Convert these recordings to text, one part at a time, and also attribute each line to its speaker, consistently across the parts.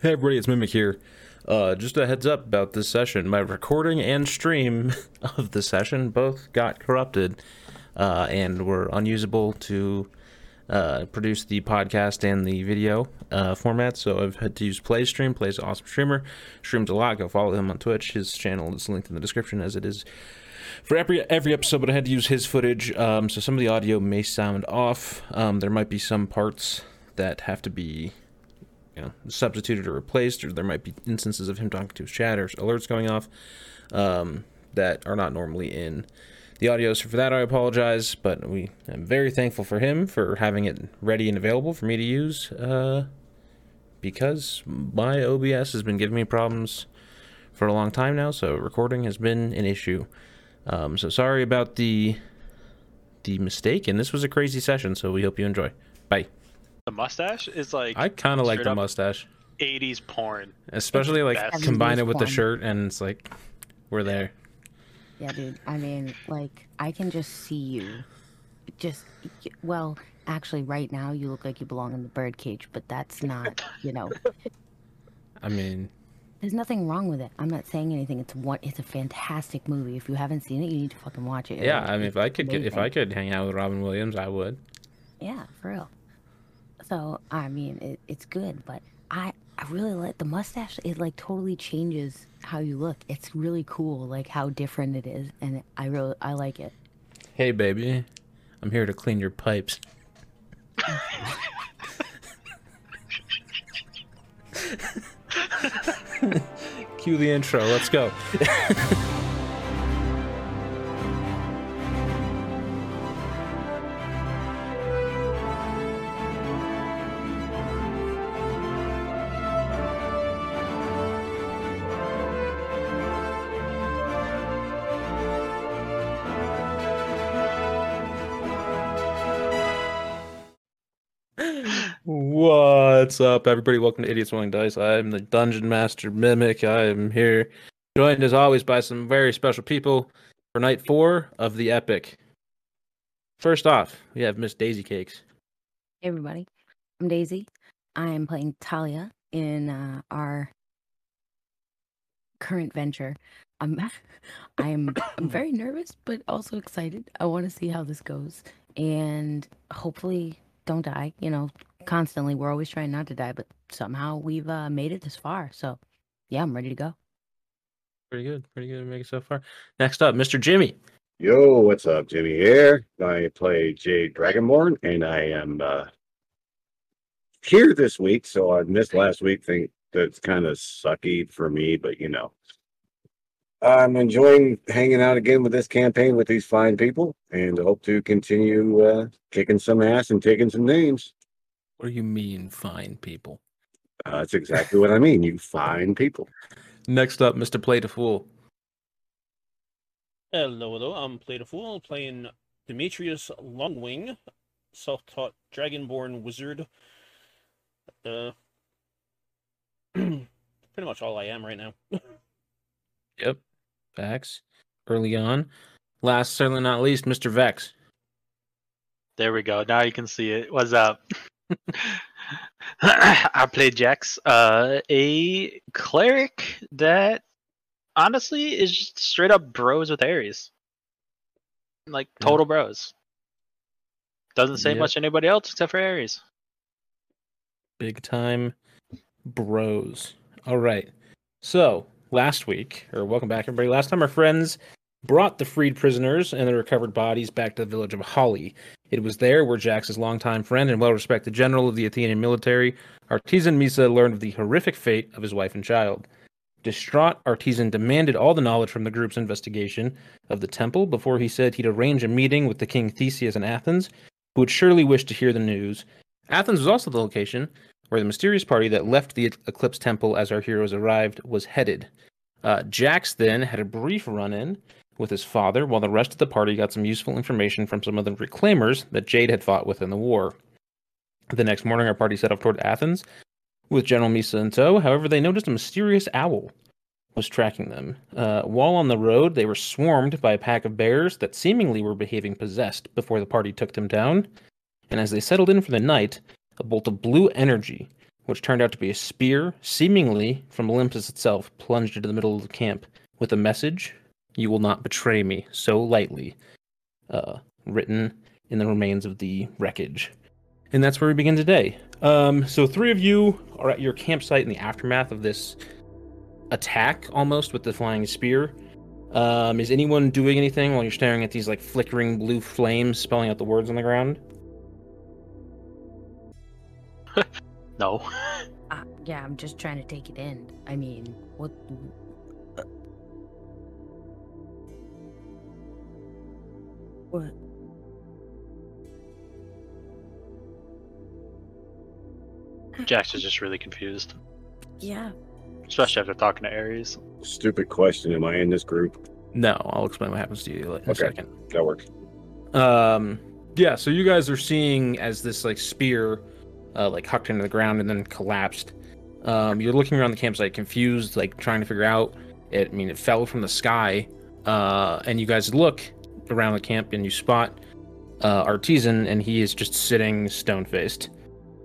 Speaker 1: Hey everybody, it's Mimic here. Uh, just a heads up about this session. My recording and stream of the session both got corrupted uh, and were unusable to uh, produce the podcast and the video uh, format. So I've had to use PlayStream. Play's an awesome streamer. Streams a lot. Go follow him on Twitch. His channel is linked in the description as it is for every every episode. But I had to use his footage, um, so some of the audio may sound off. Um, there might be some parts that have to be you know, substituted or replaced, or there might be instances of him talking to his chat or alerts going off um, that are not normally in the audio. So for that, I apologize, but we I'm very thankful for him for having it ready and available for me to use uh, because my OBS has been giving me problems for a long time now. So recording has been an issue. Um, so sorry about the the mistake, and this was a crazy session. So we hope you enjoy. Bye.
Speaker 2: The mustache is like
Speaker 1: I kind of like the mustache.
Speaker 2: 80s porn.
Speaker 1: Especially like
Speaker 2: best.
Speaker 1: combine it with the shirt and it's like we're there.
Speaker 3: Yeah, dude. I mean, like, I can just see you. Just, well, actually, right now, you look like you belong in the birdcage, but that's not, you know,
Speaker 1: I mean,
Speaker 3: there's nothing wrong with it. I'm not saying anything. It's one, it's a fantastic movie. If you haven't seen it, you need to fucking watch it.
Speaker 1: yeah,
Speaker 3: Like,
Speaker 1: I mean if I could get, if I could hang out with Robin Williams, I would.
Speaker 3: Yeah, for real. So, I mean, it, it's good, but I, I really like the mustache. It like totally changes how you look. It's really cool, like how different it is, and I really, I like it.
Speaker 1: Hey baby, I'm here to clean your pipes. Cue the intro. Let's go. What's up, everybody? Welcome to Idiots Rolling Dice. I'm the Dungeon Master Mimic. I am here, joined as always by some very special people for night four of the epic. First off, we have Miss Daisy Cakes.
Speaker 3: Hey everybody, I'm Daisy. I am playing Talia in uh, our current venture. I'm I am I'm very nervous but also excited. I want to see how this goes and hopefully don't die, you know, constantly we're always trying not to die, but somehow we've uh, made it this far. So, yeah, I'm ready to go.
Speaker 1: Pretty good, pretty good. Make it so far. Next up, Mr. Jimmy.
Speaker 4: Yo, what's up? Jimmy here. I play Jade Dragonborn, and I am uh, here this week. So I missed last week. Think that's kind of sucky for me, but you know, I'm enjoying hanging out again with this campaign with these fine people, and hope to continue uh, kicking some ass and taking some names.
Speaker 1: What do you mean, fine people?
Speaker 4: Uh, that's exactly what I mean. You fine people.
Speaker 1: Next up, Mr. Play the Fool.
Speaker 5: Hello, hello. I'm Play the Fool, playing Demetrius Longwing, self-taught dragonborn wizard. Uh, pretty much all I am right now.
Speaker 1: Yep, facts. Early on. Last, certainly not least, Mr. Vex.
Speaker 2: There we go. Now you can see it. What's up? I played Jax, uh, a cleric that honestly is just straight up bros with Ares. Like
Speaker 1: Yeah.
Speaker 2: total bros. Doesn't say
Speaker 1: Yep.
Speaker 2: much to anybody else except for Ares.
Speaker 1: Big time bros. All right. So, last week, or welcome back, everybody. Last time, our friends brought the freed prisoners and the recovered bodies back to the village of Holly. It was there where Jax's longtime friend and well respected general of the Athenian military, Artisan Misa, learned of the horrific fate of his wife and child. Distraught, Artisan demanded all the knowledge from the group's investigation of the temple before he said he'd arrange a meeting with the king Theseus in Athens, who would surely wish to hear the news. Athens was also the location where the mysterious party that left the Eclipse Temple as our heroes arrived was headed. Uh, Jax then had a brief run in with his father, while the rest of the party got some useful information from some of the reclaimers that Jade had fought with in the war. The next morning, our party set off toward Athens with General Misa in tow. However, they noticed a mysterious owl was tracking them. Uh, while on the road, they were swarmed by a pack of bears that seemingly were behaving possessed before the party took them down. And as they settled in for the night, a bolt of blue energy which turned out to be a spear, seemingly from Olympus itself, plunged into the middle of the camp with a message You will not betray me so lightly, uh, written in the remains of the wreckage. And that's where we begin today. Um, so, three of you are at your campsite in the aftermath of this attack almost with the flying spear. Um, is anyone doing anything while you're staring at these like flickering blue flames spelling out the words on the ground?
Speaker 2: No.
Speaker 3: Uh, yeah, I'm just trying to take it in. I mean, what? What?
Speaker 2: Jax is just really confused,
Speaker 3: Yeah.
Speaker 2: especially after talking to Ares.
Speaker 4: Stupid question. Am I in this group?
Speaker 1: No, I'll explain what happens to you in a
Speaker 4: Okay.
Speaker 1: second.
Speaker 4: That works.
Speaker 1: Um, yeah, so you guys are seeing as this like spear, uh, like hucked into the ground and then collapsed. Um, you're looking around the campsite, confused, like trying to figure out. It, I mean, it fell from the sky, uh, and you guys look around the camp and you spot uh, Artisan, and he is just sitting stone faced,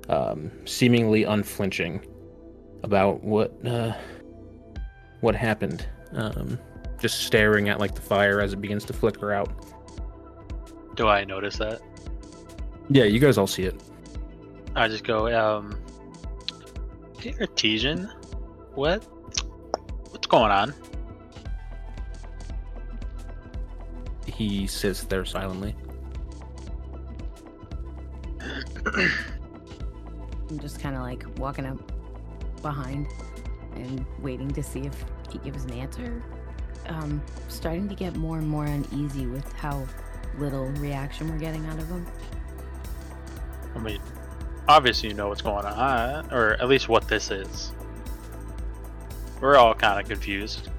Speaker 1: um, seemingly unflinching about what uh, what happened. Um, just staring at like the fire as it begins to flicker out.
Speaker 2: Do I notice that?
Speaker 1: Yeah, you guys all see it.
Speaker 2: I just go, um, hey, Artesian, what? What's going on?
Speaker 1: He sits there silently.
Speaker 3: I'm just kind of like walking up behind and waiting to see if he gives an answer. Um, starting to get more and more uneasy with how little reaction we're getting out of him.
Speaker 2: I mean, obviously you know what's going on, or at least what this is. We're all kind of confused.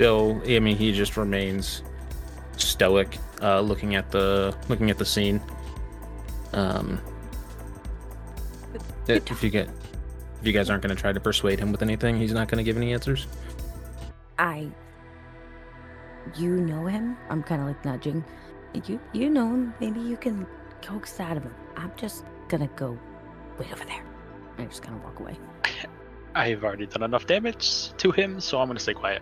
Speaker 1: Bill, I mean, he just remains stoic, uh, looking at the looking at the scene. Um, if if you get, if you guys aren't going to try to persuade him with anything, he's not going to give any answers.
Speaker 3: I. You know him? I'm kind of like nudging. You you know him? Maybe you can coax out of him. I'm just gonna go wait over there. I'm just gonna walk away.
Speaker 2: I've already done enough damage to him, so I'm gonna stay quiet.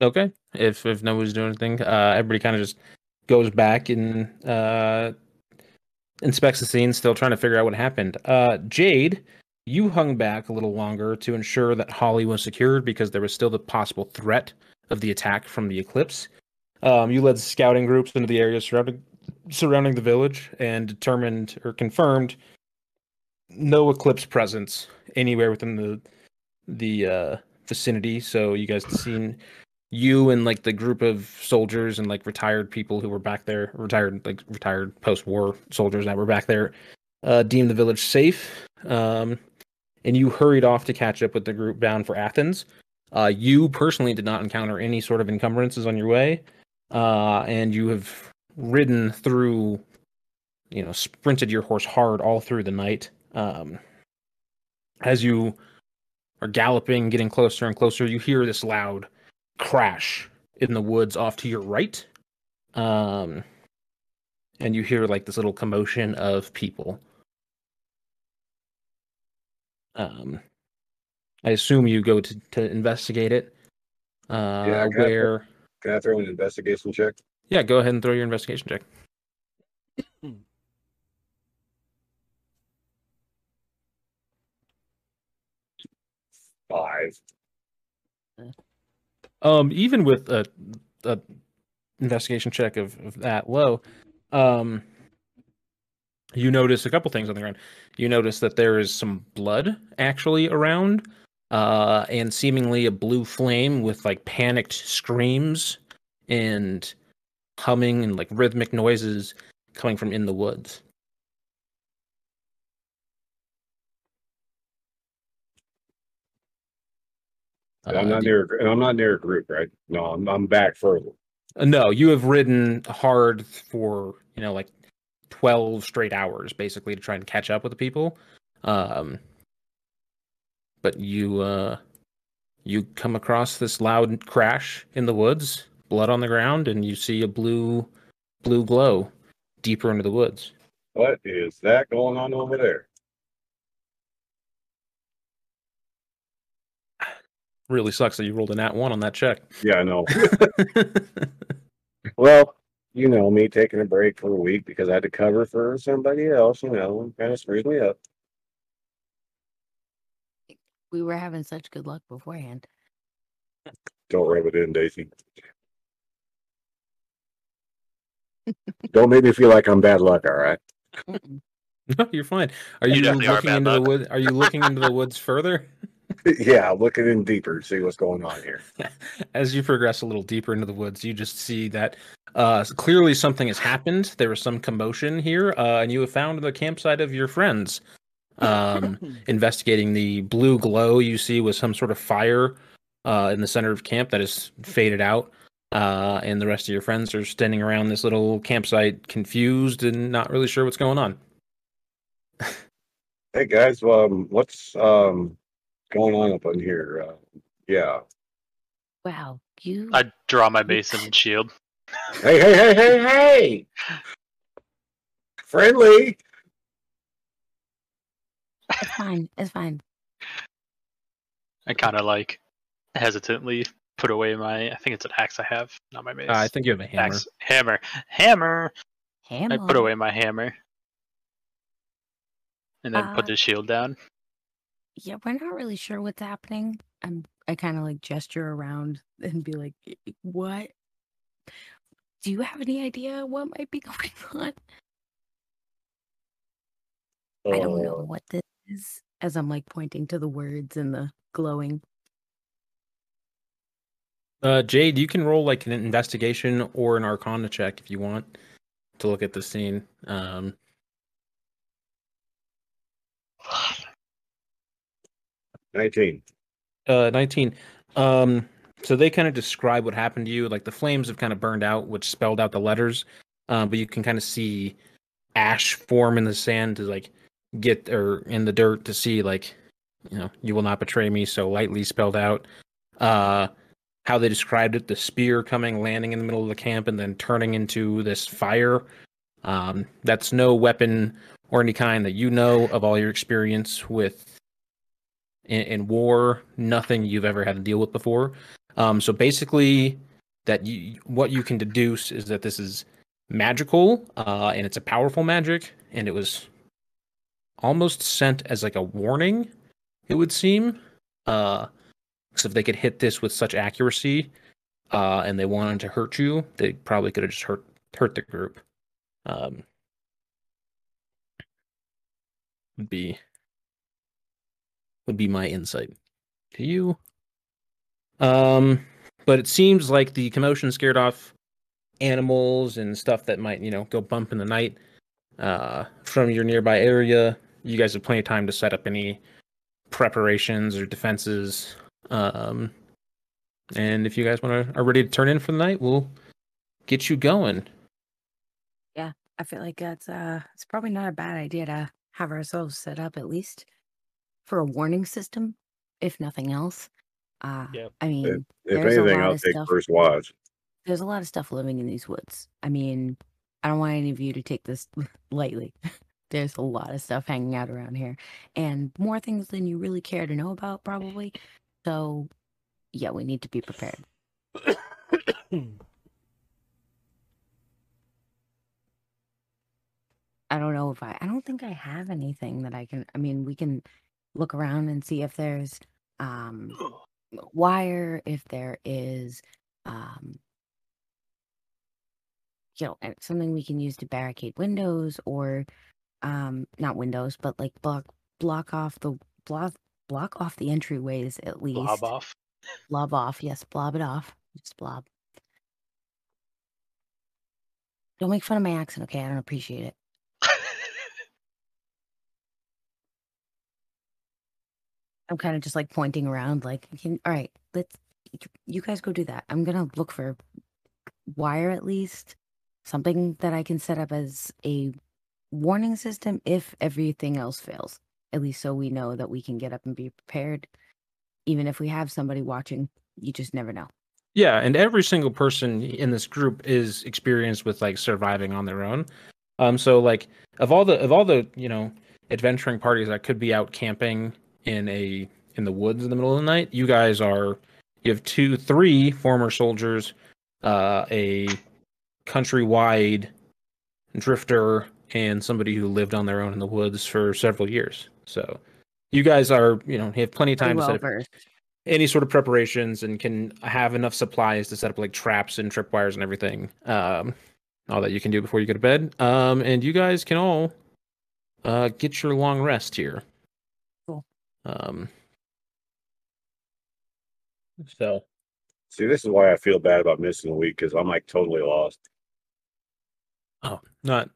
Speaker 1: Okay. If if nobody's doing anything, uh, everybody kind of just goes back and uh, inspects the scene, still trying to figure out what happened. Uh, Jade, you hung back a little longer to ensure that Holly was secured because there was still the possible threat of the attack from the eclipse. Um, you led scouting groups into the area surrounding surrounding the village and determined or confirmed no eclipse presence anywhere within the the uh, vicinity. So you guys seen you and like the group of soldiers and like retired people who were back there, retired like retired post-war soldiers that were back there, uh, deemed the village safe. Um, and you hurried off to catch up with the group bound for Athens. Uh, you personally did not encounter any sort of encumbrances on your way, uh, and you have ridden through, you know, sprinted your horse hard all through the night. Um, as you are galloping, getting closer and closer, you hear this loud crash in the woods off to your right. Um, and you hear like this little commotion of people. Um, I assume you go to, to investigate it. Uh,
Speaker 4: Yeah, I got
Speaker 1: where?
Speaker 4: Can I throw an investigation check?
Speaker 1: Yeah, go ahead and throw your investigation check.
Speaker 4: Five.
Speaker 1: Um, even with a, a investigation check of, of that low, um, you notice a couple things on the ground. You notice that there is some blood actually around, uh, and seemingly a blue flame with like panicked screams and humming and like rhythmic noises coming from in the woods.
Speaker 4: And I'm
Speaker 1: Uh,
Speaker 4: not near. And I'm not near a group, right? No, I'm, I'm back further.
Speaker 1: Uh, No, you have ridden hard for you know like twelve straight hours basically to try and catch up with the people. Um, but you uh, you come across this loud crash in the woods, blood on the ground, and you see a blue blue glow deeper into the woods.
Speaker 4: What is that going on over there?
Speaker 1: Really sucks that you rolled a nat one on that check.
Speaker 4: Yeah, I know. Well, you know, me taking a break for a week because I had to cover for somebody else, you know, kind of screws me up.
Speaker 3: We were having such good luck beforehand.
Speaker 4: Don't rub it in, Daisy. Don't make me feel like I'm bad luck, all right?
Speaker 1: No, you're fine. Are
Speaker 2: You
Speaker 1: you,
Speaker 2: definitely are
Speaker 1: looking
Speaker 2: bad
Speaker 1: into the
Speaker 2: luck.
Speaker 1: wood? Are you looking into the woods further?
Speaker 4: yeah, looking in deeper, see what's going on here.
Speaker 1: As you progress a little deeper into the woods, you just see that uh, clearly something has happened. There was some commotion here, uh, and you have found the campsite of your friends. Um, investigating the blue glow you see was some sort of fire uh, in the center of camp that has faded out. Uh, and the rest of your friends are standing around this little campsite, confused and not really sure what's going on.
Speaker 4: Hey guys, um, what's um going on up in here? Uh, yeah.
Speaker 3: Wow, you
Speaker 2: I draw my basin and shield.
Speaker 4: Hey, hey, hey, hey, hey! Friendly.
Speaker 3: it's fine. It's fine.
Speaker 2: I kind of like hesitantly put away my. I think it's an axe I have, not my mace.
Speaker 1: Uh, I think you have a hammer.
Speaker 2: Axe, hammer, hammer.
Speaker 3: Hammer.
Speaker 2: I put away my hammer, and then put
Speaker 3: Uh,
Speaker 2: the shield down.
Speaker 3: Yeah, we're not really sure what's happening. I'm I kind of like gesture around and be like, "What? Do you have any idea what might be going on?" I don't know
Speaker 4: Uh,
Speaker 3: what this is. As I'm like pointing to the words and the glowing.
Speaker 1: Uh, Jade, you can roll like an investigation or an arcana check if you want to look at the scene. Um,
Speaker 4: 19.
Speaker 1: uh, 19. Um, so they kind of describe what happened to you. Like the flames have kind of burned out, which spelled out the letters. Um, but you can kind of see ash form in the sand to like get or in the dirt to see like, you know, you will not betray me. So lightly spelled out. Uh, how they described it, the spear coming, landing in the middle of the camp, and then turning into this fire. Um, that's no weapon or any kind that you know of all your experience with in, in war. Nothing you've ever had to deal with before. Um, so basically, that you what you can deduce is that this is magical, uh, and it's a powerful magic, and it was almost sent as like a warning. It would seem. Uh, so if they could hit this with such accuracy, uh, and they wanted to hurt you, they probably could have just hurt hurt the group. Um, be would be my insight to you. Um, but it seems like the commotion scared off animals and stuff that might you know go bump in the night. Uh, from your nearby area, you guys have plenty of time to set up any preparations or defenses um, and if you guys want to are ready to turn in for the night, we'll get you going.
Speaker 3: Yeah, I feel like that's uh it's probably not a bad idea to have ourselves set up at least for a warning system, if nothing else. Uh
Speaker 5: Yep.
Speaker 3: I mean,
Speaker 4: If
Speaker 3: There's a
Speaker 4: anything, I'll take
Speaker 3: stuff.
Speaker 4: first watch.
Speaker 3: there's a lot of stuff living in these woods. I mean, I don't want any of you to take this lightly. There's a lot of stuff hanging out around here and more things than you really care to know about, probably. So, yeah, we need to be prepared. I don't know if I, I don't think I have anything that I can, I mean, we can look around and see if there's um, wire, if there is, um, you know, something we can use to barricade windows or, um, not windows, but like block, block off the, block, block off the entryways at least.
Speaker 2: Blob off.
Speaker 3: Blob off. Yes, blob it off. Just blob. Don't make fun of my accent, okay? I don't appreciate it. I'm kind of just like pointing around, like, all right, let's, you guys go do that. I'm gonna look for wire at least, something that I can set up as a warning system if everything else fails. At least so we know that we can get up and be prepared. Even if we have somebody watching, you just never know.
Speaker 1: Yeah, and every single person in this group is experienced with like surviving on their own. Um, so like of all the of all the you know adventuring parties that could be out camping in a in the woods in the middle of the night, you guys are you have two, three former soldiers, uh, a countrywide drifter, and somebody who lived on their own in the woods for several years. So you guys are you know have plenty of time to
Speaker 3: well
Speaker 1: set up any sort of preparations and can have enough supplies to set up like traps and tripwires and everything. Um, all that you can do before you go to bed. Um, and you guys can all uh, get your long rest here. Um, so
Speaker 4: See, this is why I feel bad about missing a week because I'm like totally lost.
Speaker 1: Oh, not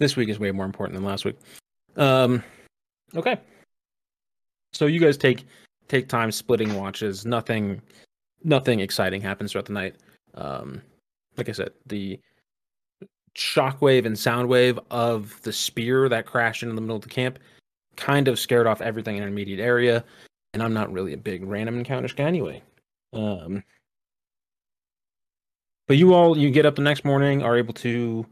Speaker 1: this week is way more important than last week. Um, okay. So you guys take take time splitting watches. Nothing, nothing exciting happens throughout the night. Um, like I said, the shockwave and soundwave of the spear that crashed into the middle of the camp kind of scared off everything in an immediate area. And I'm not really a big random encounters guy anyway. Um, but you all, you get up the next morning, are able to you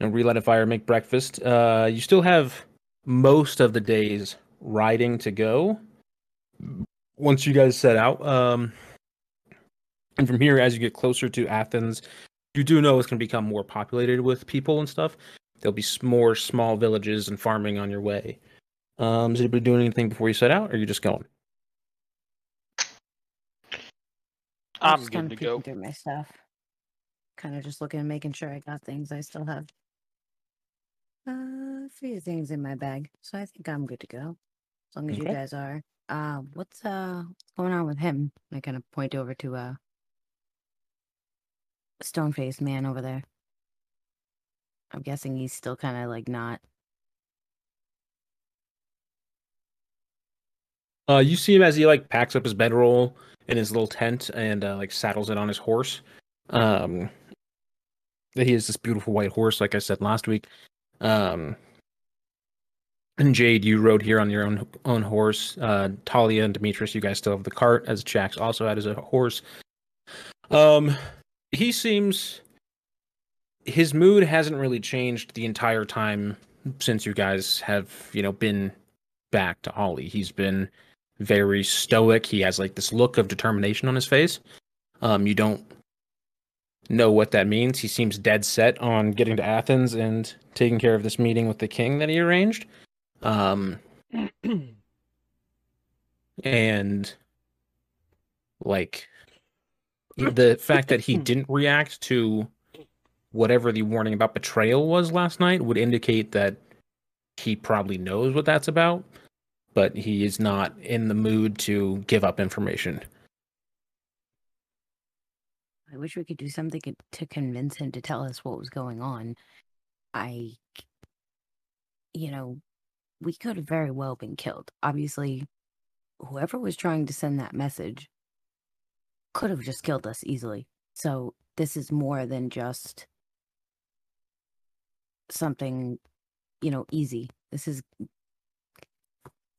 Speaker 1: know, relight a fire, make breakfast. Uh, you still have most of the days riding to go once you guys set out. Um, and from here, as you get closer to Athens, you do know it's going to become more populated with people and stuff. There'll be more small villages and farming on your way. Um, is anybody doing anything before you set out, or are you just going?
Speaker 2: I'm
Speaker 3: just
Speaker 2: good
Speaker 3: kinda
Speaker 2: to
Speaker 3: peeking
Speaker 2: go.
Speaker 3: through my stuff. Kind of just looking and making sure I got things. I still have uh, a few things in my bag, so I think I'm good to go. As long as you guys are. Uh, what's uh what's going on with him? I kind of point over to uh stone faced man over there. I'm guessing he's still kind of like not.
Speaker 1: Uh, you see him as he like packs up his bedroll in his little tent and uh, like saddles it on his horse. Um, he has this beautiful white horse, like I said last week. Um, and Jade, you rode here on your own own horse. Uh, Talia and Demetrius, you guys still have the cart, as Jax also had as a horse. Um, he seems his mood hasn't really changed the entire time since you guys have you know been back to Holly. He's been very stoic. He has like this look of determination on his face. Um, you don't know what that means. He seems dead set on getting to Athens and taking care of this meeting with the king that he arranged. Um, and like the fact that he didn't react to whatever the warning about betrayal was last night would indicate that he probably knows what that's about but he is not in the mood to give up information.
Speaker 3: I wish we could do something to convince him to tell us what was going on. I, you know, we could have very well been killed. Obviously, whoever was trying to send that message could have just killed us easily. So this is more than just something, you know, easy. This is,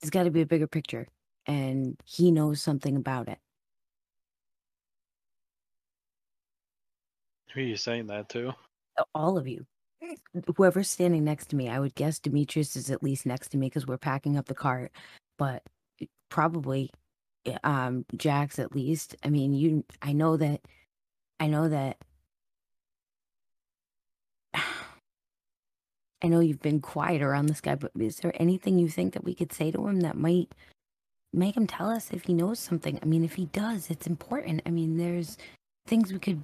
Speaker 3: there's got to be a bigger picture, and he knows something about it.
Speaker 2: Who are you saying that to?
Speaker 3: All of you whoever's standing next to me i would guess demetrius is at least next to me because we're packing up the cart but probably uh, um jax at least i mean you i know that i know that i know you've been quiet around this guy but is there anything you think that we could say to him that might make him tell us if he knows something i mean if he does it's important i mean there's things we could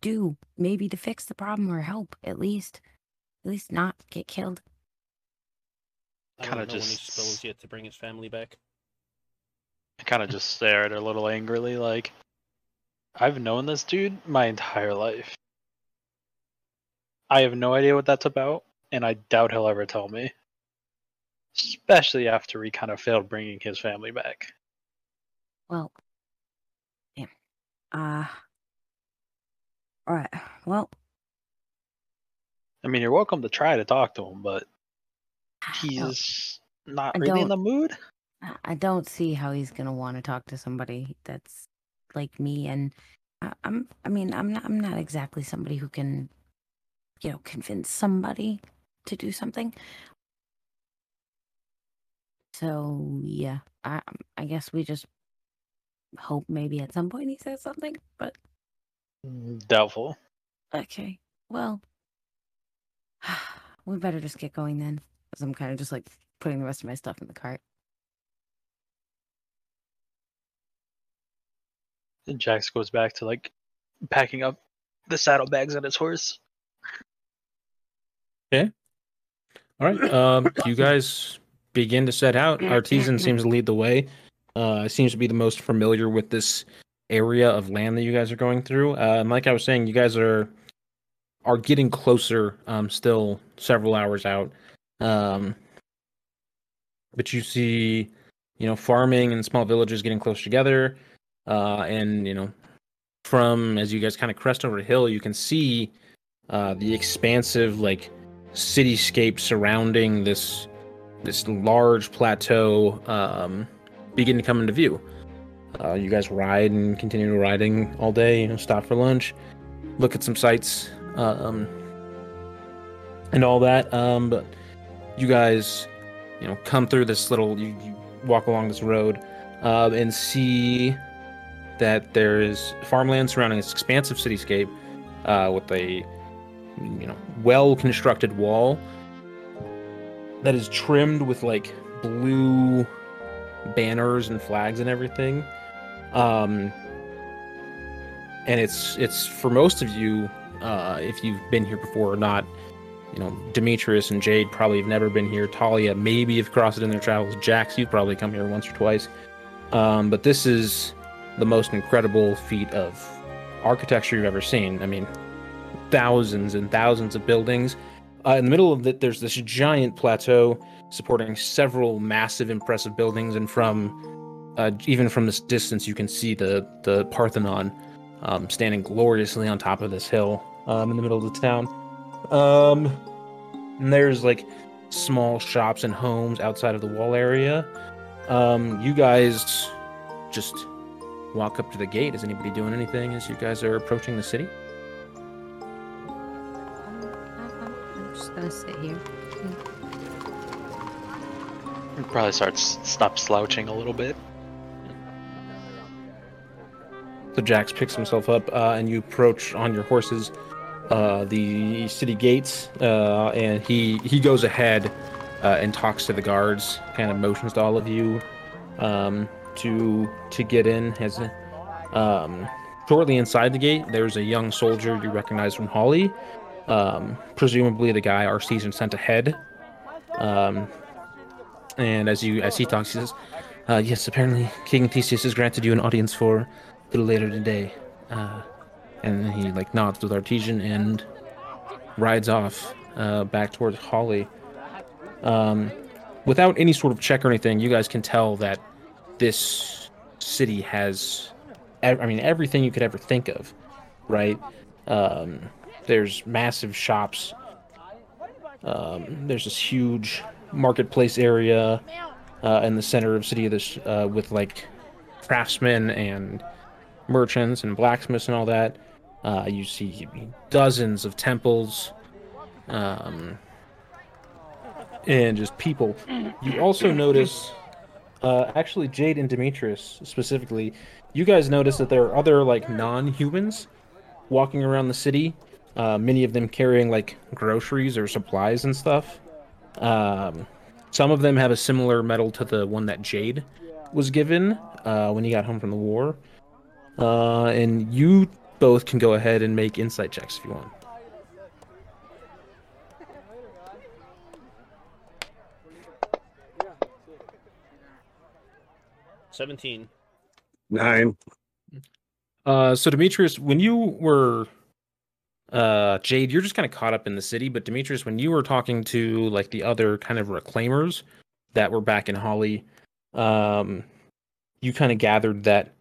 Speaker 3: do maybe to fix the problem or help at least at least not get killed
Speaker 5: I
Speaker 2: Kinda
Speaker 5: don't when he
Speaker 2: just-
Speaker 5: spells yet to bring his family back.
Speaker 2: I kind of just stare at her a little angrily, like, I've known this dude my entire life. I have no idea what that's about, and I doubt he'll ever tell me. Especially after he kind of failed bringing his family back.
Speaker 3: well yeah uh all right well
Speaker 2: I mean, you're welcome to try to talk to him, but he's not
Speaker 3: I
Speaker 2: really in the mood.
Speaker 3: I- I don't see how he's gonna want to talk to somebody that's like me and I, I'm. I mean, I'm not. I'm not exactly somebody who can, you know, convince somebody to do something. So yeah, I I guess we just hope maybe at some point he says something. But
Speaker 2: Doubtful.
Speaker 3: okay, well, we better just get going then. Because I'm kind of just like putting the rest of my stuff in the cart.
Speaker 2: And Jax goes back to like packing up the saddlebags on his horse.
Speaker 1: All right. Um, you guys begin to set out. Artisan seems to lead the way. Uh, seems to be the most familiar with this area of land that you guys are going through. Uh, and like I was saying, you guys are are getting closer. Um, still several hours out. Um, but you see, you know, farming and small villages getting close together. Uh, and you know, from as you guys kind of crest over a hill, you can see uh, the expansive like cityscape surrounding this this large plateau um, begin to come into view. Uh, you guys ride and continue riding all day. You know, stop for lunch, look at some sights, um, and all that. Um, but you guys, you know, come through this little. You, you walk along this road uh, and see that there is farmland surrounding this expansive cityscape uh, with a you know well constructed wall that is trimmed with like blue banners and flags and everything. Um and it's it's for most of you uh if you've been here before or not you know demetrius and jade probably have never been here. Talia maybe have crossed it in their travels. Jax you've probably come here once or twice. Um but this is the most incredible feat of architecture you've ever seen. I mean thousands and thousands of buildings. Uh, in the middle of it, there's this giant plateau supporting several massive, impressive buildings, and from uh, even from this distance, you can see the the Parthenon um, standing gloriously on top of this hill um, in the middle of the town. Um, and there's like small shops and homes outside of the wall area. Um, you guys just walk up to the gate. Is anybody doing anything as you guys are approaching the city?
Speaker 3: Just gonna sit here.
Speaker 2: Probably starts stop slouching a little bit.
Speaker 1: So Jax picks himself up, uh, and you approach on your horses uh, the city gates, uh, and he he goes ahead uh, and talks to the guards, kind of motions to all of you um, to to get in. As um, shortly inside the gate, there's a young soldier you recognize from Holly, um, presumably the guy our season sent ahead. Um, and as you as he talks, he says, uh, "Yes, apparently King Theseus has granted you an audience for a little later today." Uh, and he like nods with Artesian and rides off uh, back towards Holly. Um, without any sort of check or anything, you guys can tell that this city has, I mean, everything you could ever think of, right? Um, there's massive shops. Um, there's this huge marketplace area uh, in the center of city of this uh, with like craftsmen and merchants and blacksmiths and all that. Uh, you see dozens of temples, um, and just people. You also notice, uh, actually, Jade and Demetrius specifically, you guys notice that there are other like non-humans walking around the city. Uh, many of them carrying like groceries or supplies and stuff. Um, some of them have a similar medal to the one that Jade was given uh, when he got home from the war. Uh, and you both can go ahead and make insight checks if you want.
Speaker 5: Seventeen.
Speaker 4: Nine.
Speaker 1: Uh, so Demetrius, when you were uh Jade, you're just kind of caught up in the city, but Demetrius, when you were talking to like the other kind of reclaimers that were back in Holly, um, you kind of gathered that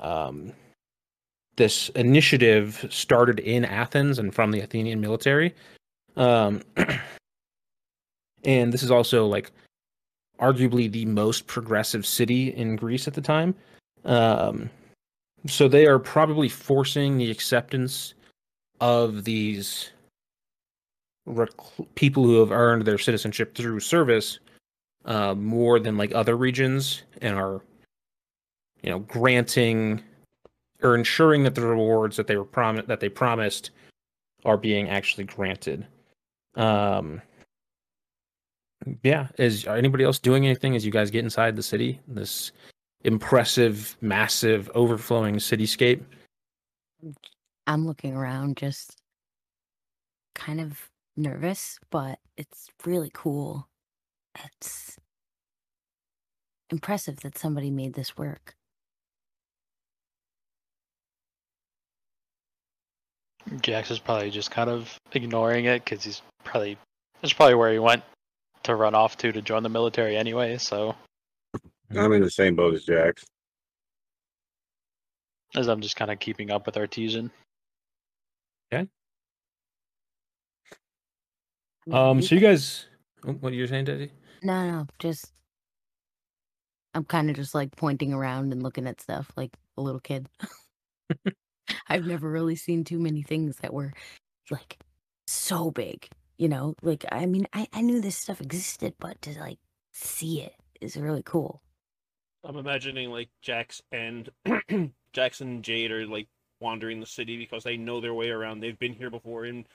Speaker 1: um this initiative started in Athens and from the Athenian military. Um, and this is also like arguably the most progressive city in Greece at the time. Um, so they are probably forcing the acceptance of these rec- people who have earned their citizenship through service uh, more than like other regions and are you know granting or ensuring that the rewards that they were prom- that they promised are being actually granted. Um yeah is anybody else doing anything as you guys get inside the city? This impressive massive overflowing cityscape
Speaker 3: I'm looking around just kind of nervous, but it's really cool. It's impressive that somebody made this work.
Speaker 2: Jax is probably just kind of ignoring it because he's probably that's probably where he went to run off to to join the military anyway. So
Speaker 4: I'm in the same boat as Jax.
Speaker 2: as I'm just kind of keeping up with Artesian.
Speaker 1: Um so you guys oh, what are you saying daddy
Speaker 3: No, no, just I'm kind of just like pointing around and looking at stuff like a little kid. I've never really seen too many things that were like so big, you know? Like I mean, I I knew this stuff existed, but to like see it is really cool.
Speaker 5: I'm imagining like Jax and Jackson and Jade are like wandering the city because they know their way around. They've been here before, and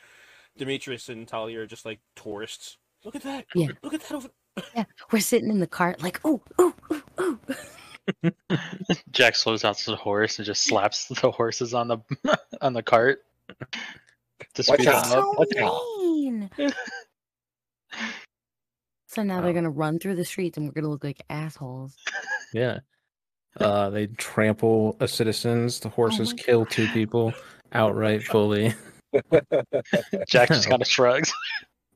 Speaker 5: Demetrius and Talia are just like tourists. Look at that!
Speaker 3: Yeah.
Speaker 5: Look at that over.
Speaker 3: Yeah, we're sitting in the cart like, "Oh, oh, oh, oh."
Speaker 2: Jax slows down to the horse and just slaps the horses on the on the cart to speed
Speaker 4: out.
Speaker 2: them up.
Speaker 3: so
Speaker 4: Watch
Speaker 3: mean. So now they're gonna run through the streets and we're gonna look like assholes.
Speaker 1: yeah uh they trample a citizens the horses
Speaker 3: my
Speaker 1: kill two people outright fully
Speaker 2: Jax just kind of shrugs.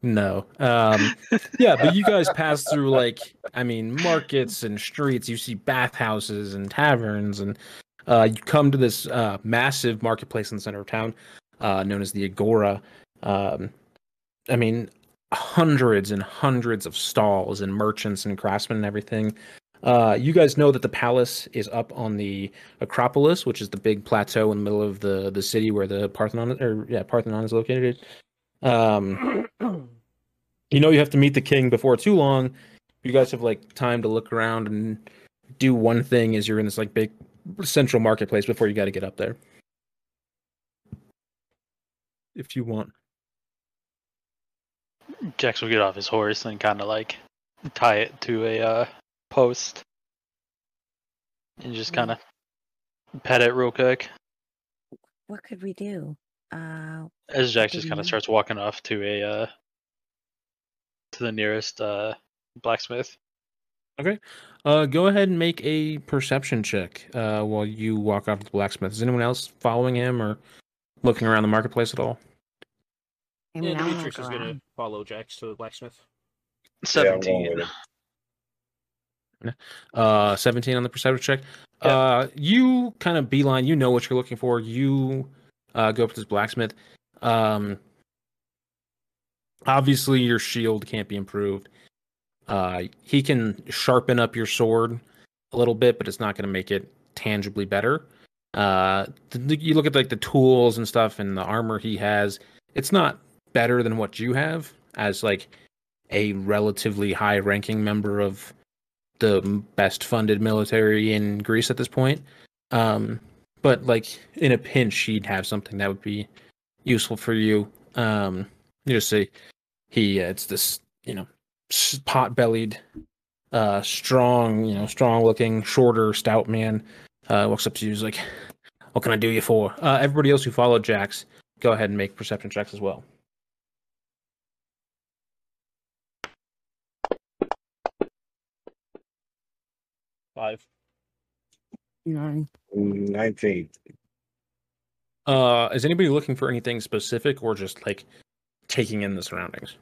Speaker 1: No. Um yeah, but you guys pass through like I mean markets and streets, you see bathhouses and taverns and uh you come to this uh massive marketplace in the center of town uh known as the Agora. Um I mean hundreds and hundreds of stalls and merchants and craftsmen and everything. Uh you guys know that the palace is up on the Acropolis, which is the big plateau in the middle of the the city where the Parthenon or yeah, Parthenon is located. Um you know you have to meet the king before too long. You guys have like time to look around and do one thing as you're in this like big central marketplace before you got to get up there. If you want.
Speaker 2: Jax will get off his horse and kind of like tie it to a uh, post and just kind of pet it real quick
Speaker 3: What could we do? Uh,
Speaker 2: as Jax
Speaker 3: do
Speaker 2: just kind of starts walking off to a uh, to the nearest uh, blacksmith.
Speaker 1: Okay, uh go ahead and make a perception check uh while you walk off to the blacksmith. Is anyone else following him or looking around the marketplace at all?
Speaker 3: I mean,
Speaker 5: Yeah, Demetrius is gonna follow Jax to the blacksmith.
Speaker 4: Yeah, I'm going
Speaker 2: Seventeen.
Speaker 4: with him.
Speaker 1: Uh 17 on the perception check.
Speaker 2: Yeah.
Speaker 1: Uh you kind of beeline, you know what you're looking for. You uh go up to this blacksmith. Um obviously your shield can't be improved. Uh he can sharpen up your sword a little bit, but it's not going to make it tangibly better. Uh you look at like the tools and stuff and the armor he has, it's not better than what you have as like a relatively high ranking member of the best funded military in Greece at this point. Um, but like in a pinch, he'd have something that would be useful for you. Um, you just say he, uh, it's this, you know, pot bellied, uh, strong, you know, strong looking, shorter, stout man. Uh, walks up to you, he's like, "What can I do you for?" Uh, everybody else who followed Jax, go ahead and make perception checks as well.
Speaker 5: Five.
Speaker 3: Nine.
Speaker 4: Nineteen.
Speaker 1: Uh, is anybody looking for anything specific or just like taking in the surroundings?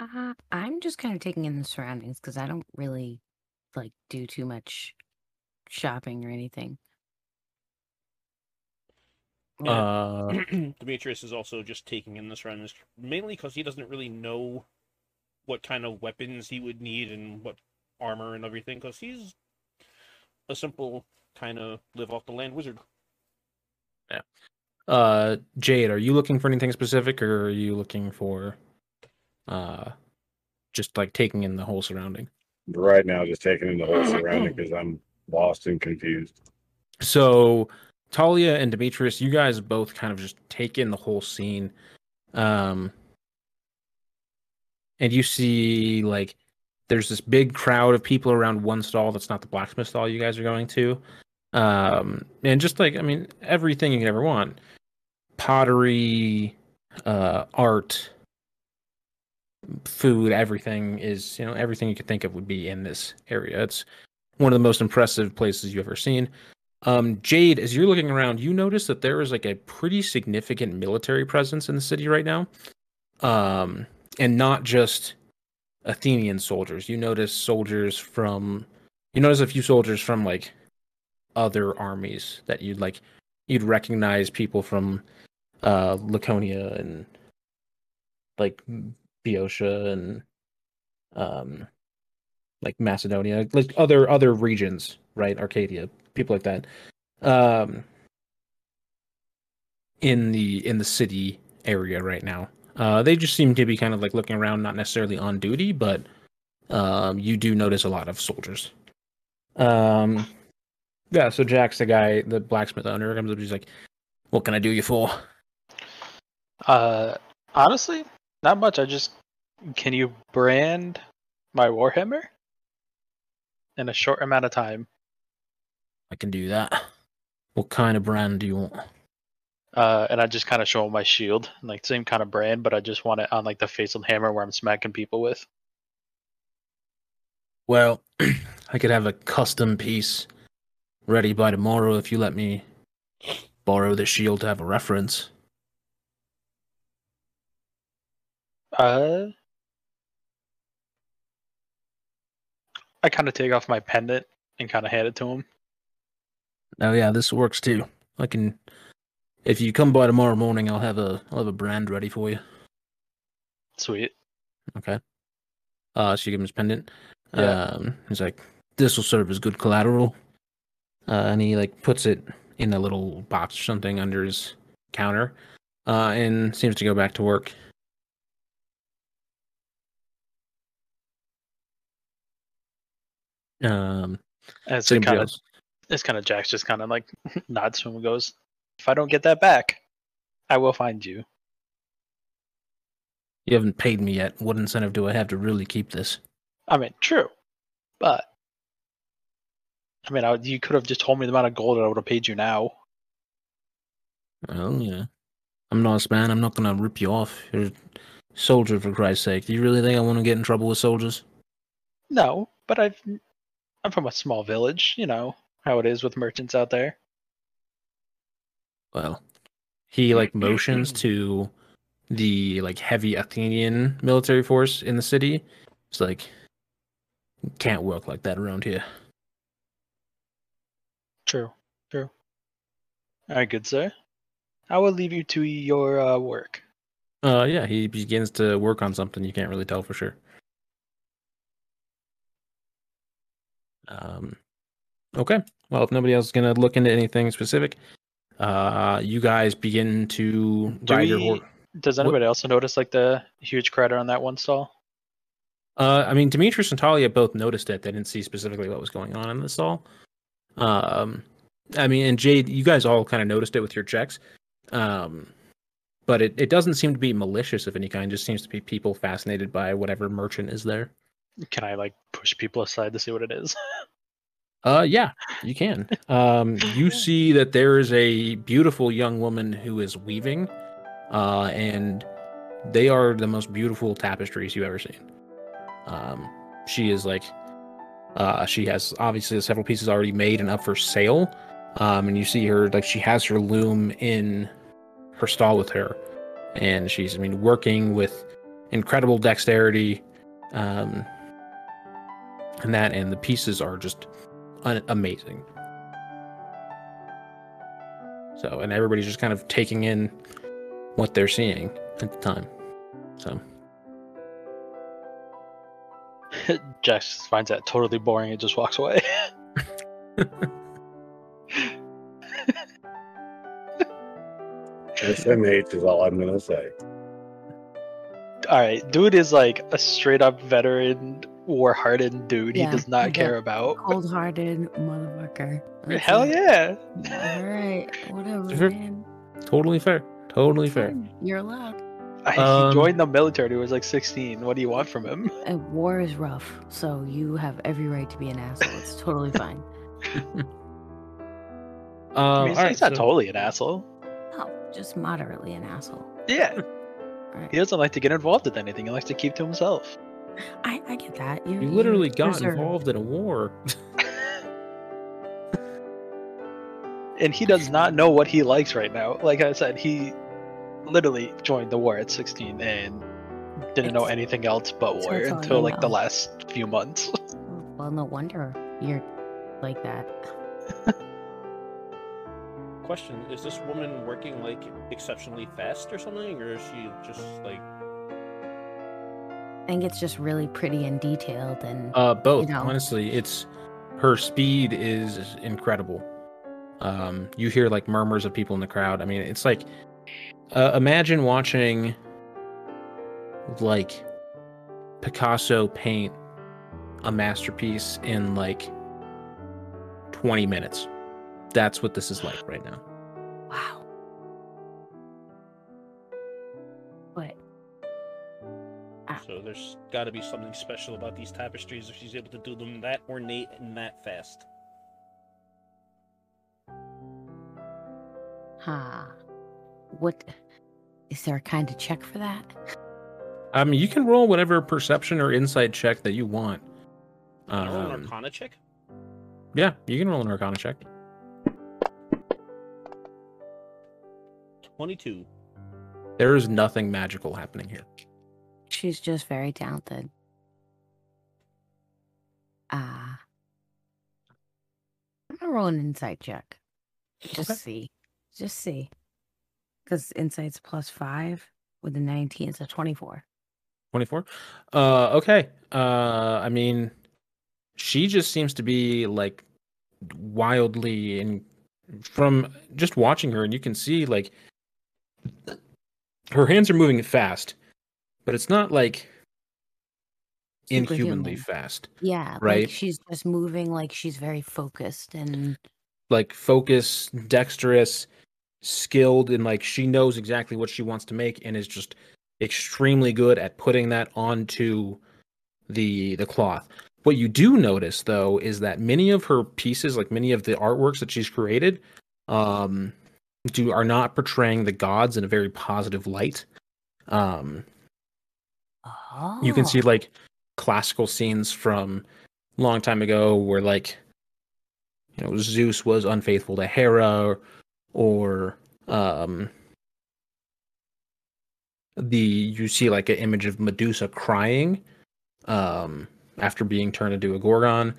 Speaker 3: Uh, I'm just kind of taking in the surroundings because I don't really like do too much shopping or anything.
Speaker 5: Yeah.
Speaker 1: Uh,
Speaker 5: Demetrius is also just taking in the surroundings, mainly because he doesn't really know what kind of weapons he would need and what armor and everything, because he's a simple kind of live off the land wizard. Yeah.
Speaker 1: Uh, Jade, are you looking for anything specific, or are you looking for, uh, just like taking in the whole surrounding?
Speaker 4: Right now, just taking in the whole surrounding because I'm lost and confused.
Speaker 1: So Talia and Demetrius, you guys both kind of just take in the whole scene. Um and you see like there's this big crowd of people around one stall that's not the blacksmith stall you guys are going to. Um and just like I mean everything you could ever want. Pottery, uh art, food, everything is, you know, everything you could think of would be in this area. It's one of the most impressive places you've ever seen. Um, Jade, as you're looking around, you notice that there is like a pretty significant military presence in the city right now. Um, and not just Athenian soldiers. You notice soldiers from, you notice a few soldiers from like other armies that you'd like, you'd recognize people from uh, Laconia and like Boeotia and um, like Macedonia, like other other regions, right? Arcadia, people like that. Um, in the in the city area right now. Uh, they just seem to be kind of like looking around, not necessarily on duty, but um, you do notice a lot of soldiers. Um, yeah. So Jax the guy, the blacksmith owner, comes up. He's like, "What can I do you for?"
Speaker 2: Uh, honestly, not much. I just can you brand my warhammer in a short amount of time.
Speaker 1: I can do that. What kind of brand do you want?
Speaker 2: Uh, and I just kind of show him my shield, like same kind of brand, but I just want it on like the face of the hammer where I'm smacking people with.
Speaker 1: Well, I could have a custom piece ready by tomorrow if you let me borrow the shield to have a reference.
Speaker 2: Uh, I kind of take off my pendant and kind of hand it to him.
Speaker 1: Oh yeah, this works too. I can if you come by tomorrow morning, I'll have a I'll have a brand ready for you.
Speaker 2: Sweet.
Speaker 1: Okay. Uh, so you give him his pendant.
Speaker 2: Yeah.
Speaker 1: Um, he's like, "This will serve as good collateral," uh, and he like puts it in a little box or something under his counter, uh, and seems to go back to work. Um,
Speaker 2: And it's kind of it's kind of Jax just kind of like nods to him and goes, "If I don't get that back, I will find you."
Speaker 1: You haven't paid me yet. What incentive do I have to really keep this?
Speaker 2: I mean, true, but I mean, I, you could have just told me the amount of gold that I would have paid you now.
Speaker 1: Well, know, I'm not a man. I'm not gonna rip you off. You're a soldier, for Christ's sake. Do you really think I want to get in trouble with soldiers?
Speaker 2: No, but I've I'm from a small village. You know how it is with merchants out there.
Speaker 1: Well, he like motions to the like heavy Athenian military force in the city. It's like can't work like that around here.
Speaker 2: True, true. All right, good sir. I will leave you to your uh, work.
Speaker 1: Uh, yeah, he begins to work on something. You can't really tell for sure. Um, okay. Well, if nobody else is gonna look into anything specific, uh, you guys begin to
Speaker 2: Do
Speaker 1: ride your horse.
Speaker 2: Does
Speaker 1: What-
Speaker 2: anybody also notice like the huge crater on that one stall?
Speaker 1: Uh, I mean, Demetrius and Talia both noticed it. They didn't see specifically what was going on in the stall. Um, I mean, and Jade, you guys all kind of noticed it with your checks. Um, but it, it doesn't seem to be malicious of any kind. Just seems to be people fascinated by whatever merchant is there.
Speaker 2: Can I like push people aside to see what it is?
Speaker 1: Uh, yeah, you can. Um, you see that there is a beautiful young woman who is weaving, uh, and they are the most beautiful tapestries you've ever seen. Um, she is like, uh, she has obviously several pieces already made and up for sale. Um, and you see her like she has her loom in her stall with her, and she's I mean working with incredible dexterity, um, and that and the pieces are just amazing. So, and everybody's just kind of taking in what they're seeing at the time. So,
Speaker 2: Jack just finds that totally boring and just walks away.
Speaker 4: SMH is all I'm gonna say.
Speaker 2: All right, dude is like a straight up veteran, war hardened dude.
Speaker 3: Yeah,
Speaker 2: he does not care about.
Speaker 3: Cold hearted motherfucker. That's
Speaker 2: Hell
Speaker 3: it.
Speaker 2: yeah!
Speaker 3: All right, whatever,
Speaker 1: Fair.
Speaker 3: man.
Speaker 1: Totally fair. Totally fair.
Speaker 3: Fine, You're allowed.
Speaker 2: I-
Speaker 1: Um,
Speaker 2: he joined the military. When he was like 16. What do you want from him?
Speaker 3: War is rough, so you have every right to be an asshole. It's totally fine.
Speaker 1: Um,
Speaker 2: I mean, he's,
Speaker 1: all right,
Speaker 2: he's not
Speaker 1: so-
Speaker 2: totally an asshole.
Speaker 3: No, just moderately an asshole.
Speaker 2: Yeah,
Speaker 3: Right.
Speaker 2: He doesn't like to get involved with anything. He likes to keep to himself.
Speaker 3: I, I get that. You,
Speaker 1: You literally
Speaker 3: you're
Speaker 1: got
Speaker 3: reserved.
Speaker 1: involved in a war.
Speaker 2: and he does not know what he likes right now. Like I said, he literally joined the war at 16 and didn't know anything else but war until
Speaker 3: you
Speaker 2: like the last few months.
Speaker 3: Well, no wonder you're like that.
Speaker 5: Question: Is this woman working like exceptionally fast or something, or is she just like?
Speaker 3: I think it's just really pretty and detailed, and
Speaker 1: Uh, both.
Speaker 3: know.
Speaker 1: Honestly, it's her speed is incredible. Um, you hear like murmurs of people in the crowd. I mean, it's like uh, imagine watching like Picasso paint a masterpiece in like 20 minutes. That's what this is like right now.
Speaker 3: wow. What? Ah.
Speaker 5: So there's got to be something special about these tapestries if she's able to do them that ornate and that fast.
Speaker 3: huh? What is there a kind of check for that?
Speaker 1: I mean, you can roll whatever perception or insight check that you want.
Speaker 5: Can I roll an
Speaker 1: Um,
Speaker 5: Arcana check.
Speaker 1: yeah, you can roll an Arcana check.
Speaker 5: Twenty-two.
Speaker 1: There is nothing magical happening here.
Speaker 3: She's just very talented. Ah. I'm gonna roll an insight check. Just
Speaker 1: Okay.
Speaker 3: see. Just see. Because insight's plus five with the 19, it's a 24.
Speaker 1: 24 uh okay uh i mean she just seems to be like wildly and from just watching her and you can see like her hands are moving fast but it's not like inhumanly
Speaker 3: Superhuman.
Speaker 1: fast
Speaker 3: Yeah,
Speaker 1: Right.
Speaker 3: Like she's just moving like she's very focused and
Speaker 1: like focused dexterous skilled and like she knows exactly what she wants to make and is just extremely good at putting that onto the the cloth what you do notice though is that many of her pieces like many of the artworks that she's created um do are not portraying the gods in a very positive light. Um
Speaker 3: oh,
Speaker 1: you can see like classical scenes from a long time ago where like you know zeus was unfaithful to hera or, or um the you see like an image of medusa crying um after being turned into a gorgon.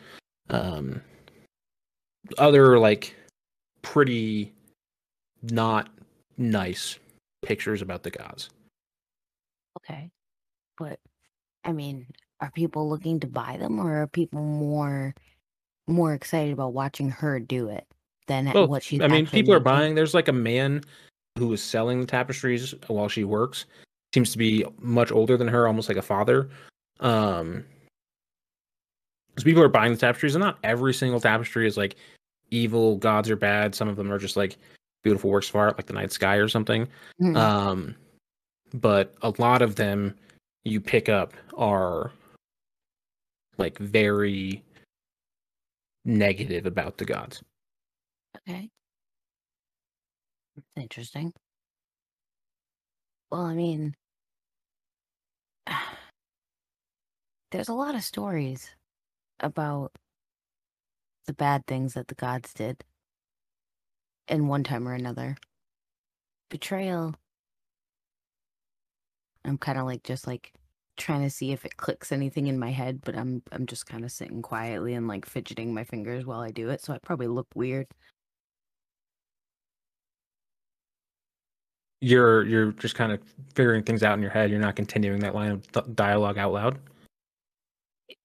Speaker 1: Um other like pretty not nice pictures about the gods
Speaker 3: okay. But I mean, are people looking to buy them or are people more more excited about watching her do it than
Speaker 1: Both.
Speaker 3: what she's
Speaker 1: I mean, people are buying. There's like a man who is selling the tapestries while she works. Seems to be much older than her, almost like a father. Um, because people are buying the tapestries, and not every single tapestry is like evil gods are bad. Some of them are just like beautiful works of art, like the night sky or something.
Speaker 3: Mhm.
Speaker 1: Um, but a lot of them you pick up are like very negative about the gods.
Speaker 3: Okay. That's interesting. Well, I mean, there's a lot of stories about the bad things that the gods did in one time or another. Betrayal. I'm kind of like just like trying to see if it clicks anything in my head, but I'm I'm just kind of sitting quietly and like fidgeting my fingers while I do it, so I probably look weird.
Speaker 1: you're you're just kind of figuring things out in your head. You're not continuing that line of th- dialogue out loud.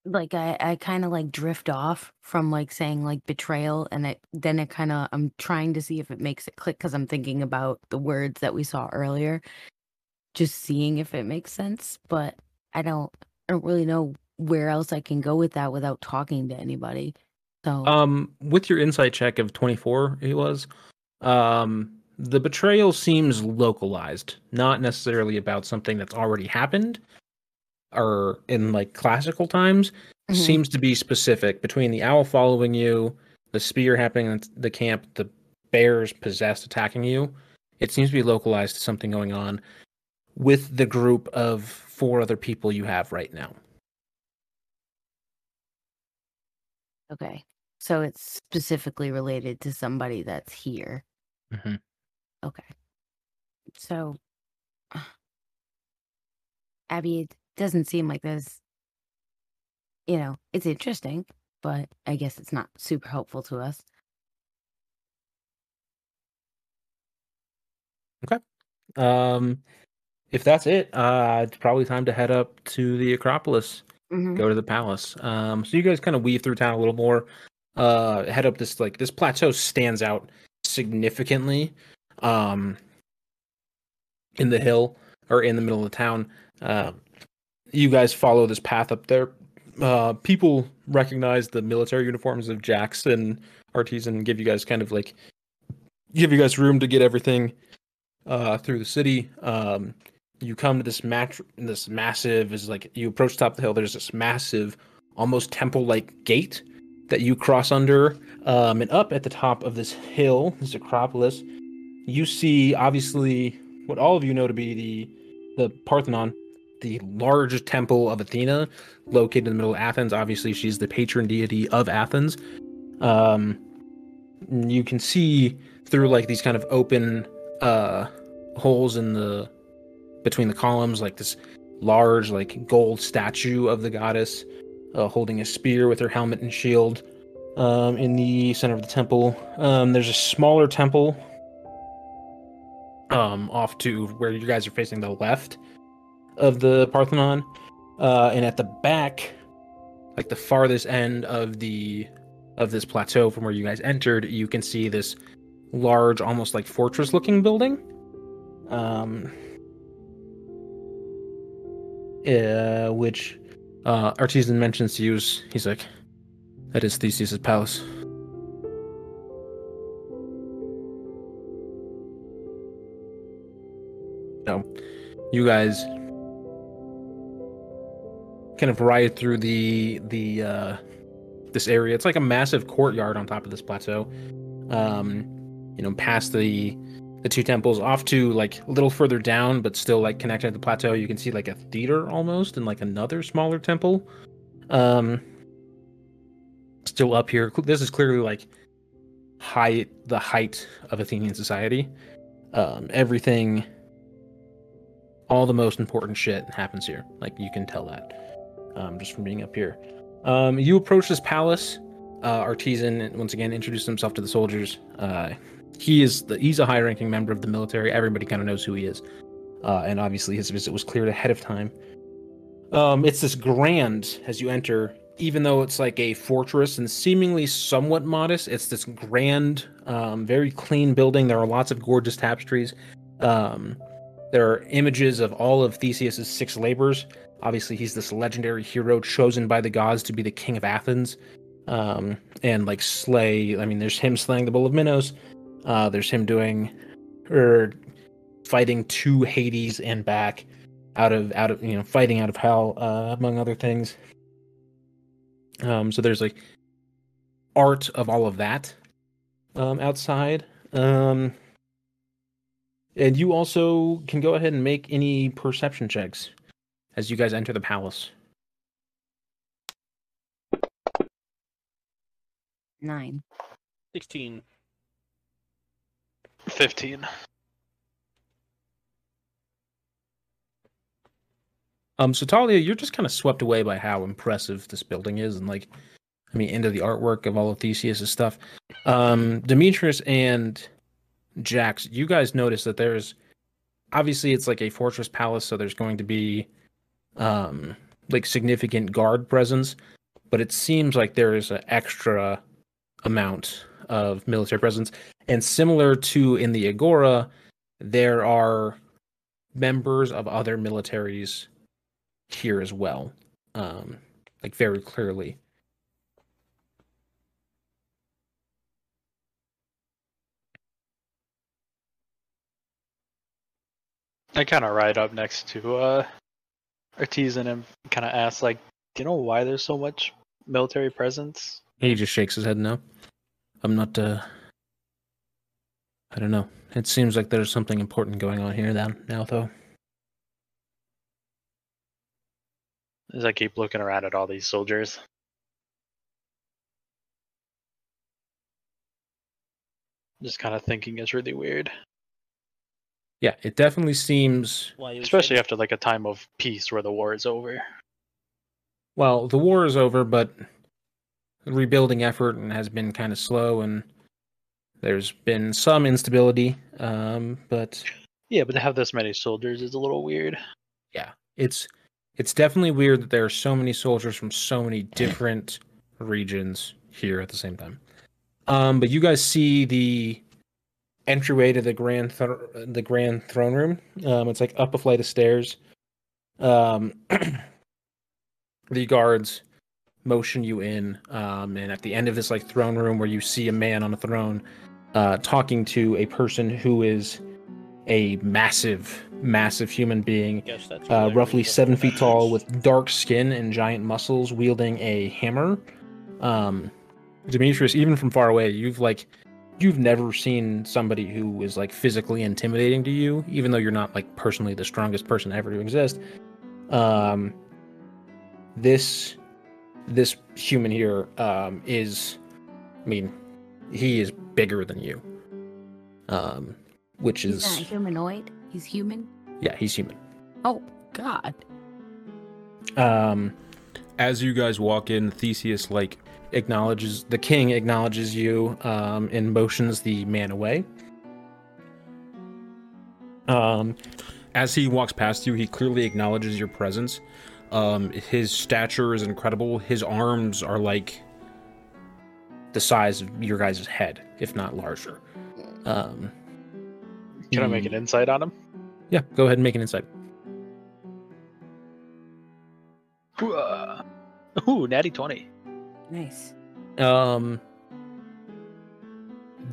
Speaker 3: Like I, I kind of like drift off from like saying like betrayal and it then it kind of I'm trying to see if it makes it click because I'm thinking about the words that we saw earlier just seeing if it makes sense but I don't I don't really know where else I can go with that without talking to anybody so
Speaker 1: Um, with your insight check of 24, it was, um, the betrayal seems localized, not necessarily about something that's already happened or in like classical times.
Speaker 3: Mhm.
Speaker 1: Seems to be specific between the owl following you, the spear happening in the camp, the bears possessed attacking you. It seems to be localized to something going on with the group of four other people you have right now.
Speaker 3: okay so it's specifically related to somebody that's here
Speaker 1: Mhm.
Speaker 3: Okay. So, Abby, doesn't seem like there's, you know, it's interesting, but I guess it's not super helpful to us. Okay.
Speaker 1: Um, if that's it, uh, it's probably time to head up to the Acropolis,
Speaker 3: Mhm.
Speaker 1: go to the palace. Um, so you guys kind of weave through town a little more. Uh, head up this like this plateau stands out significantly. Um, in the hill or in the middle of the town. Um, you guys follow this path up there. Uh, people recognize the military uniforms of and Artisan and give you guys kind of like give you guys room to get everything uh, through the city. Um, you come to this match, this massive is like you approach the top of the hill. There's this massive, almost temple-like gate that you cross under, um, and up at the top of this hill, this Acropolis, you see obviously what all of you know to be the the Parthenon, the large temple of Athena, located in the middle of Athens. Obviously, she's the patron deity of Athens. Um, you can see through like these kind of open uh holes in the between the columns like this large like gold statue of the goddess uh, holding a spear with her helmet and shield um, in the center of the temple um, there's a smaller temple um, off to where you guys are facing the left of the parthenon uh, and at the back like the farthest end of the of this plateau from where you guys entered you can see this large almost like fortress looking building. Um uh, which uh artisan mentions to use he's like that is theseus's palace. So you guys kind of ride through the the uh this area. It's like a massive courtyard on top of this plateau. Um you know past the the two temples off to like a little further down but still like connected to the plateau you can see like a theater almost and like another smaller temple. Um still up here. This is clearly like height the height of athenian society. Um everything all the most important shit happens here. Like you can tell that um just from being up here. Um you approach this palace. Uh artisan once again introduced himself to the soldiers. Uh he is the, he's a high ranking member of the military. Everybody kind of knows who he is. Uh, and obviously his visit was cleared ahead of time. Um, it's this grand as you enter. Even though it's like a fortress and seemingly somewhat modest it's this grand um, very clean building. There are lots of gorgeous tapestries. Um, there are images of all of theseus's six labors obviously he's this legendary hero chosen by the gods to be the king of athens um, and like slay i mean there's him slaying the bull of minos uh, there's him doing or fighting to Hades and back out of out of you know fighting out of hell uh, among other things. Um, so there's like art of all of that um, outside. Um, and you also can go ahead and make any perception checks as you guys enter the palace.
Speaker 3: Nine.
Speaker 5: 16.
Speaker 2: 15.
Speaker 1: Um, so Talia, you're just kind of swept away by how impressive this building is, and like, I mean, into the artwork of all of Theseus's stuff. Um, Demetrius and Jax, you guys notice that there's obviously it's like a fortress palace, so there's going to be um like significant guard presence, but it seems like there is an extra amount of military presence. And similar to in the Agora, there are members of other militaries here as well, um, like very clearly.
Speaker 2: I kind of ride up next to uh, Artisan and him kind of ask, like, do you know why there's so much military presence?
Speaker 1: He just shakes his head no. I'm not uh I don't know. It seems like there's something important going on here then now though.
Speaker 2: As I keep looking around at all these soldiers. Just kind of thinking it's really weird,
Speaker 1: Yeah, it definitely seems
Speaker 2: especially after like a time of peace where the war is over.
Speaker 1: well, the war is over, but the rebuilding effort and has been kind of slow and there's been some instability. Um, but
Speaker 2: Yeah, but to have this many soldiers is a little weird.
Speaker 1: yeah, it's it's definitely weird that there are so many soldiers from so many different regions here at the same time. Um, but you guys see the entryway to the grand the grand throne room. Um, it's like up a flight of stairs. Um, the guards motion you in, um, and at the end of this like throne room, where you see a man on a throne, uh, talking to a person who is a massive, massive human being uh, roughly seven feet tall with dark skin and giant muscles, wielding a hammer. Um, Demetrius, even from far away, you've like you've never seen somebody who is like physically intimidating to you, even though you're not like personally the strongest person ever to exist. Um, this this human here um, is, I mean, he is bigger than you. Um, which
Speaker 3: He's
Speaker 1: is
Speaker 3: not humanoid. He's human.
Speaker 1: yeah, he's human.
Speaker 3: Oh God.
Speaker 1: Um, as you guys walk in, Theseus like acknowledges the king acknowledges you um, and motions the man away. Um, as he walks past you, he clearly acknowledges your presence. Um, his stature is incredible. His arms are like the size of your guys' head, if not larger. Um,
Speaker 2: Can I make an insight on him?
Speaker 1: Yeah, go ahead and make an insight.
Speaker 2: Ooh, uh, Ooh, natty 20.
Speaker 3: Nice.
Speaker 1: Um,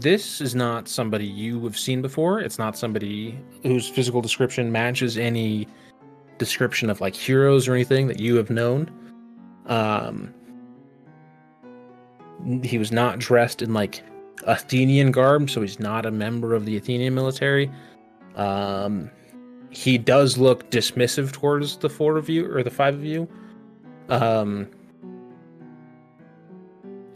Speaker 1: this is not somebody you have seen before. It's not somebody whose physical description matches any description of like heroes or anything that you have known. Um, he was not dressed in like Athenian garb, so he's not a member of the Athenian military. Um, he does look dismissive towards the four of you or the five of you. Um,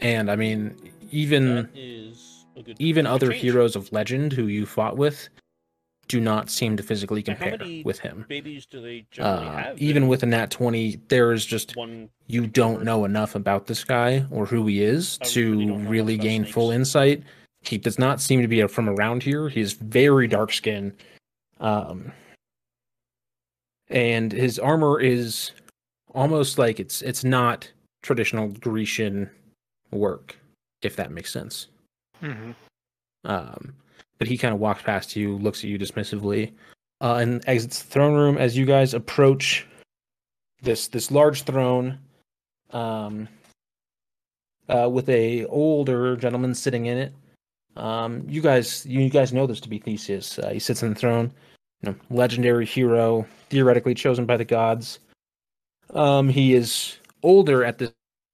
Speaker 1: and I mean, even
Speaker 5: That is a good
Speaker 1: even other
Speaker 5: change.
Speaker 1: heroes of legend who you fought with do not seem to physically compare with him.
Speaker 5: babies do they generally
Speaker 1: Uh, even with a nat 20, there is just
Speaker 5: one
Speaker 1: you don't know enough about this guy or who he is
Speaker 5: I
Speaker 1: to
Speaker 5: really
Speaker 1: really gain full insight. He does not seem to be from around here. He He's very dark skinned. Um, and his armor is almost like it's it's not traditional Grecian work, if that makes sense.
Speaker 2: Mm-hmm.
Speaker 1: Um, but he kind of walks past you, looks at you dismissively, uh, and exits the throne room as you guys approach this this large throne, um, uh, with a older gentleman sitting in it. Um, you guys, you guys know this to be Theseus. Uh, he sits on the throne, you know, legendary hero, theoretically chosen by the gods. Um, he is older at this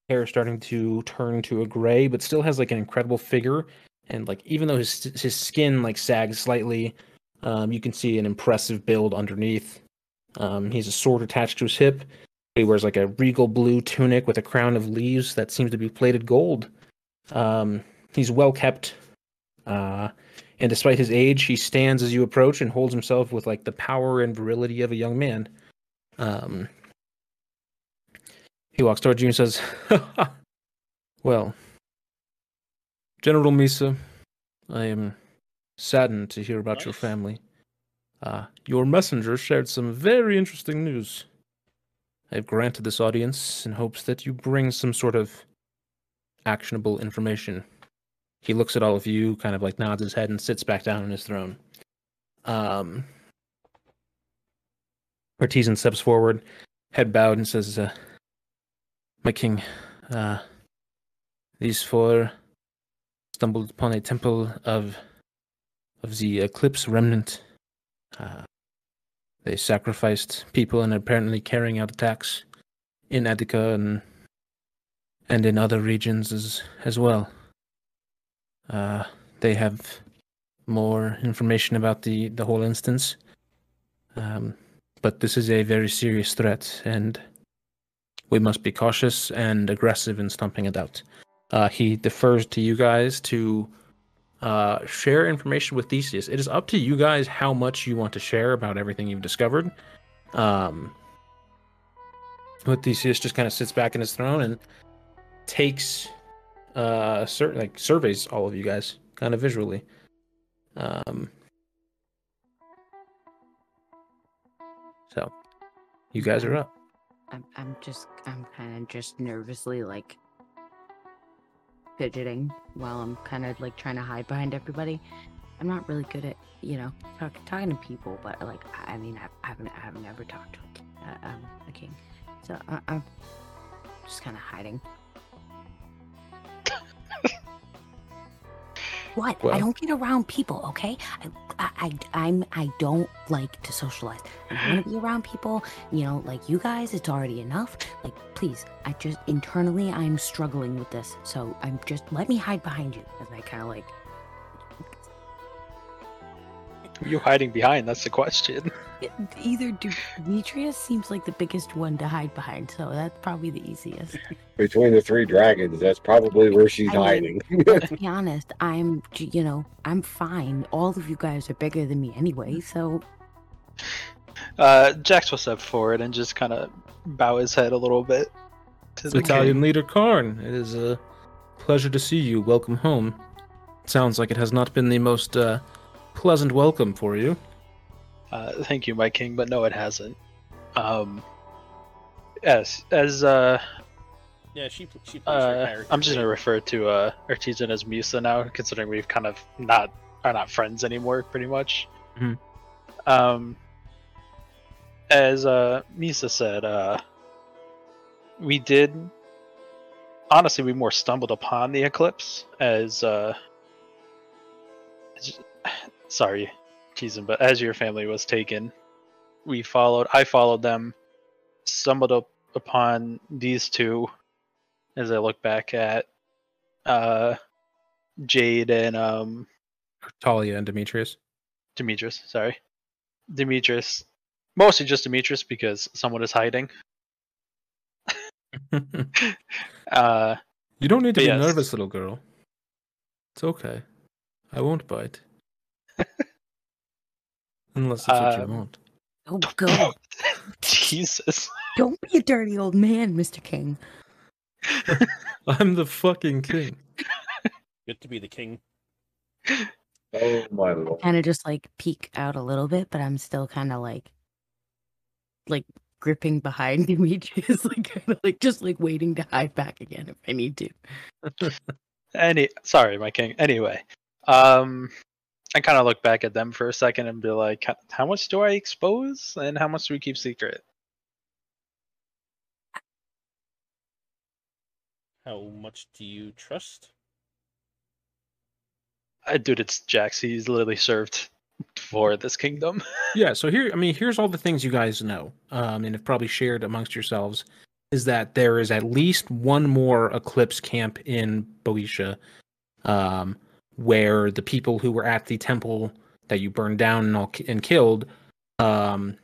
Speaker 1: hair is starting to turn to a gray, but still has like an incredible figure and like even though his his skin like sags slightly, um, you can see an impressive build underneath. Um, he has a sword attached to his hip. He wears like a regal blue tunic with a crown of leaves that seems to be plated gold. Um, he's well kept, uh, and despite his age, he stands as you approach and holds himself with like the power and virility of a young man. Um, he walks towards you and says, "Well." General Misa, I am saddened to hear about your family. Uh, your messenger shared some very interesting news. I've granted this audience in hopes that you bring some sort of actionable information. He looks at all of you, kind of like nods his head, and sits back down on his throne. Um, Artisan steps forward, head bowed, and says, uh, "My king, uh, these four stumbled upon a temple of of the Eclipse Remnant. Uh, they sacrificed people and apparently carrying out attacks in Attica and and in other regions as as well. Uh, they have more information about the the whole instance, um, but this is a very serious threat, and we must be cautious and aggressive in stumping it out. Uh, he defers to you guys to uh, share information with Theseus. It is up to you guys how much you want to share about everything you've discovered. Um, but Theseus just kind of sits back in his throne and takes uh certain like surveys all of you guys kind of visually. Um, so you guys are up.
Speaker 3: I'm, I'm just, I'm kind of just nervously like fidgeting while I'm kind of like trying to hide behind everybody. I'm not really good at, you know, talk, talking to people, but like, I mean, I, I haven't, I haven't ever talked to a, um, a king, so I, I'm just kind of hiding. What?
Speaker 1: Well-
Speaker 3: I don't get around people, okay? I, I, I, I'm, I don't like to socialize. I don't want to be around people. You know, like you guys, it's already enough. Like, please, I just internally, I'm struggling with this. So I'm just let me hide behind you as I kind of like.
Speaker 2: Who are you hiding behind? That's the question.
Speaker 3: Either do Demetrius seems like the biggest one to hide behind, so that's probably the easiest.
Speaker 4: Between the three dragons, that's probably where she's
Speaker 3: I mean-
Speaker 4: hiding.
Speaker 3: to be honest, I'm, you know, I'm fine. All of you guys are bigger than me anyway, so
Speaker 2: Uh, Jax will step forward and just kind of bow his head a little bit. To the
Speaker 1: Battalion
Speaker 2: king.
Speaker 1: Leader Karn, it is a pleasure to see you. Welcome home. Sounds like it has not been the most uh, pleasant welcome for you.
Speaker 2: Uh, thank you, my king, but no, it hasn't. Um, yes, as uh,
Speaker 5: Yeah, she she plays her
Speaker 2: uh
Speaker 5: character.
Speaker 2: I'm just gonna refer to uh Artisan as Misa now, considering we've kind of not are not friends anymore, pretty much.
Speaker 1: Mhm.
Speaker 2: Um, as uh Misa said, uh, we did honestly we more stumbled upon the eclipse as uh, as- sorry, teasing, but as your family was taken, we followed. I followed them, stumbled up upon these two as I look back at uh Jade and um
Speaker 1: Talia and Demetrius.
Speaker 2: Demetrius, sorry. Demetrius. Mostly just Demetrius because someone is hiding. Uh
Speaker 1: you don't need to be
Speaker 2: Yes.
Speaker 1: nervous, little girl. It's okay. I won't bite. Unless that's what you
Speaker 2: Um,
Speaker 1: want.
Speaker 3: oh God!
Speaker 2: Jesus.
Speaker 3: Don't be a dirty old man, Mr. King.
Speaker 1: I'm the fucking king.
Speaker 5: Good to be the king.
Speaker 4: oh my lord.
Speaker 3: Kind of just like peek out a little bit, but I'm still kind of like, like gripping behind Demetrius, like kind of like just like waiting to hide back again if I need to.
Speaker 2: Any sorry, my king. Anyway. Um I kind of look back at them for a second and be like, "How- how much do I expose and how much do we keep secret?
Speaker 5: How much do you trust?
Speaker 2: Uh, dude, it's Jax. He's literally served for this kingdom.
Speaker 1: Yeah, so here, I mean, here's all the things you guys know, um, and have probably shared amongst yourselves, is that there is at least one more Eclipse camp in Boeotia, um, where the people who were at the temple that you burned down and, all, and killed, um,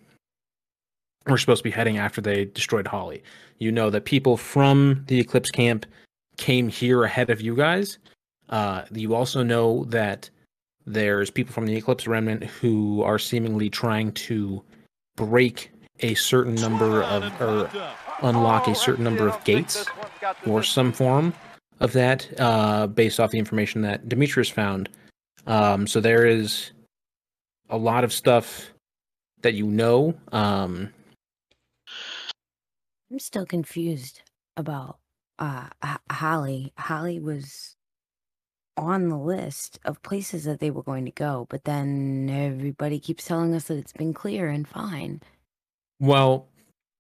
Speaker 1: were supposed to be heading after they destroyed Holly. You know that people from the Eclipse camp came here ahead of you guys. Uh, you also know that there's people from the Eclipse Remnant who are seemingly trying to break a certain number of or unlock a certain number of gates or some form of that uh, based off the information that Demetrius found. Um, so there is a lot of stuff that you know. Um,
Speaker 3: I'm still confused about uh Holly. Holly was on the list of places that they were going to go, but then everybody keeps telling us that it's been clear and fine.
Speaker 1: Well,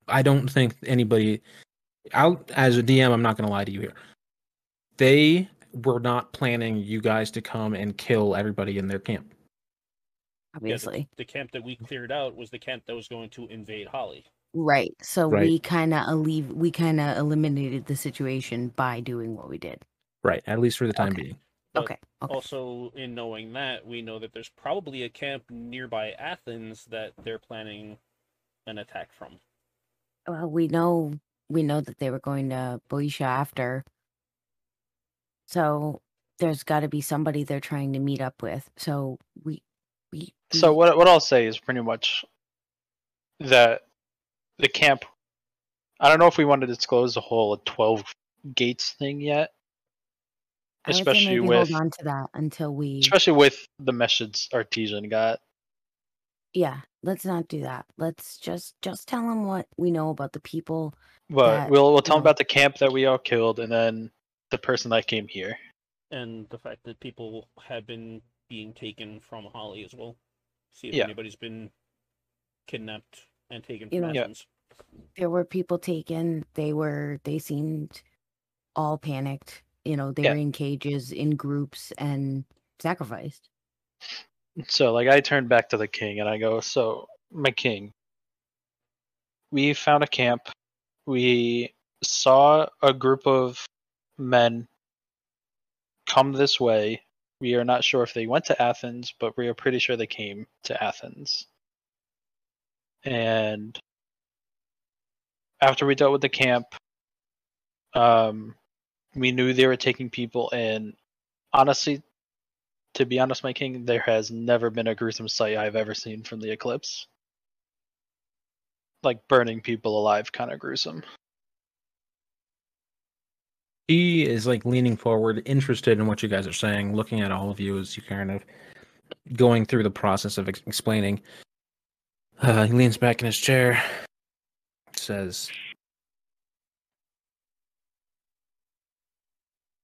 Speaker 1: I don't think anybody. Out as a DM, I'm not going to lie to you here. They were not planning you guys to come and kill everybody in their camp.
Speaker 3: Obviously,
Speaker 5: The camp that we cleared out was the camp that was going to invade Holly.
Speaker 3: right. So
Speaker 1: Right.
Speaker 3: we kind of leave. We kind of eliminated the situation by doing what we did.
Speaker 1: Right, at least for the time
Speaker 3: Okay.
Speaker 1: being.
Speaker 3: Okay. Okay.
Speaker 5: Also, in knowing that, we know that there's probably a camp nearby Athens that they're planning an attack from.
Speaker 3: Well, we know we know that they were going to Boeotia after. So there's got to be somebody they're trying to meet up with. So we we,
Speaker 2: So
Speaker 3: we-
Speaker 2: what what I'll say is pretty much that the camp. I don't know if we want to disclose the whole twelve gates thing yet,
Speaker 3: I would say
Speaker 2: especially with
Speaker 3: hold on to that until we
Speaker 2: especially with the message Artesian got.
Speaker 3: yeah let's not do that let's just just tell them what we know about the people
Speaker 2: But
Speaker 3: That-
Speaker 2: we'll we'll tell them about the camp that we all killed, and then the person that came here.
Speaker 5: And the fact that people have been being taken from Holly as well. See if
Speaker 2: Yeah.
Speaker 5: anybody's been kidnapped and taken
Speaker 3: You
Speaker 5: from
Speaker 3: know-
Speaker 2: Yeah.
Speaker 3: There were people taken they were they seemed all panicked you know they
Speaker 2: Yeah.
Speaker 3: were in cages in groups and sacrificed
Speaker 2: So like I turn back to the king and I go, so my king, we found a camp. We saw a group of men come this way. We are not sure if they went to Athens, but we are pretty sure they came to Athens. And after we dealt with the camp, um, we knew they were taking people in. Honestly, to be honest, my king, there has never been a gruesome sight I've ever seen from the eclipse. Like burning people alive, kind of gruesome.
Speaker 1: He is like leaning forward, interested in what you guys are saying, looking at all of you as you kind of going through the process of ex- explaining. Uh, he leans back in his chair, says,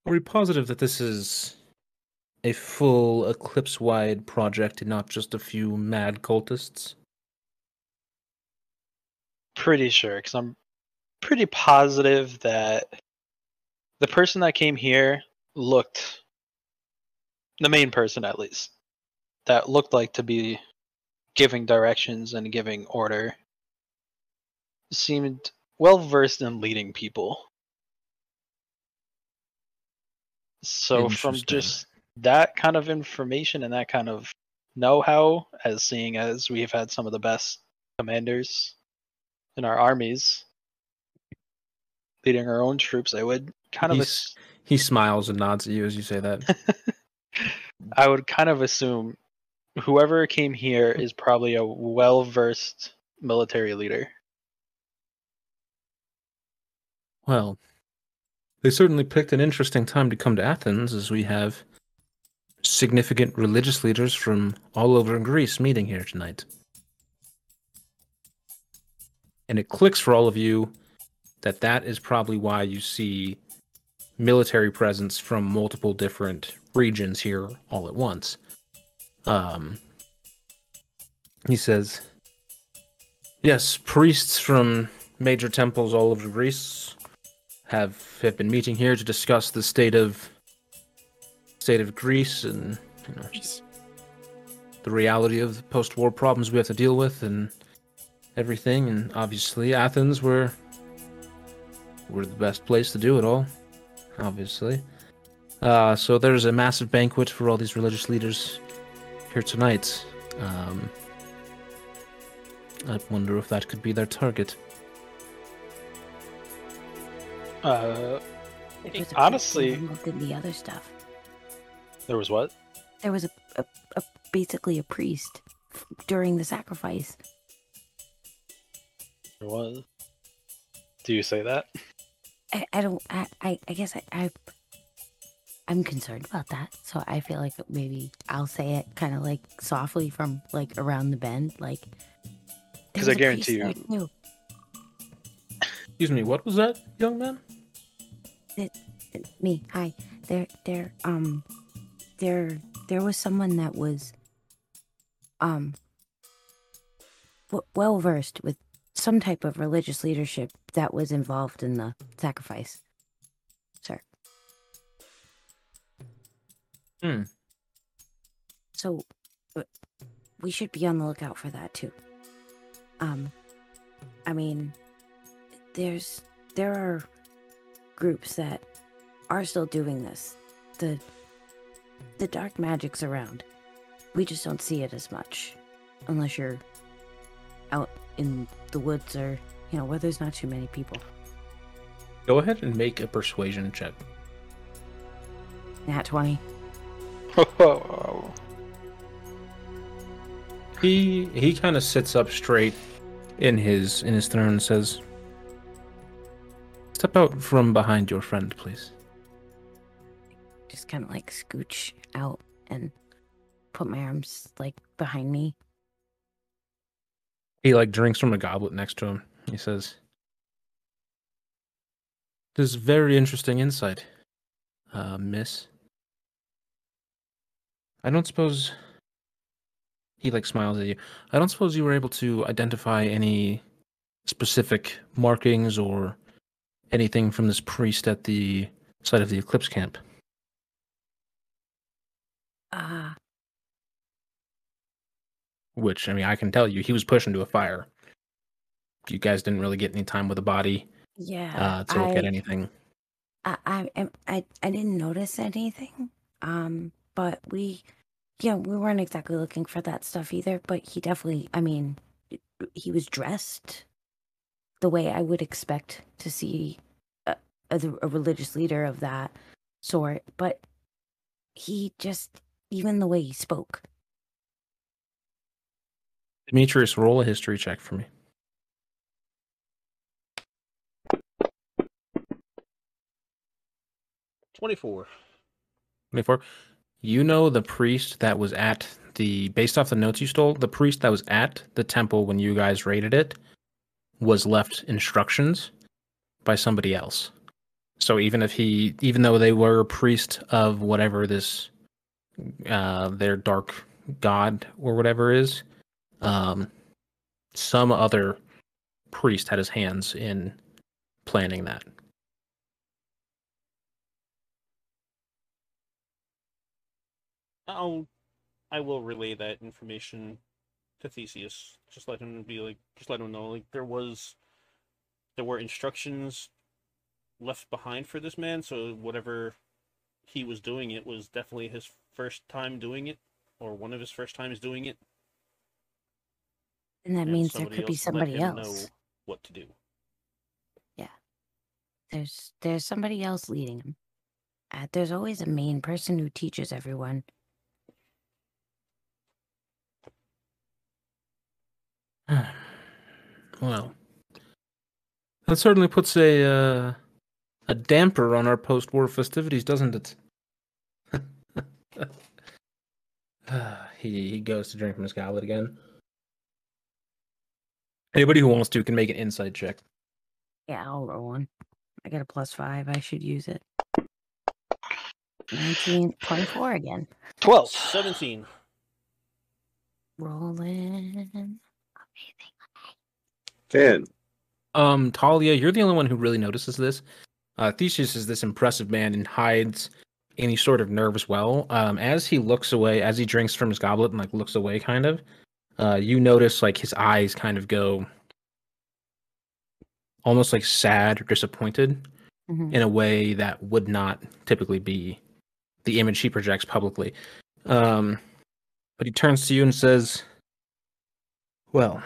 Speaker 1: Are we positive that this is a full eclipse wide project and not just a few mad cultists?
Speaker 2: Pretty sure, because I'm pretty positive that the person that came here looked, the main person at least, that looked like to be giving directions and giving order, seemed well versed in leading people. So from just that kind of information and that kind of know-how, as seeing as we've had some of the best commanders in our armies leading our own troops, I would kind of
Speaker 1: He's- He smiles and nods at you as you say that.
Speaker 2: I would kind of assume whoever came here is probably a well-versed military leader.
Speaker 1: Well, they certainly picked an interesting time to come to Athens, as we have significant religious leaders from all over Greece meeting here tonight. And it clicks for all of you that that is probably why you see military presence from multiple different regions here all at once. Um, he says, Yes, priests from major temples all over Greece have have been meeting here to discuss the state of state of Greece and you know the reality of the post-war problems we have to deal with and everything and obviously Athens were were the best place to do it all obviously uh, so there's a massive banquet for all these religious leaders here tonight um, I wonder if that could be their target
Speaker 2: Uh,
Speaker 3: There was a
Speaker 2: Honestly-
Speaker 3: involved in the other stuff
Speaker 2: there was what?
Speaker 3: there was a, a, a basically a priest f- during the sacrifice
Speaker 2: There was. Do you say that?
Speaker 3: I, I don't I, I I guess I, I I'm concerned about that. So I feel like maybe I'll say it kind of like softly from like around the bend, like.
Speaker 2: because I
Speaker 3: was a priest
Speaker 2: guarantee you-
Speaker 3: too.
Speaker 1: Excuse me, what was that, young man?
Speaker 3: me hi there there um there there was someone that was um w- well versed with some type of religious leadership that was involved in the sacrifice sir
Speaker 1: Hmm.
Speaker 3: so uh, we should be on the lookout for that too um i mean there's there are groups that are still doing this. The the dark magic's around. We just don't see it as much. Unless you're out in the woods or, you know, where there's not too many people.
Speaker 1: Go ahead and make a persuasion check.
Speaker 3: Nat 20.
Speaker 1: He he kind of sits up straight in his in his throne and says, "Step out from behind your friend, please."
Speaker 3: Just kind of like scooch out and put my arms like behind me.
Speaker 1: He like drinks from a goblet next to him. He says, "This is very interesting insight, uh, Miss. I don't suppose." He like smiles at you. I don't suppose you were able to identify any specific markings or anything from this priest at the site of the eclipse camp.
Speaker 3: Ah,
Speaker 1: Which I mean, I can tell you, he was pushed into a fire. You guys didn't really get any time with the body
Speaker 3: yeah.
Speaker 1: uh, to look
Speaker 3: I,
Speaker 1: at anything.
Speaker 3: I, I, I, I didn't notice anything. Um, but we, yeah, we weren't exactly looking for that stuff either. But he definitely, I mean, he was dressed the way I would expect to see a, a, a religious leader of that sort. But he just, even the way he spoke,
Speaker 1: Demetrius, roll a history check for me.
Speaker 5: Twenty-four.
Speaker 1: 24. You know the priest that was at the, based off the notes you stole, the priest that was at the temple when you guys raided it was left instructions by somebody else. So even if he, even though they were a priest of whatever this, uh, their dark god or whatever is, um, some other priest had his hands in planning that.
Speaker 5: I'll, I will relay that information to Theseus. Just let him be like, just let him know like there was, there were instructions left behind for this man. So whatever he was doing, it was definitely his first time doing it, or one of his first times doing it.
Speaker 3: and that
Speaker 5: and
Speaker 3: means there could be somebody
Speaker 5: him
Speaker 3: else.
Speaker 5: Know what to do. Yeah.
Speaker 3: There's there's somebody else leading him. Uh, there's always a main person who teaches everyone.
Speaker 1: well, that certainly puts a uh, a damper on our post-war festivities, doesn't it? he he goes to drink from his goblet again. Anybody who wants to can make an insight check.
Speaker 3: Yeah, I'll roll one. I got a plus five. I should use it. 19, 24 again.
Speaker 2: Twelve.
Speaker 5: Seventeen.
Speaker 3: Rolling. Amazing.
Speaker 4: Ten.
Speaker 1: Um, Talia, you're the only one who really notices this. Uh, Theseus is this impressive man and hides any sort of nerves well. Um, as he looks away, as he drinks from his goblet and like looks away, kind of, uh, you notice like his eyes kind of go almost like sad or disappointed
Speaker 3: Mhm.
Speaker 1: in a way that would not typically be the image he projects publicly. Um, but he turns to you and says, "Well."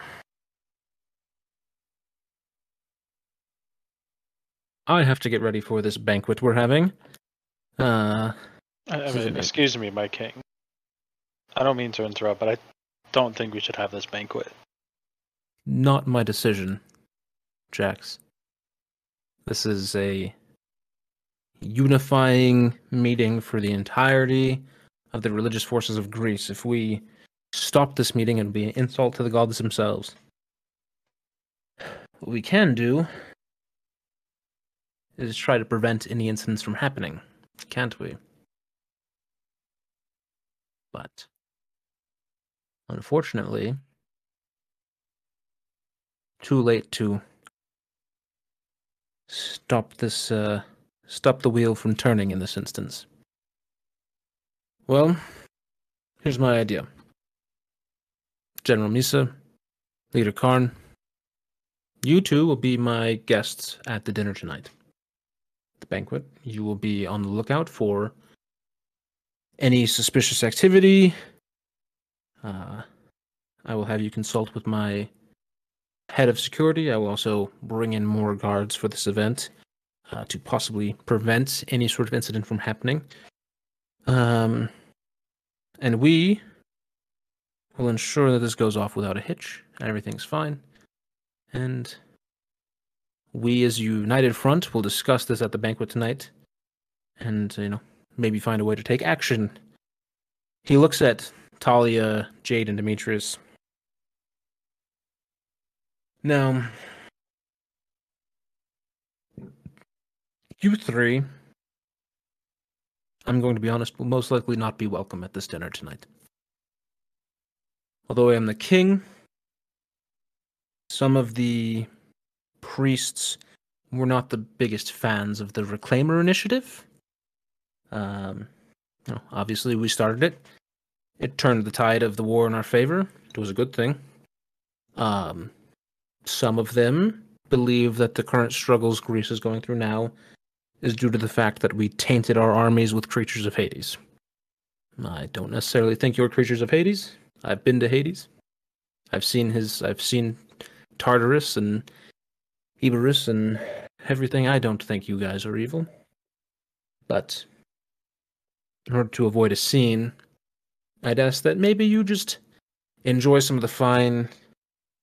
Speaker 1: I have to get ready for this banquet we're having. Uh,
Speaker 2: I, I
Speaker 1: This is
Speaker 2: mean, excuse me, my king. I don't mean to interrupt, but I don't think we should have this banquet.
Speaker 1: not my decision, Jax. This is a unifying meeting for the entirety of the religious forces of Greece. If we stop this meeting, and be an insult to the gods themselves. What we can do is try to prevent any incidents from happening, can't we? But unfortunately, too late to stop this uh, stop the wheel from turning in this instance. Well, here's my idea. General Misa, Leader Karn, you two will be my guests at the dinner tonight. The banquet. You will be on the lookout for any suspicious activity. Uh, I will have you consult with my head of security. I will also bring in more guards for this event uh, to possibly prevent any sort of incident from happening. Um, and we will ensure that this goes off without a hitch and everything's fine. And we, as united front, will discuss this at the banquet tonight, and you know maybe find a way to take action. He looks at Talia, Jade, and Demetrius. Now, you three, I'm going to be honest, will most likely not be welcome at this dinner tonight. Although I am the king, some of the priests were not the biggest fans of the Reclaimer initiative. Um, obviously, we started it. It turned the tide of the war in our favor. It was a good thing. Um, some of them believe that the current struggles Greece is going through now is due to the fact that we tainted our armies with creatures of Hades. I don't necessarily think you're creatures of Hades. I've been to Hades. I've seen his. I've seen Tartarus and Iberus and everything. I don't think you guys are evil. But in order to avoid a scene, I'd ask that maybe you just enjoy some of the fine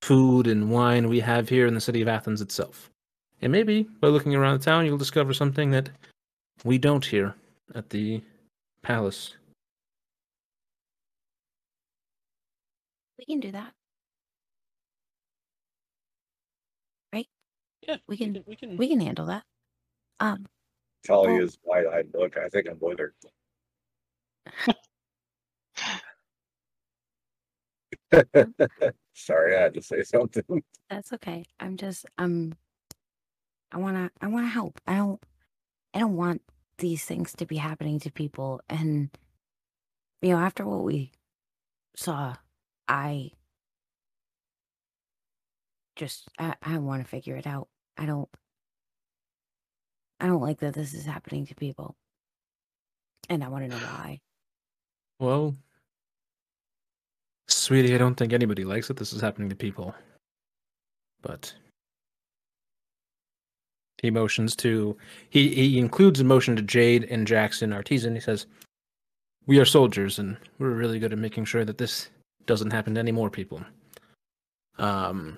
Speaker 1: food and wine we have here in the city of Athens itself. And maybe by looking around the town, you'll discover something that we don't here at the palace.
Speaker 3: We can do that. Right?
Speaker 5: Yeah,
Speaker 3: We can-
Speaker 5: we can.
Speaker 3: We can handle that. Um,
Speaker 4: Talia's wide-eyed look. I think I'm with her. Sorry, I had to say something.
Speaker 3: that's okay. I'm just um I wanna I wanna help. I don't I don't want these things to be happening to people and you know, after what we saw, I just I, I wanna figure it out. I don't I don't like that this is happening to people. And I wanna know why.
Speaker 1: Well, sweetie, I don't think anybody likes that this is happening to people. But he motions to he he includes a motion to Jade and Jax and Artisan. He says, "We are soldiers, and we're really good at making sure that this doesn't happen to any more people." Um,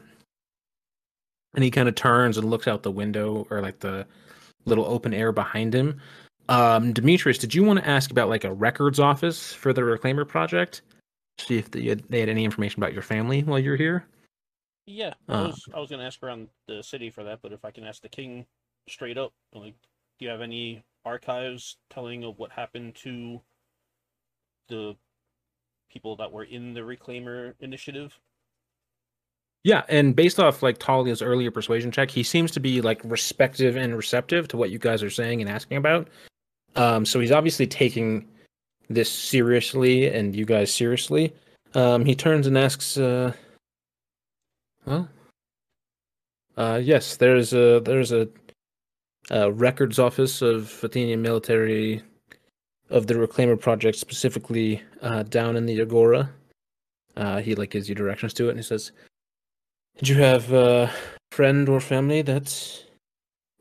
Speaker 1: and he kind of turns and looks out the window or like the little open air behind him. Um, Demetrius, did you want to ask about like a records office for the Reclaimer project? See if they had, they had any information about your family while you're here.
Speaker 5: Yeah, I
Speaker 1: Uh,
Speaker 5: was I was gonna ask around the city for that, but if I can ask the king straight up, like, do you have any archives telling of what happened to the people that were in the Reclaimer initiative?
Speaker 1: Yeah, and based off like Talia's earlier persuasion check, he seems to be like respective and receptive to what you guys are saying and asking about. Um, so he's obviously taking this seriously and you guys seriously. Um, he turns and asks, uh, "Well, uh, yes, there's a there's a, a records office of Athenian military of the Reclaimer project, specifically uh, down in the Agora." Uh, he like gives you directions to it, and he says. Did you have a friend or family that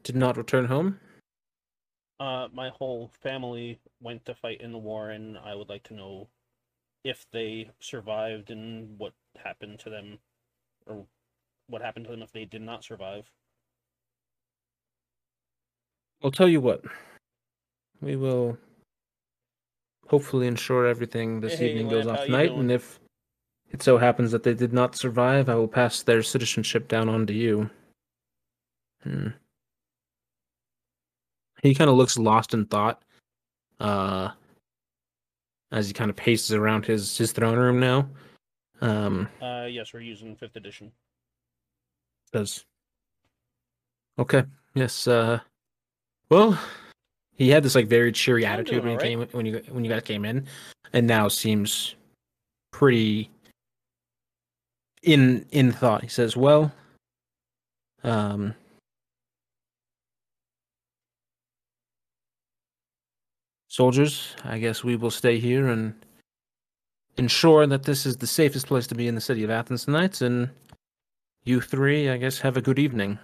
Speaker 1: did not return home?
Speaker 5: Uh, my whole family went to fight in the war, and I would like to know if they survived and what happened to them, or what happened to them if they did not survive.
Speaker 1: I'll tell you what. We will hopefully ensure everything this
Speaker 5: Hey,
Speaker 1: evening goes off tonight, and if it so happens that they did not survive, I will pass their citizenship down on to you. Hmm. he kind of looks lost in thought. Uh, as he kind of paces around his his throne room now. Um,
Speaker 5: Uh, yes, we're using fifth edition.
Speaker 1: Does. Okay. Yes. Uh. Well, he had this like very cheery
Speaker 5: I'm
Speaker 1: attitude when he came when you when you guys came in, and now seems pretty in in thought. He says, "Well, um." Soldiers, I guess we will stay here and ensure that this is the safest place to be in the city of Athens tonight, and you three, I guess, have a good evening.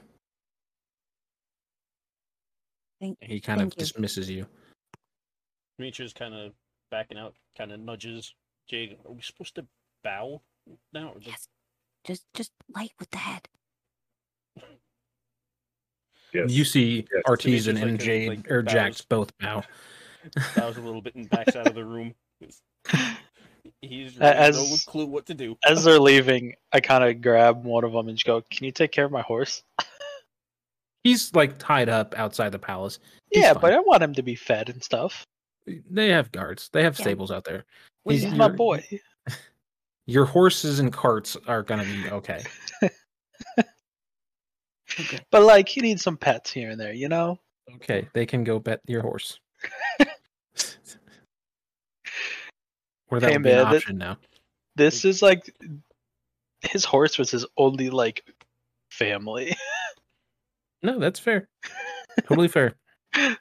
Speaker 3: Thank,
Speaker 1: He kind of
Speaker 3: Thank you.
Speaker 1: dismisses you.
Speaker 5: Demetrius kind of backing out, kind of nudges Jade. Are we supposed to bow now? Or
Speaker 3: yes. Just just light with the head.
Speaker 4: Yes.
Speaker 1: You see
Speaker 4: Yes.
Speaker 1: Artisan
Speaker 5: Demetrius,
Speaker 1: and
Speaker 5: like, uh,
Speaker 1: Jade
Speaker 5: like,
Speaker 1: or
Speaker 5: bows.
Speaker 1: Jax both bow.
Speaker 5: bows a little bit and backs out of the room. He's
Speaker 2: A-
Speaker 5: has no
Speaker 2: as-
Speaker 5: clue what to do.
Speaker 2: As they're leaving, I kind of grab one of them and just go, "Can you take care of my horse?"
Speaker 1: He's like tied up outside the palace. He's
Speaker 2: yeah,
Speaker 1: fine.
Speaker 2: but I want him to be fed and stuff.
Speaker 1: They have guards. They have
Speaker 3: Yeah.
Speaker 1: stables out there.
Speaker 2: He's
Speaker 1: He's-
Speaker 2: my boy.
Speaker 1: Your horses and carts are gonna be okay.
Speaker 3: Okay.
Speaker 2: But like, he needs some pets here and there, you know.
Speaker 1: Okay, they can go bet your horse. or that
Speaker 2: Hey,
Speaker 1: would be an
Speaker 2: man, that-
Speaker 1: option now.
Speaker 2: This is like his horse was his only like family.
Speaker 1: No, that's fair. Totally fair. Um,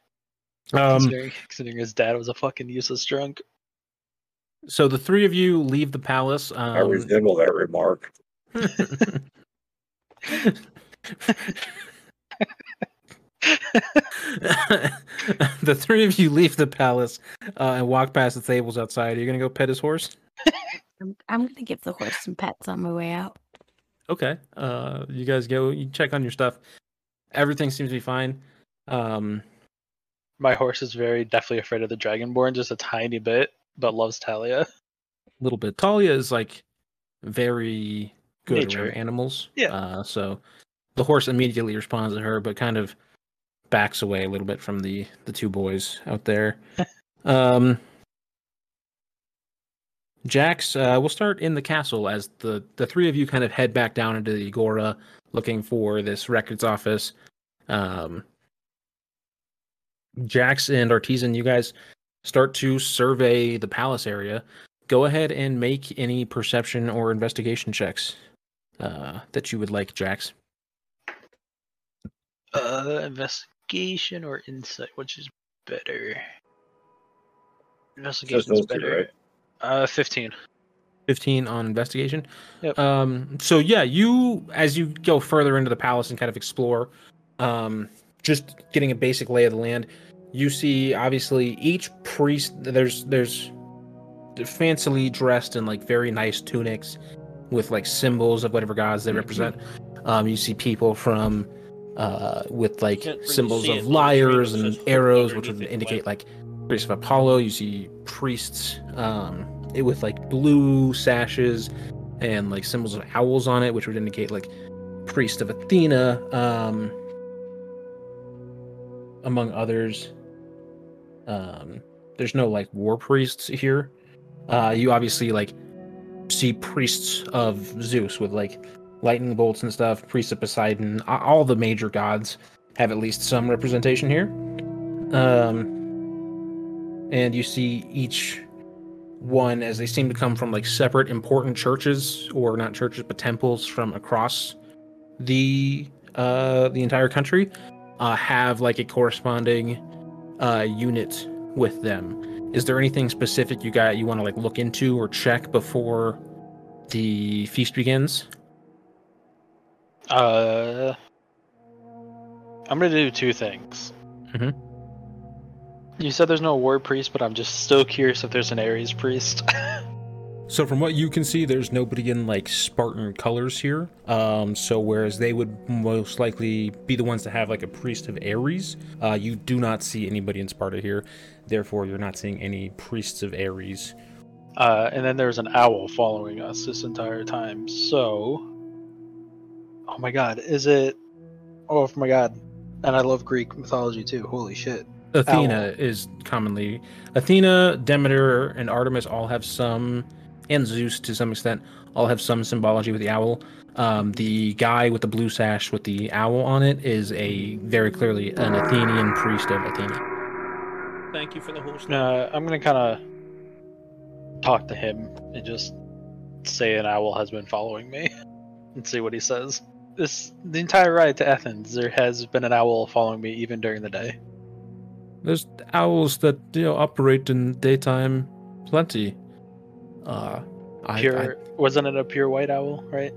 Speaker 2: considering, considering his dad was a fucking useless drunk.
Speaker 1: so the three of you leave the palace.
Speaker 4: I
Speaker 1: Um,
Speaker 4: resemble that remark.
Speaker 1: the three of you leave the palace uh, and walk past the tables outside. Are you gonna go pet his horse?
Speaker 3: I'm, I'm gonna give the horse some pets on my way out.
Speaker 1: Okay. Uh, you guys go. You check on your stuff. Everything seems to be fine. Um,
Speaker 2: My horse is very definitely afraid of the Dragonborn, just a tiny bit, but loves Talia.
Speaker 1: A little bit. Talia is like very good
Speaker 2: Nature.
Speaker 1: animals.
Speaker 2: Yeah.
Speaker 1: Uh, so the horse immediately responds to her, but kind of backs away a little bit from the the two boys out there. um, Jax, uh, we'll start in the castle as the the three of you kind of head back down into the agora, looking for this records office. Um, Jax and Artisan, you guys start to survey the palace area go ahead and make any perception or investigation checks uh, that you would like, Jax.
Speaker 2: Uh, investigation or insight, which is better?
Speaker 4: Just
Speaker 2: Investigation
Speaker 4: those
Speaker 2: is
Speaker 4: two,
Speaker 2: better.
Speaker 4: right?
Speaker 2: Uh, fifteen.
Speaker 1: 15 on investigation.
Speaker 2: Yep.
Speaker 1: Um, so yeah, you as you go further into the palace and kind of explore, um, just getting a basic lay of the land, you see obviously each priest there's there's fancily dressed in like very nice tunics with like symbols of whatever gods they
Speaker 2: Mhm.
Speaker 1: represent. Um, you see people from uh with like
Speaker 5: really
Speaker 1: symbols of
Speaker 5: on the screen,
Speaker 1: lyres and arrows, which would indicate
Speaker 5: like-
Speaker 1: like priests of Apollo. You see priests um it with like blue sashes and like symbols of owls on it, which would indicate like priest of Athena, um, among others. Um, there's no like war priests here. Uh, you obviously like see priests of Zeus with like lightning bolts and stuff. Priests of Poseidon. All the major gods have at least some representation here. Um, and you see each one as they seem to come from like separate important churches or not churches but temples from across the uh the entire country uh have like a corresponding uh unit with them is there anything specific you got you want to like look into or check before the feast begins
Speaker 2: Uh, I'm gonna do two things.
Speaker 1: Mhm.
Speaker 2: You said there's no war priest, but I'm just still curious if there's an Ares priest.
Speaker 1: So from what you can see, there's nobody in like Spartan colors here. Um, so whereas they would most likely be the ones to have like a priest of Ares, uh, you do not see anybody in Sparta here. Therefore, you're not seeing any priests of Ares.
Speaker 2: uh, and then there's an owl following us this entire time. So, oh my god, is it? Oh my god, and I love Greek mythology too. Holy shit!
Speaker 1: Athena is commonly Athena, Demeter, and Artemis all have some, and Zeus to some extent, all have some symbology with the owl. Um, the guy with the blue sash with the owl on it is a very clearly an Athenian priest of Athena.
Speaker 5: Thank you for the host.
Speaker 2: Uh, I'm gonna kind of talk to him and just say an owl has been following me and see what he says. This the entire ride to Athens, there has been an owl following me even during the day.
Speaker 1: There's owls that you know operate in daytime, plenty. Uh, I,
Speaker 2: Pure wasn't it a pure white owl, right?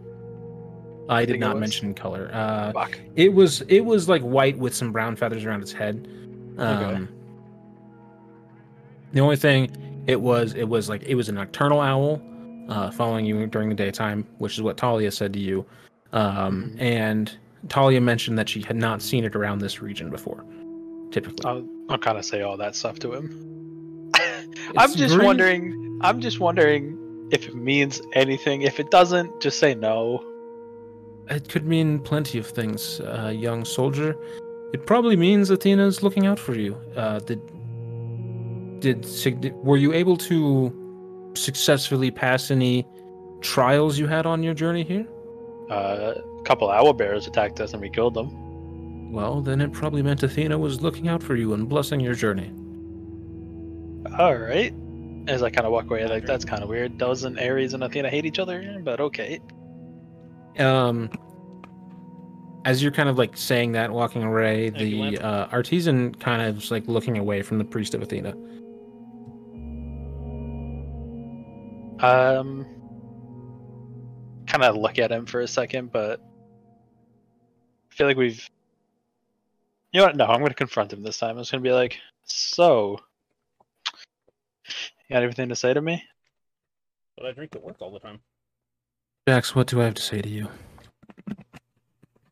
Speaker 1: I, I did not mention color. Uh,
Speaker 2: Fuck.
Speaker 1: It was it was like white with some brown feathers around its head. Um, The only thing it was it was like it was a nocturnal owl, uh, following you during the daytime, which is what Talia said to you. Um,
Speaker 2: Mhm.
Speaker 1: and Talia mentioned that she had not seen it around this region before. Typically,
Speaker 2: I'll, I'll kind of say all that stuff to him. I'm just
Speaker 1: very-
Speaker 2: wondering. I'm just wondering if it means anything. If it doesn't, just say no.
Speaker 1: It could mean plenty of things, uh, young soldier. It probably means Athena's looking out for you. Uh, did did were you able to successfully pass any trials you had on your journey here?
Speaker 2: Uh, a couple owl bears attacked us and we killed them.
Speaker 1: Well, then it probably meant Athena was looking out for you and blessing your journey.
Speaker 2: All right. As I kind of walk away, like that's kind of weird. Doesn't Ares and Athena hate each other? But okay.
Speaker 1: Um, as you're kind of like saying that, walking away, the uh, artisan kind of is like looking away from the priest of Athena.
Speaker 2: Um, kind of look at him for a second, but I feel like we've. You know what? No, I'm going to confront him this time. I'm just going to be like, "So, you got anything to say to me?"
Speaker 5: But I drink at work all the time.
Speaker 1: Jax, what do I have to say to you?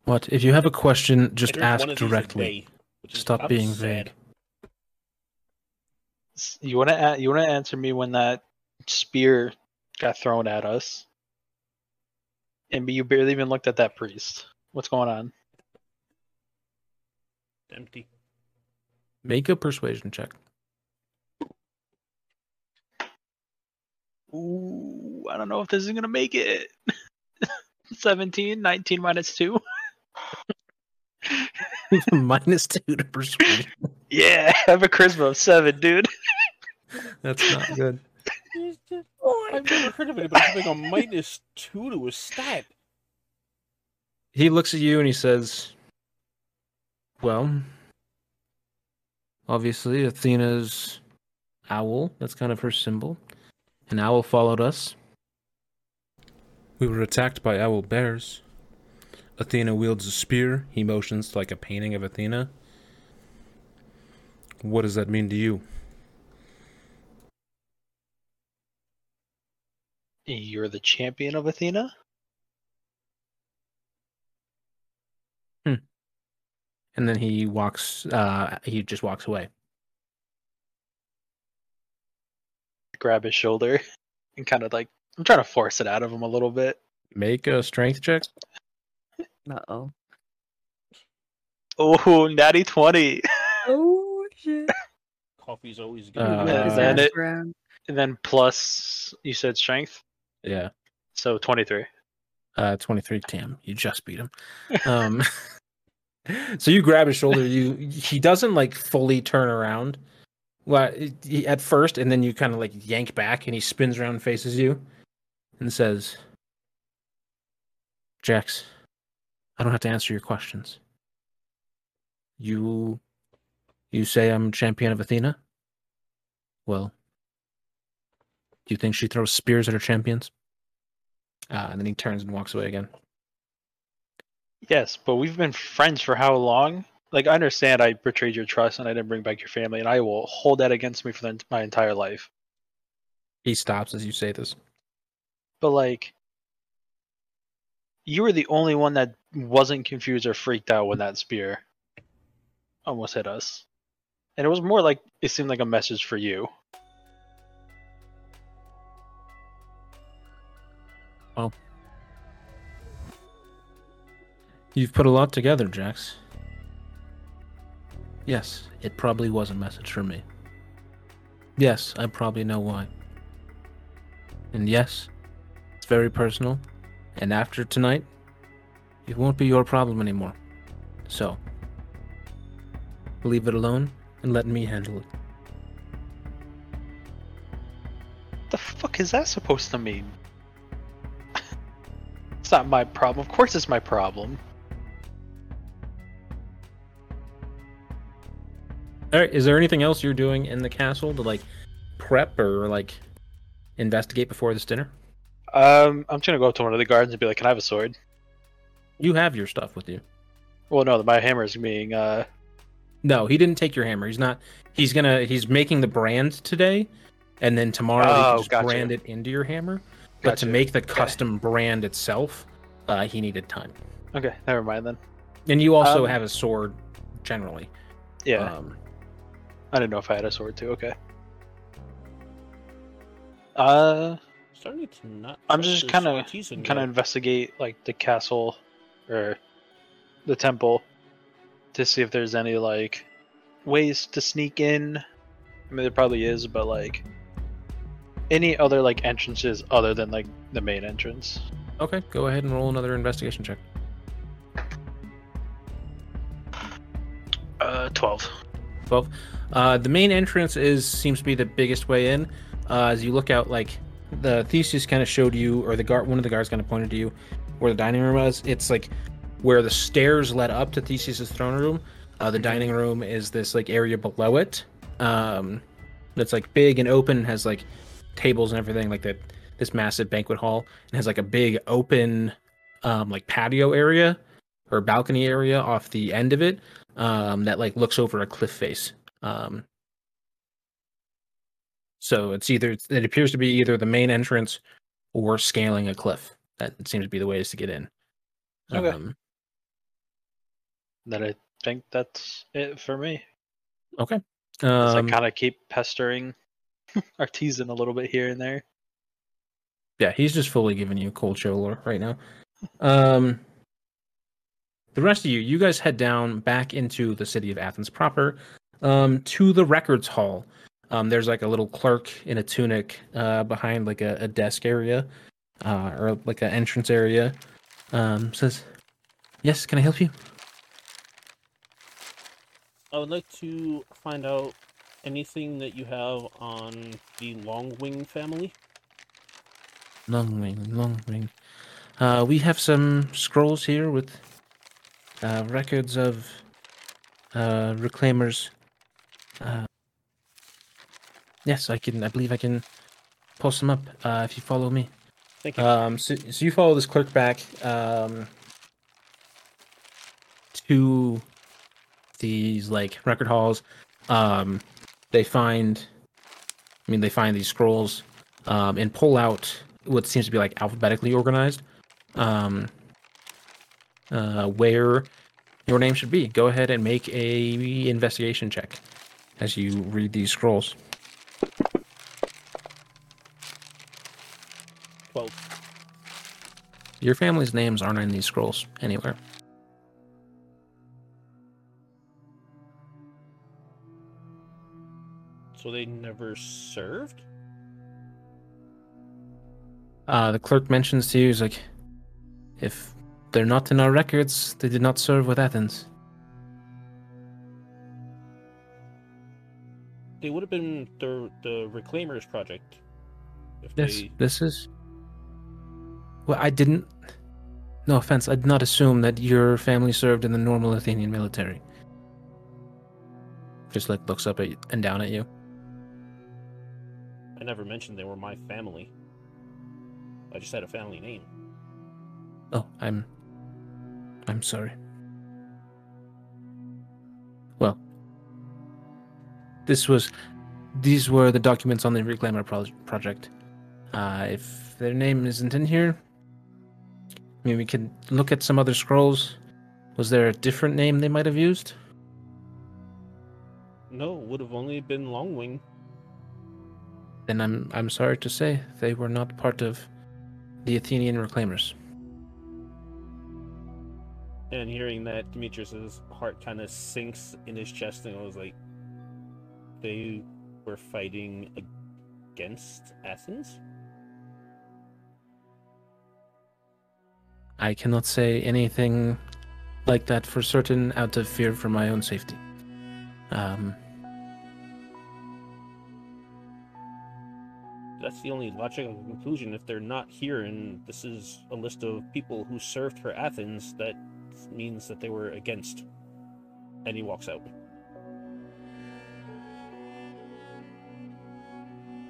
Speaker 1: What? If you have a question, just ask
Speaker 5: one of these a
Speaker 1: directly.
Speaker 5: day,
Speaker 1: Stop being
Speaker 5: upsetting.
Speaker 1: vague.
Speaker 2: You want to you want to answer me when that spear got thrown at us, and you barely even looked at that priest. What's going on?
Speaker 5: Empty.
Speaker 1: Make a persuasion check.
Speaker 2: Ooh, I don't know if this is gonna make it. 17, 19 minus 2.
Speaker 1: Minus two to persuasion.
Speaker 2: Yeah, I have a charisma of 7, dude.
Speaker 1: That's not good.
Speaker 5: Oh, I've never heard of anybody having a minus two to a stat.
Speaker 1: He looks at you and he says, Well, obviously, Athena's owl, that's kind of her symbol. An owl followed us. We were attacked by owl bears. Athena wields a spear. He motions like a painting of Athena. What does that mean to you?
Speaker 2: You're the champion of Athena?
Speaker 1: And then he walks, uh, he just walks away.
Speaker 2: Grab his shoulder and kind of like, I'm trying to force it out of him a little bit.
Speaker 1: Make a strength check.
Speaker 3: Uh oh.
Speaker 2: Oh, natty 20.
Speaker 3: Oh shit.
Speaker 5: Coffee's always good.
Speaker 1: Uh,
Speaker 2: and it- And then plus, you said strength?
Speaker 1: Yeah.
Speaker 2: So 23.
Speaker 1: Uh, 23. Damn, you just beat him. Um, so you grab his shoulder. You he doesn't like fully turn around. Well, he, at first, and then you kind of like yank back, and he spins around and faces you, and says, "Jax, I don't have to answer your questions. You, you say I'm champion of Athena. Well, do you think she throws spears at her champions?" Uh, and then he turns and walks away again.
Speaker 2: Yes, but we've been friends for how long? Like, I understand I betrayed your trust and I didn't bring back your family, and I will hold that against me for the, my entire life.
Speaker 1: He stops as you say this.
Speaker 2: But, like, you were the only one that wasn't confused or freaked out when that spear almost hit us. And it was more like it seemed like a message for you.
Speaker 1: You've put a lot together, Jax. Yes, it probably was a message for me. Yes, I probably know why. And yes, it's very personal. And after tonight, it won't be your problem anymore. So, leave it alone and let me handle it.
Speaker 2: the fuck is that supposed to mean? it's not my problem. Of course, it's my problem.
Speaker 1: All right, is there anything else you're doing in the castle to like prep or like investigate before this dinner?
Speaker 2: Um, I'm just gonna go up to one of the guards and be like, "Can I have a sword?"
Speaker 1: You have your stuff with you.
Speaker 2: Well, no, my hammer is being. uh
Speaker 1: No, he didn't take your hammer. He's not. He's gonna. He's making the brand today, and then tomorrow
Speaker 2: Oh,
Speaker 1: can just
Speaker 2: gotcha.
Speaker 1: brand it into your hammer. But to make the custom brand itself, uh, he needed time.
Speaker 2: Okay, never mind then.
Speaker 1: And you also
Speaker 2: Um,
Speaker 1: have a sword, generally.
Speaker 2: Yeah,
Speaker 1: Um,
Speaker 2: I didn't know if I had a sword too. Okay. Uh,
Speaker 5: Starting to not.
Speaker 2: I'm just kinda-
Speaker 5: artisan
Speaker 2: kind of investigate like the castle or the temple to see if there's any like ways to sneak in. I mean, there probably is, but like any other like entrances other than like the main entrance.
Speaker 1: okay, go ahead and roll another investigation check.
Speaker 2: Uh, twelve.
Speaker 1: 12 uh, the main entrance is seems to be the biggest way in. Uh, as you look out like the theseus kind of showed you or the guard one of the guards kind of pointed to you where the dining room was. It's like where the stairs led up to theseus's throne room. Uh, the dining room is this like area below it. Um that's like big and open has like tables and everything like that this massive banquet hall. And has like a big open um like patio area or balcony area off the end of it um, that like looks over a cliff face. Um, so it's either it appears to be either the main entrance or scaling a cliff. That seems to be the ways to get in.
Speaker 2: Okay.
Speaker 1: Um,
Speaker 2: Then I think that's it for me.
Speaker 1: okay. Um,
Speaker 2: I kind of keep pestering artisan a little bit here and there.
Speaker 1: yeah, he's just fully giving you cold shoulder right now. Um, the rest of you, you guys head down back into the city of Athens proper, um, to the records hall. Um, there's like a little clerk in a tunic uh, behind like a, a desk area, uh, or like an entrance area. Um, says, "Yes, can I help you?"
Speaker 5: I would like to find out anything that you have on the Longwing family.
Speaker 1: Longwing, Longwing. Uh, we have some scrolls here with uh, records of uh, reclaimers. Uh, yes, I can. I believe I can post them up uh, if you follow me.
Speaker 5: Thank you.
Speaker 1: Um, so, so you follow this clerk back um, to these like record halls. Um, they find, I mean, they find these scrolls um, and pull out what seems to be like alphabetically organized. Um, uh, where your name should be. Go ahead and make a investigation check as you read these scrolls.
Speaker 5: Twelve.
Speaker 1: Your family's names aren't in these scrolls anywhere.
Speaker 5: So they never served.
Speaker 1: Uh, the clerk mentions to you, he's like, if they're not in our records, they did not serve with Athens.
Speaker 5: They would have been the the Reclaimers project. If
Speaker 1: Yes,
Speaker 5: they
Speaker 1: this is. Well, I didn't. No offense, I did not assume that your family served in the normal Athenian military. Just like looks up at and down at you.
Speaker 5: I never mentioned they were my family. I just had a family name.
Speaker 1: Oh, I'm. I'm sorry. Well, this was. These were the documents on the Reclaimer pro- project. Uh, if their name isn't in here, I mean, we can look at some other scrolls. Was there a different name they might have used?
Speaker 5: No, would have only been Longwing.
Speaker 1: Then I'm I'm sorry to say they were not part of the Athenian Reclaimers.
Speaker 5: And hearing that, Demetrius's heart kind of sinks in his chest, and I was like, they were fighting against Athens?
Speaker 1: I cannot say anything like that for certain out of fear for my own safety. Um,
Speaker 5: that's the only logical conclusion. If they're not here and this is a list of people who served for Athens, that means that they were against. And he walks out.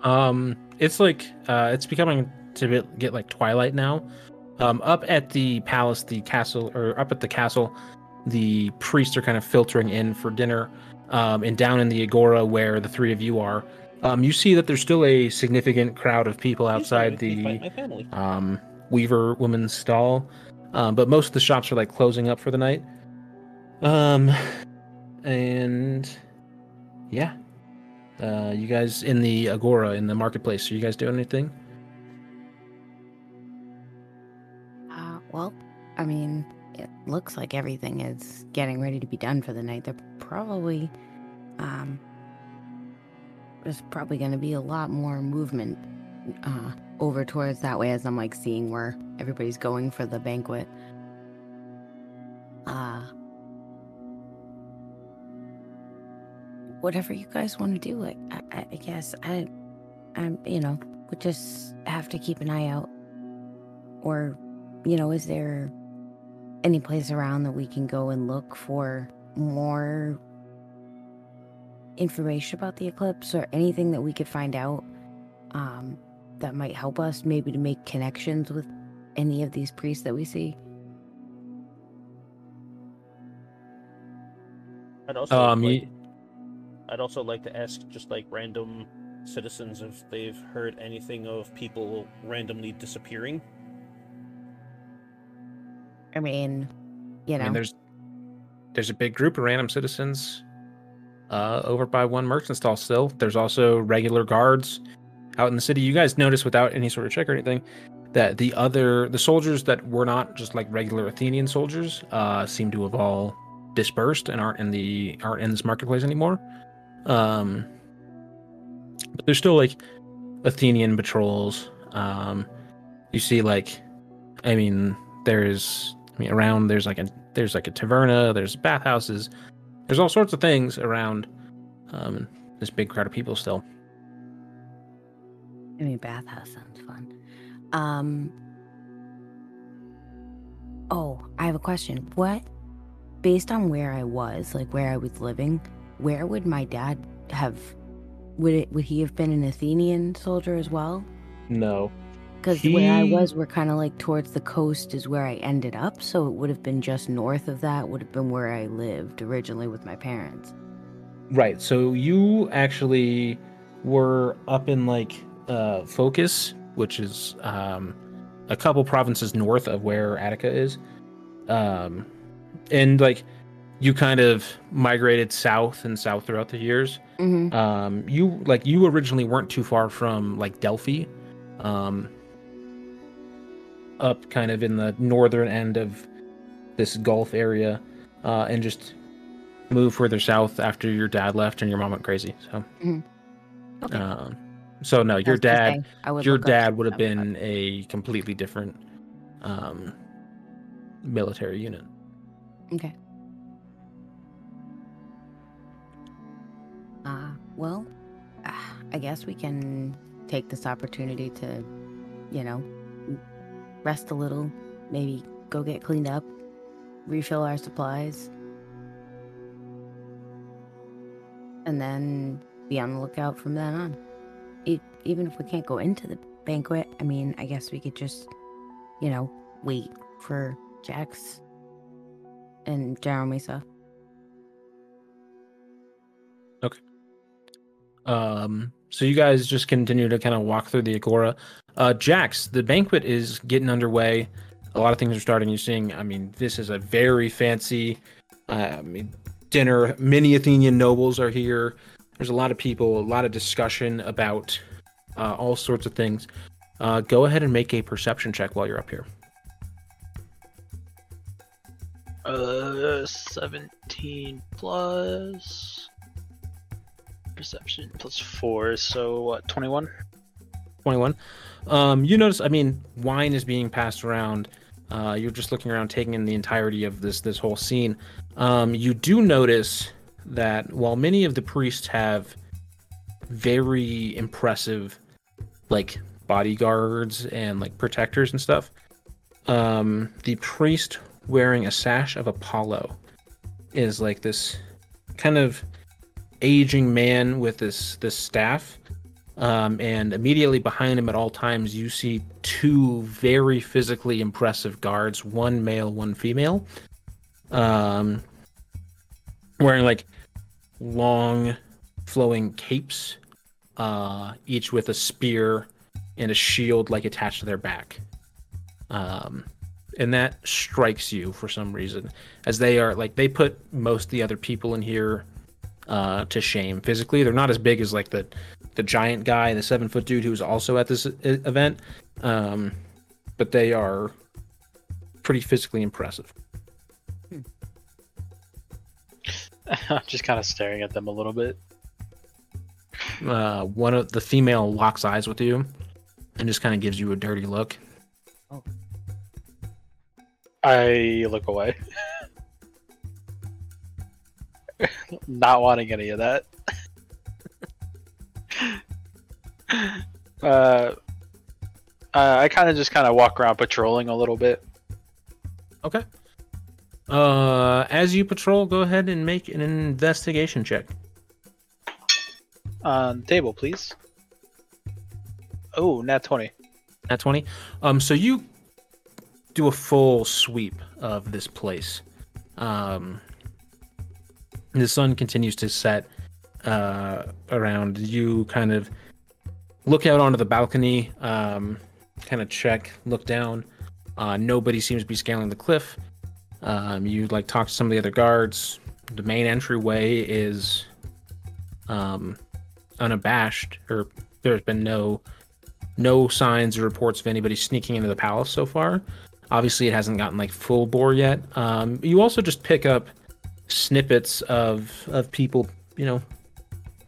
Speaker 1: Um, it's like uh, it's becoming to get like twilight now. Um, up at the palace, the castle, or up at the castle, the priests are kind of filtering in for dinner. Um, and down in the agora where the three of you are, um, you see that there's still a significant crowd of people outside the um, Weaver woman's stall. Um, but most of the shops are like closing up for the night. Um, and yeah, uh, you guys in the agora in the marketplace. Are you guys doing anything?
Speaker 3: Uh, well, I mean, it looks like everything is getting ready to be done for the night. They're probably, um, there's probably going to be a lot more movement uh, over towards that way as I'm like seeing where everybody's going for the banquet. Whatever you guys want to do, like I, I guess I, I'm, you know, we just have to keep an eye out. Or, you know, is there any place around that we can go and look for more information about the eclipse or anything that we could find out um, that might help us maybe to make connections with any of these priests that we see?
Speaker 5: I'd also
Speaker 1: Um,
Speaker 5: like,
Speaker 1: you-
Speaker 5: I'd also like to ask just like random citizens if they've heard anything of people randomly disappearing.
Speaker 3: I mean, you
Speaker 1: I
Speaker 3: know,
Speaker 1: mean, there's there's a big group of random citizens uh, over by one merchant stall. Still, there's also regular guards out in the city. You guys notice without any sort of check or anything that the other the soldiers that were not just like regular Athenian soldiers uh, seem to have all dispersed and aren't in the aren't in this marketplace anymore. Um, but there's still like Athenian patrols. Um, you see like, I mean, there's I mean around there's like a there's like a taverna, there's bathhouses, there's all sorts of things around um, this big crowd of people still.
Speaker 3: I mean, bathhouse sounds fun. Um. Oh, I have a question. What, based on where I was, like where I was living, where would my dad have? Would it? Would he have been an Athenian soldier as well?
Speaker 1: No.
Speaker 3: Because where I was, we're kind of like towards the coast is where I ended up. So it would have been just north of that. Would have been where I lived originally with my parents.
Speaker 1: Right. So you actually were up in like uh Phocis, which is um a couple provinces north of where Attica is. Um and like you kind of migrated south and south throughout the years.
Speaker 3: Mm-hmm.
Speaker 1: Um you like you originally weren't too far from like Delphi. Um up kind of in the northern end of this Gulf area. Uh and just moved further south after your dad left and your mom went crazy. So,
Speaker 3: Okay.
Speaker 1: um, so no, your dad,
Speaker 3: say, I would
Speaker 1: your dad would have
Speaker 3: stuff, but-
Speaker 1: been a completely different, um, military unit.
Speaker 3: Okay. Uh, well, ah, I guess we can take this opportunity to, you know, rest a little, maybe go get cleaned up, refill our supplies, and then be on the lookout from then on. E- even if we can't go into the banquet, I mean, I guess we could just, you know, wait for Jax and General Mesa.
Speaker 1: Um, so you guys just continue to kind of walk through the Agora. Uh, Jax, the banquet is getting underway. A lot of things are starting. You're seeing, I mean, this is a very fancy, uh, I mean, dinner. Many Athenian nobles are here. There's a lot of people, a lot of discussion about uh, all sorts of things. Uh, go ahead and make a perception check while you're up here.
Speaker 2: Uh, Uh, 17 plus perception plus 4, so what, 21?
Speaker 1: 21. Um, you notice, I mean, wine is being passed around. Uh, you're just looking around, taking in the entirety of this this whole scene. Um, you do notice that while many of the priests have very impressive, like bodyguards and like protectors and stuff, um, the priest wearing a sash of Apollo is like this kind of aging man with this this staff um, and immediately behind him at all times, you see two very physically impressive guards, one male, one female, um, wearing like long, flowing capes, uh, each with a spear and a shield like attached to their back. Um, and that strikes you for some reason, as they are like they put most the other people in here uh, to shame physically. They're not as big as like the the giant guy, the seven foot dude who's also at this event, um, but they are pretty physically impressive.
Speaker 2: I'm just kind of staring at them a little bit.
Speaker 1: Uh, one of the female locks eyes with you and just kind of gives you a dirty look.
Speaker 2: I look away. Not wanting any of that. uh, uh, I kind of just kind of walk around patrolling a little bit.
Speaker 1: Okay. Uh, as you patrol, go ahead and make an investigation check.
Speaker 2: On table, please. Oh, nat 20.
Speaker 1: At 20. Um, so you do a full sweep of this place. Um, the sun continues to set uh, around. You kind of look out onto the balcony, um, kind of check, look down. Uh, nobody seems to be scaling the cliff. Um, you like talk to some of the other guards. The main entryway is um, unabashed, or there's been no no signs or reports of anybody sneaking into the palace so far. Obviously, it hasn't gotten like full bore yet. Um, you also just pick up snippets of of people, you know,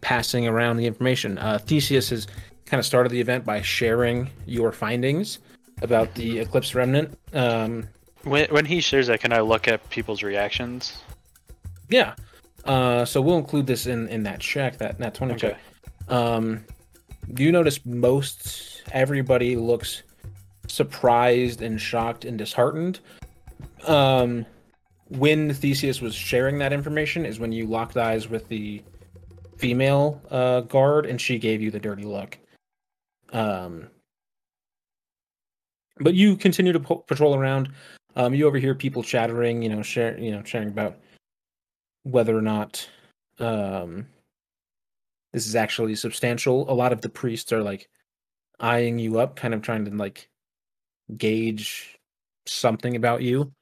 Speaker 1: passing around the information. Uh, Theseus has kind of started the event by sharing your findings about the Eclipse Remnant. Um,
Speaker 2: When, when he shares that, can I look at people's reactions?
Speaker 1: yeah. Uh, so we'll include this in in that check, that that twenty
Speaker 2: Okay.
Speaker 1: check. Um, do you notice most everybody looks surprised and shocked and disheartened. Um, when Theseus was sharing that information is when you locked eyes with the female uh, guard and she gave you the dirty look. Um, but you continue to po- patrol around. Um, you overhear people chattering, you know, share, you know, sharing about whether or not um, this is actually substantial. A lot of the priests are like eyeing you up, kind of trying to like gauge something about you.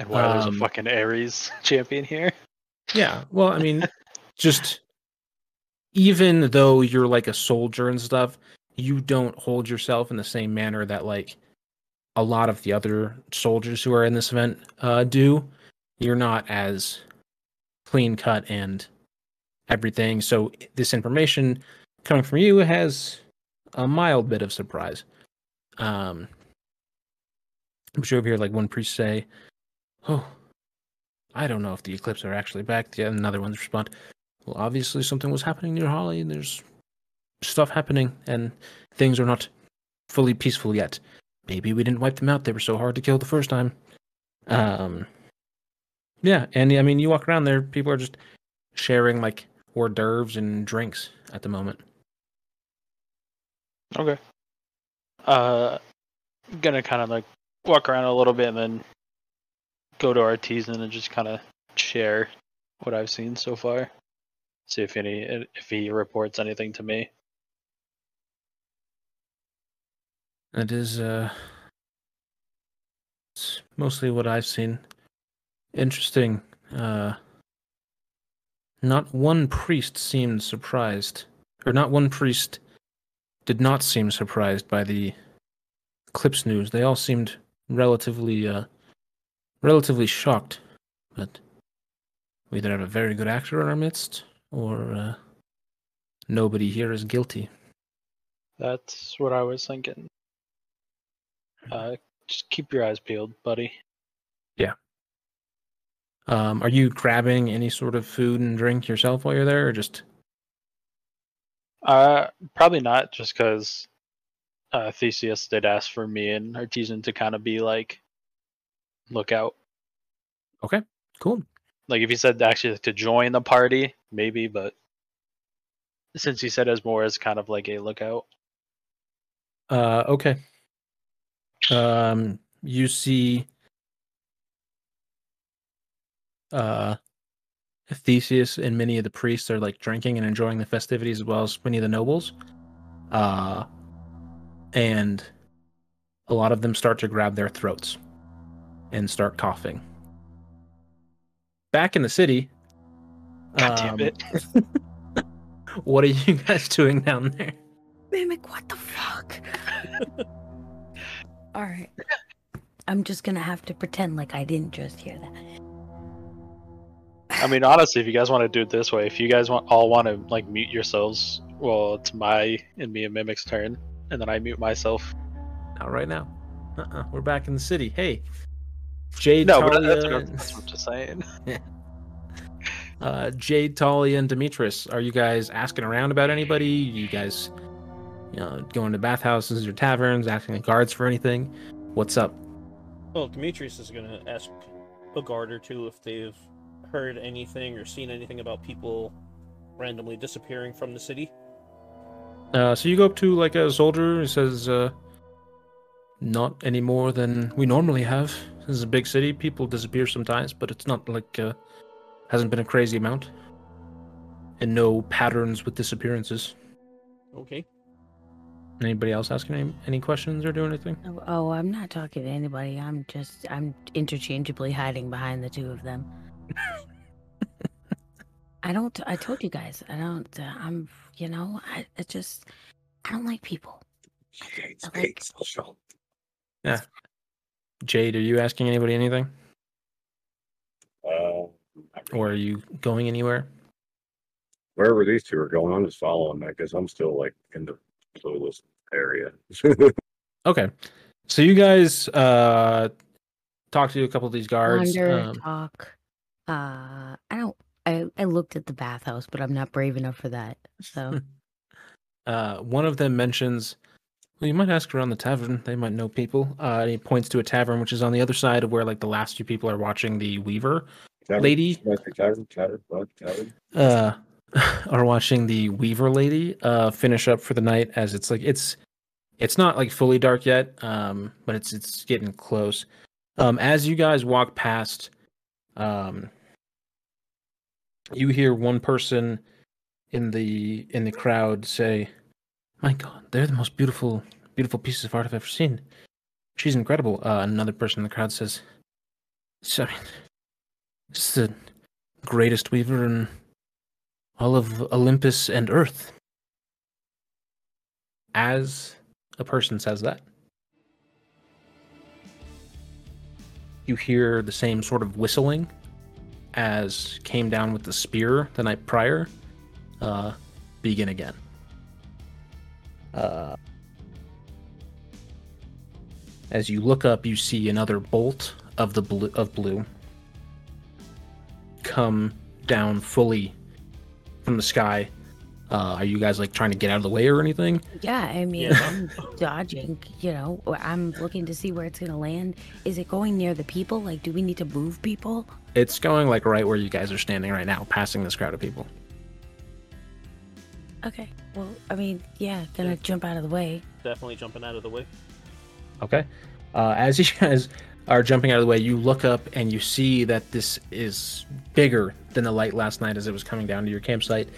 Speaker 2: And why there's a
Speaker 1: Um,
Speaker 2: fucking Ares champion here?
Speaker 1: Yeah. Well, I mean, just even though you're like a soldier and stuff, you don't hold yourself in the same manner that like a lot of the other soldiers who are in this event uh, do. You're not as clean cut and everything. So this information coming from you has a mild bit of surprise. Um, you over here, like one priest say, "Oh, I don't know if the Eclipse are actually back." The another one's respond, "Well, obviously something was happening near Holly, and there's stuff happening, and things are not fully peaceful yet. Maybe we didn't wipe them out; they were so hard to kill the first time." Um, yeah, and I mean, you walk around there, people are just sharing like hors d'oeuvres and drinks at the moment.
Speaker 2: Okay. Uh, gonna kind of like walk around a little bit and then go to Artisan and just kind of share what I've seen so far. See if any if he reports anything to me.
Speaker 1: That is uh it's mostly what I've seen. Interesting. Uh not one priest seemed surprised. Or not one priest did not seem surprised by the Eclipse news. They all seemed relatively uh relatively shocked. but we either have a very good actor in our midst, or uh, nobody here is guilty.
Speaker 2: That's what I was thinking. Uh, just keep your eyes peeled, buddy. Yeah.
Speaker 1: Um, are you grabbing any sort of food and drink yourself while you're there, or just
Speaker 2: Uh, probably not, just because uh, Theseus did ask for me and Artesian to kind of be like lookout.
Speaker 1: Okay, cool?
Speaker 2: Like if you said actually to join the party, maybe, but since you said as more as kind of like a lookout.
Speaker 1: Uh, okay. Um, you see, uh, Theseus and many of the priests are like drinking and enjoying the festivities as well as many of the nobles. Uh, and a lot of them start to grab their throats and start coughing. Back in the city,
Speaker 2: God damn
Speaker 1: um,
Speaker 2: it.
Speaker 1: what are you guys doing down there?
Speaker 3: Mimic, what the fuck? All right. I'm just gonna have to pretend like I didn't just hear that.
Speaker 2: I mean, honestly, if you guys want to do it this way, if you guys want all want to like mute yourselves, well, it's my and me and Mimic's turn, and then I mute myself.
Speaker 1: Not right now. Uh-uh. We're back in the city. Hey, Jade,
Speaker 2: No, but
Speaker 1: Talia,
Speaker 2: that's what, I'm, that's what I'm just saying.
Speaker 1: uh, Jade, Talia, and Demetrius. Are you guys asking around about anybody? You guys, you know, going to bathhouses or taverns, asking the guards for anything? What's up?
Speaker 5: Well, Demetrius is going to ask a guard or two if they've heard anything or seen anything about people randomly disappearing from the city.
Speaker 1: Uh, so you go up to like a soldier who says, uh, "Not any more than we normally have. This is a big city. People disappear sometimes, but it's not like uh, hasn't been a crazy amount, and no patterns with disappearances."
Speaker 5: Okay.
Speaker 1: Anybody else asking any, any questions or doing anything?
Speaker 3: Oh, oh, I'm not talking to anybody. I'm just I'm interchangeably hiding behind the two of them. I don't. I told you guys. I don't. Uh, I'm. You know. I, I just. I don't like people.
Speaker 4: Jade's
Speaker 3: I like-
Speaker 4: face will show.
Speaker 1: Jade, are you asking anybody anything,
Speaker 4: Uh,
Speaker 1: or are you going anywhere?
Speaker 4: wherever these two are going, I'm just following that because I'm still like in the clueless area.
Speaker 1: Okay, so you guys uh talk to a couple of these guards.
Speaker 3: Wander,
Speaker 1: um,
Speaker 3: talk. Uh, I don't. I I looked at the bathhouse, but I'm not brave enough for that. So
Speaker 1: uh, one of them mentions, "Well, you might ask around the tavern. They might know people." Uh, he points to a tavern which is on the other side of where like the last few people are watching the Weaver
Speaker 4: Tavern,
Speaker 1: lady.
Speaker 4: tavern, tavern, tavern,
Speaker 1: uh are watching the weaver lady uh finish up for the night as it's like it's it's not like fully dark yet um but it's it's getting close um as you guys walk past um you hear one person in the in the crowd say my god they're the most beautiful beautiful pieces of art i've ever seen she's incredible uh another person in the crowd says sorry just the greatest weaver in all of Olympus and Earth. As a person says that, you hear the same sort of whistling as came down with the spear the night prior uh, begin again. Uh, as you look up, you see another bolt of the blue of blue come down fully from the sky. Uh, are you guys like trying to get out of the way or anything?
Speaker 3: yeah, I mean,
Speaker 5: Yeah.
Speaker 3: I'm dodging. You know, I'm looking to see where it's gonna land. Is it going near the people? Like, do we need to move people?
Speaker 1: It's going like right where you guys are standing right now, passing this crowd of people.
Speaker 3: Okay. Well, I mean, yeah, gonna jump out of the way.
Speaker 5: Definitely jumping out of the way.
Speaker 1: Okay. Uh, as you guys are jumping out of the way, you look up and you see that this is bigger than the light last night as it was coming down to your campsite.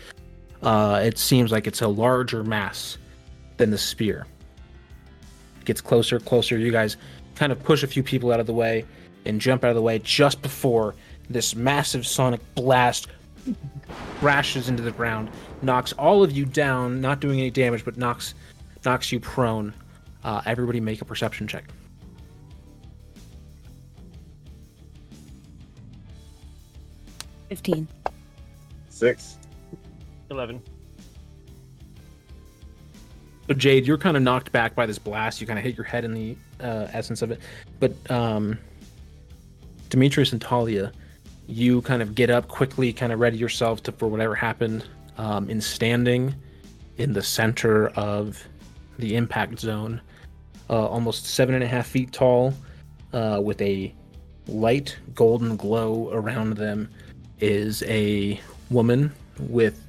Speaker 1: Uh, it seems like it's a larger mass than the spear. It gets closer, closer. You guys kind of push a few people out of the way and jump out of the way just before this massive sonic blast crashes into the ground, knocks all of you down, not doing any damage, but knocks knocks you prone. Uh, everybody make a perception check.
Speaker 3: 15.
Speaker 4: Six.
Speaker 5: Eleven.
Speaker 1: So Jade, you're kind of knocked back by this blast. You kind of hit your head in the uh, essence of it. But um, Demetrius and Talia, you kind of get up quickly, kind of ready yourself to for whatever happened. Um, in standing in the center of the impact zone, uh, almost seven and a half feet tall, uh, with a light golden glow around them, is a woman with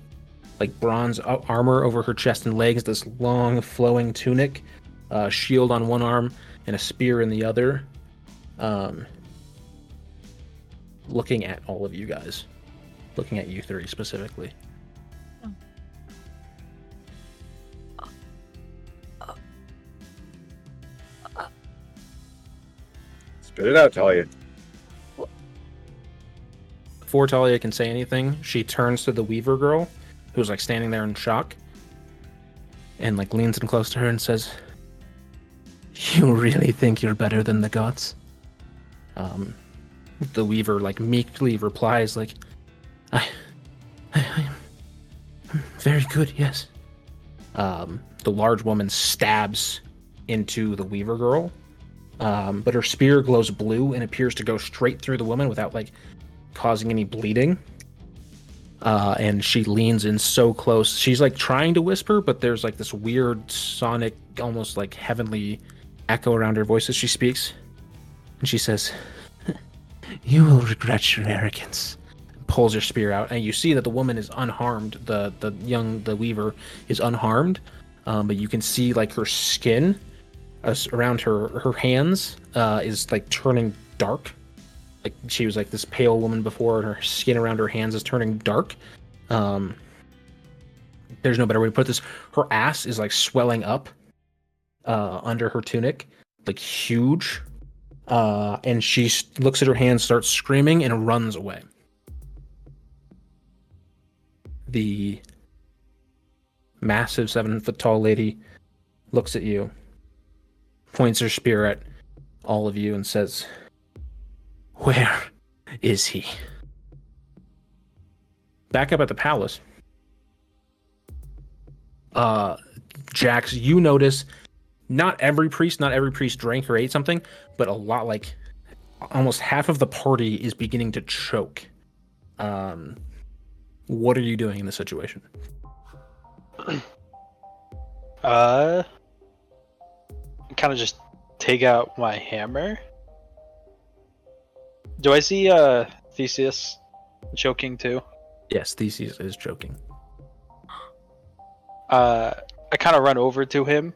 Speaker 1: like bronze armor over her chest and legs, this long flowing tunic, uh, shield on one arm, and a spear in the other. Um, looking at all of you guys, looking at you three specifically.
Speaker 4: Spit it out, Talia.
Speaker 1: Before Talia can say anything, she turns to the Weaver girl, who's like standing there in shock, and like leans in close to her and says, "You really think you're better than the gods?" Um, the Weaver like meekly replies, "Like, I, I, I'm very good, yes." Um, the large woman stabs into the Weaver girl, um, but her spear glows blue and appears to go straight through the woman without like causing any bleeding. Uh, and she leans in so close. She's like trying to whisper, but there's like this weird sonic, almost like heavenly echo around her voice as she speaks. And she says, You will regret your arrogance. Pulls her spear out, and you see that the woman is unharmed. The the young the weaver is unharmed, um, but you can see like her skin uh, around her her hands uh, is like turning dark. Like she was like this pale woman before and her skin around her hands is turning dark. Um there's no better way to put this. Her ass is like swelling up uh under her tunic like huge uh and she looks at her hands starts screaming and runs away. The massive seven foot tall lady looks at you points her spear at all of you and says where is he? Back up at the palace. Uh Jax, you notice not every priest, not every priest drank or ate something, but a lot like almost half of the party is beginning to choke. Um what are you doing in this situation?
Speaker 2: Uh, kind of just take out my hammer. Do I see uh Theseus choking too?
Speaker 1: Yes, Theseus is choking.
Speaker 2: Uh, I kind of run over to him.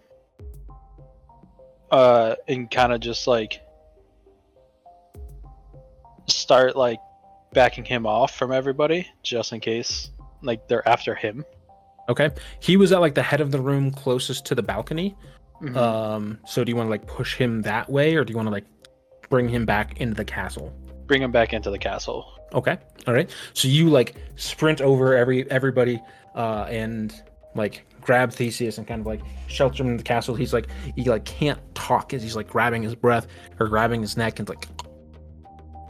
Speaker 2: Uh, and kind of just like start like backing him off from everybody, just in case like they're after him.
Speaker 1: Okay. He was at like the head of the room closest to the balcony.
Speaker 2: Mhm.
Speaker 1: Um, so do you want to like push him that way or do you want to like bring him back into the castle?
Speaker 2: Bring him back into the castle.
Speaker 1: Okay. All right. So you like sprint over every everybody uh and like grab Theseus and kind of like shelter him in the castle. He's like he like can't talk as he's like grabbing his breath or grabbing his neck and like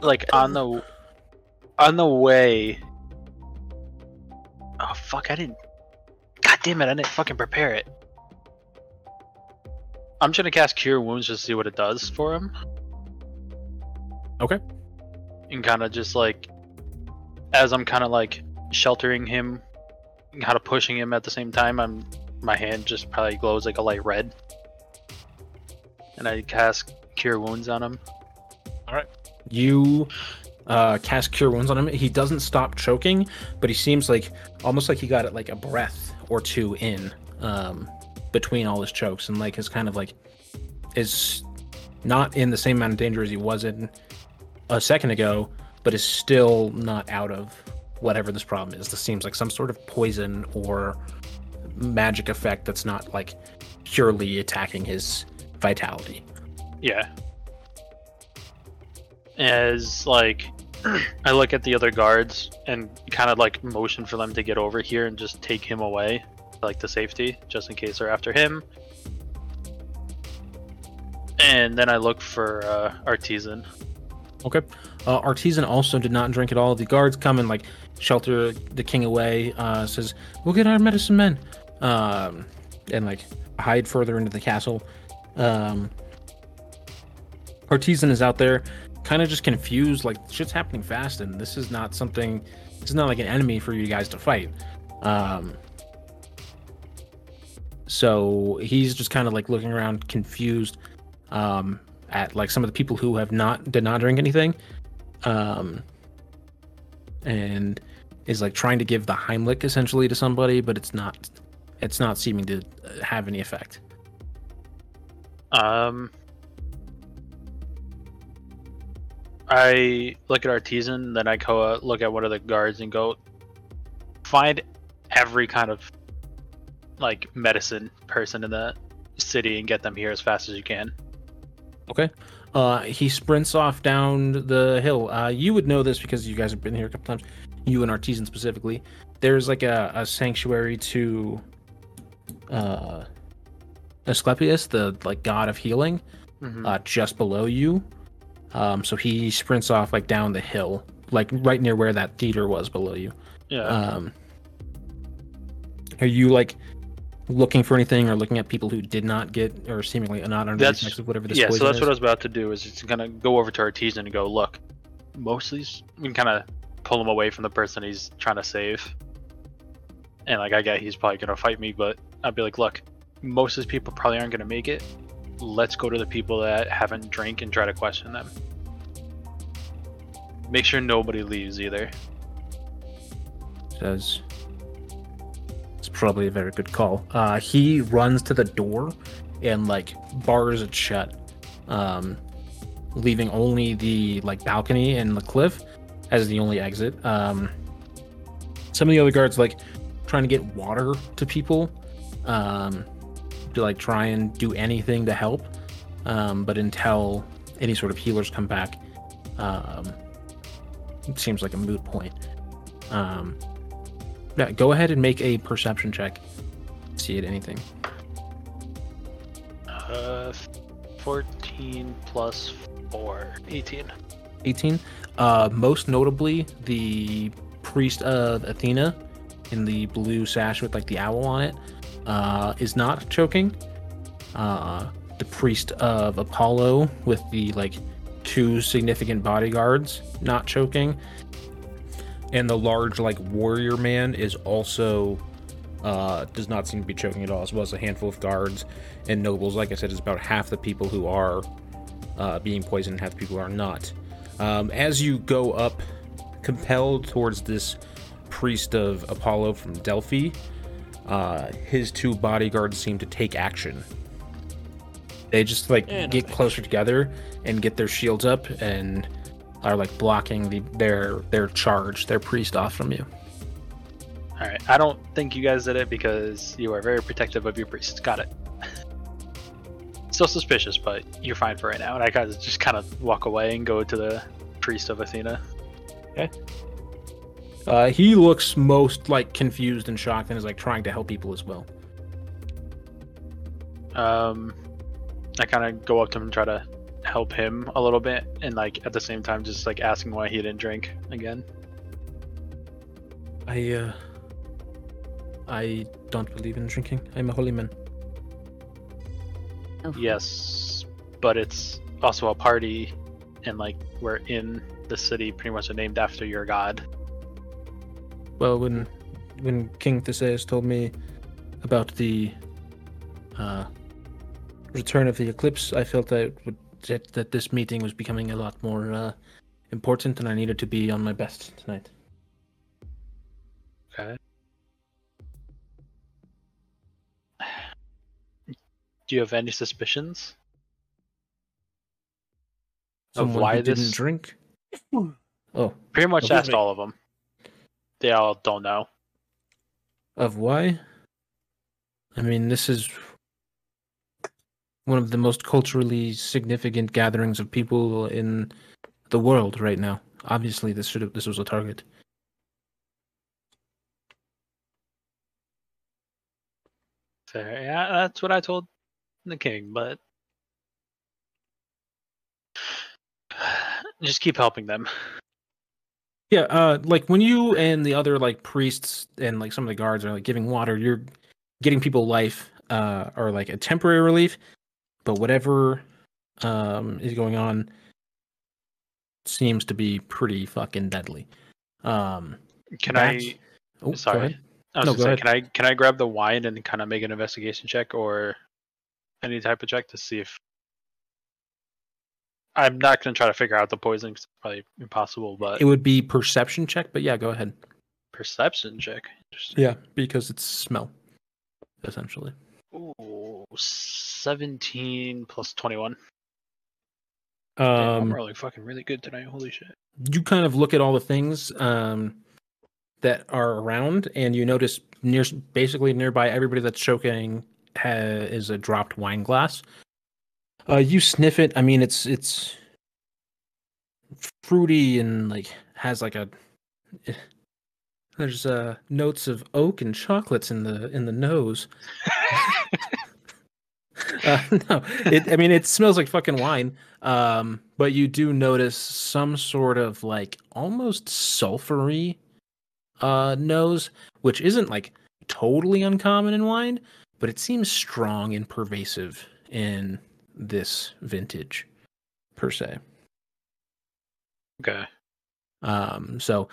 Speaker 2: like on the on the way oh fuck i didn't god damn it i didn't fucking prepare it i'm just gonna cast cure wounds just to see what it does for him
Speaker 1: Okay.
Speaker 2: and kind of just like as i'm kind of like sheltering him kind of pushing him at the same time i'm my hand just probably glows like a light red and i cast cure wounds on him All right.
Speaker 1: you uh cast cure wounds on him. He doesn't stop choking, but he seems like almost like he got it like a breath or two in um between all his chokes and like is kind of like is not in the same amount of danger as he was in a second ago, but is still not out of whatever this problem is. This seems like some sort of poison or magic effect that's not like purely attacking his vitality.
Speaker 2: Yeah. As like I look at the other guards and kind of like motion for them to get over here and just take him away, like the safety, just in case they're after him. And then I look for uh, Artisan.
Speaker 1: Okay. Uh, Artisan also did not drink at all. The guards come and like shelter the king away. Uh, says, "We'll get our medicine men," um, and like hide further into the castle. Um, Artisan is out there, kind of just confused. Like shit's happening fast, and this is not something. This is not like an enemy for you guys to fight. Um, so he's just kind of like looking around, confused, um, at like some of the people who have not did not drink anything, um, and is like trying to give the Heimlich essentially to somebody, but it's not. It's not seeming to have any effect.
Speaker 2: Um, I look at Artisan, then I go uh, look at one of the guards and go find every kind of like medicine person in the city and get them here as fast as you can.
Speaker 1: Okay. Uh, he sprints off down the hill. Uh, you would know this because you guys have been here a couple times. You and Artisan specifically. There's like a, a sanctuary to uh, Asclepius, the like god of healing,
Speaker 2: Mhm.
Speaker 1: uh, just below you. Um, so he sprints off like down the hill, like right near where that theater was below you.
Speaker 2: yeah.
Speaker 1: Um, are you like looking for anything or looking at people who did not get or seemingly are not under the
Speaker 2: That's-
Speaker 1: of whatever this is.
Speaker 2: yeah, so that's
Speaker 1: is?
Speaker 2: what I was about to do. Is just gonna go over to Artisan and go, look, most of these we can kind of pull him away from the person he's trying to save. And like I get he's probably gonna fight me, but I'd be like, look, most of these people probably aren't gonna make it. Let's go to the people that haven't drank and try to question them. Make sure nobody leaves either.
Speaker 1: says it's probably a very good call. Uh, he runs to the door and like bars it shut, um, leaving only the like balcony and the cliff as the only exit. Um, some of the other guards like trying to get water to people, um, to like try and do anything to help, um, but until any sort of healers come back, um, it seems like a moot point. Um, yeah, go ahead and make a perception check. See it anything.
Speaker 2: Uh, 14 plus 4, 18.
Speaker 1: 18. Uh, most notably, the priest of Athena in the blue sash with like the owl on it uh, is not choking. Uh, the priest of Apollo with the like two significant bodyguards not choking. And the large like warrior man is also uh, does not seem to be choking at all, as well as a handful of guards and nobles. Like I said, is about half the people who are uh, being poisoned, and half the people who are not. Um, as you go up, compelled towards this priest of Apollo from Delphi, uh, his two bodyguards seem to take action. They just like get closer together and get their shields up and are like blocking the their their charge, their priest off from you.
Speaker 2: All right. I don't think you guys did it because you are very protective of your priest. Got it. Still suspicious, but you're fine for right now. And I kind of just kind of walk away and go to the priest of Athena. Okay.
Speaker 1: Uh, he looks most like confused and shocked and is like trying to help people as well.
Speaker 2: Um, I kind of go up to him and try to help him a little bit, and like at the same time, just like asking why he didn't drink again.
Speaker 1: I uh I don't believe in drinking. I'm a holy man.
Speaker 3: Oh,
Speaker 2: Yes, but it's also a party, and like we're in the city, pretty much named after your god.
Speaker 1: Well, when when King Theseus told me about the uh, return of the eclipse, I felt that would, that, that this meeting was becoming a lot more uh, important, and I needed to be on my best tonight.
Speaker 2: Okay. Do you have any suspicions of why
Speaker 1: who didn't
Speaker 2: this?
Speaker 1: drink. Oh,
Speaker 2: Pretty much asked
Speaker 5: me?
Speaker 2: all of them. They all don't know.
Speaker 1: of why? I mean, this is one of the most culturally significant gatherings of people in the world right now. Obviously, this should have this was a target.
Speaker 2: Fair. Yeah, that's what I told the king, but Just keep helping them.
Speaker 1: Yeah, uh, like when you and the other like priests and like some of the guards are like giving water, you're getting people life, uh, or like a temporary relief. But whatever um is going on seems to be pretty fucking deadly. Um,
Speaker 2: Can I?
Speaker 1: Oh,
Speaker 2: Sorry.
Speaker 1: Go.
Speaker 2: I was
Speaker 1: No, go
Speaker 2: say, can I can I grab the wine and kind of make an investigation check or any type of check to see if I'm not gonna try to figure out the poison 'cause it's probably impossible, but
Speaker 1: It would be perception check, but yeah, go ahead.
Speaker 2: perception check.
Speaker 1: Yeah, because it's smell, essentially.
Speaker 2: Ooh, 17 plus 21. Damn, I'm
Speaker 1: Um,
Speaker 2: rolling fucking really good tonight. Holy shit.
Speaker 1: you kind of look at all the things um, that are around, and you notice near, basically nearby everybody that's choking ha- is a dropped wine glass. Uh, you sniff it. I mean, it's it's fruity and like has like a. There's uh, notes of oak and chocolates in the in the nose. Uh, no, it. I mean, it smells like fucking wine. Um, but you do notice some sort of like almost sulfury uh nose, which isn't like totally uncommon in wine, but it seems strong and pervasive in this vintage per se.
Speaker 2: Okay.
Speaker 1: Um, so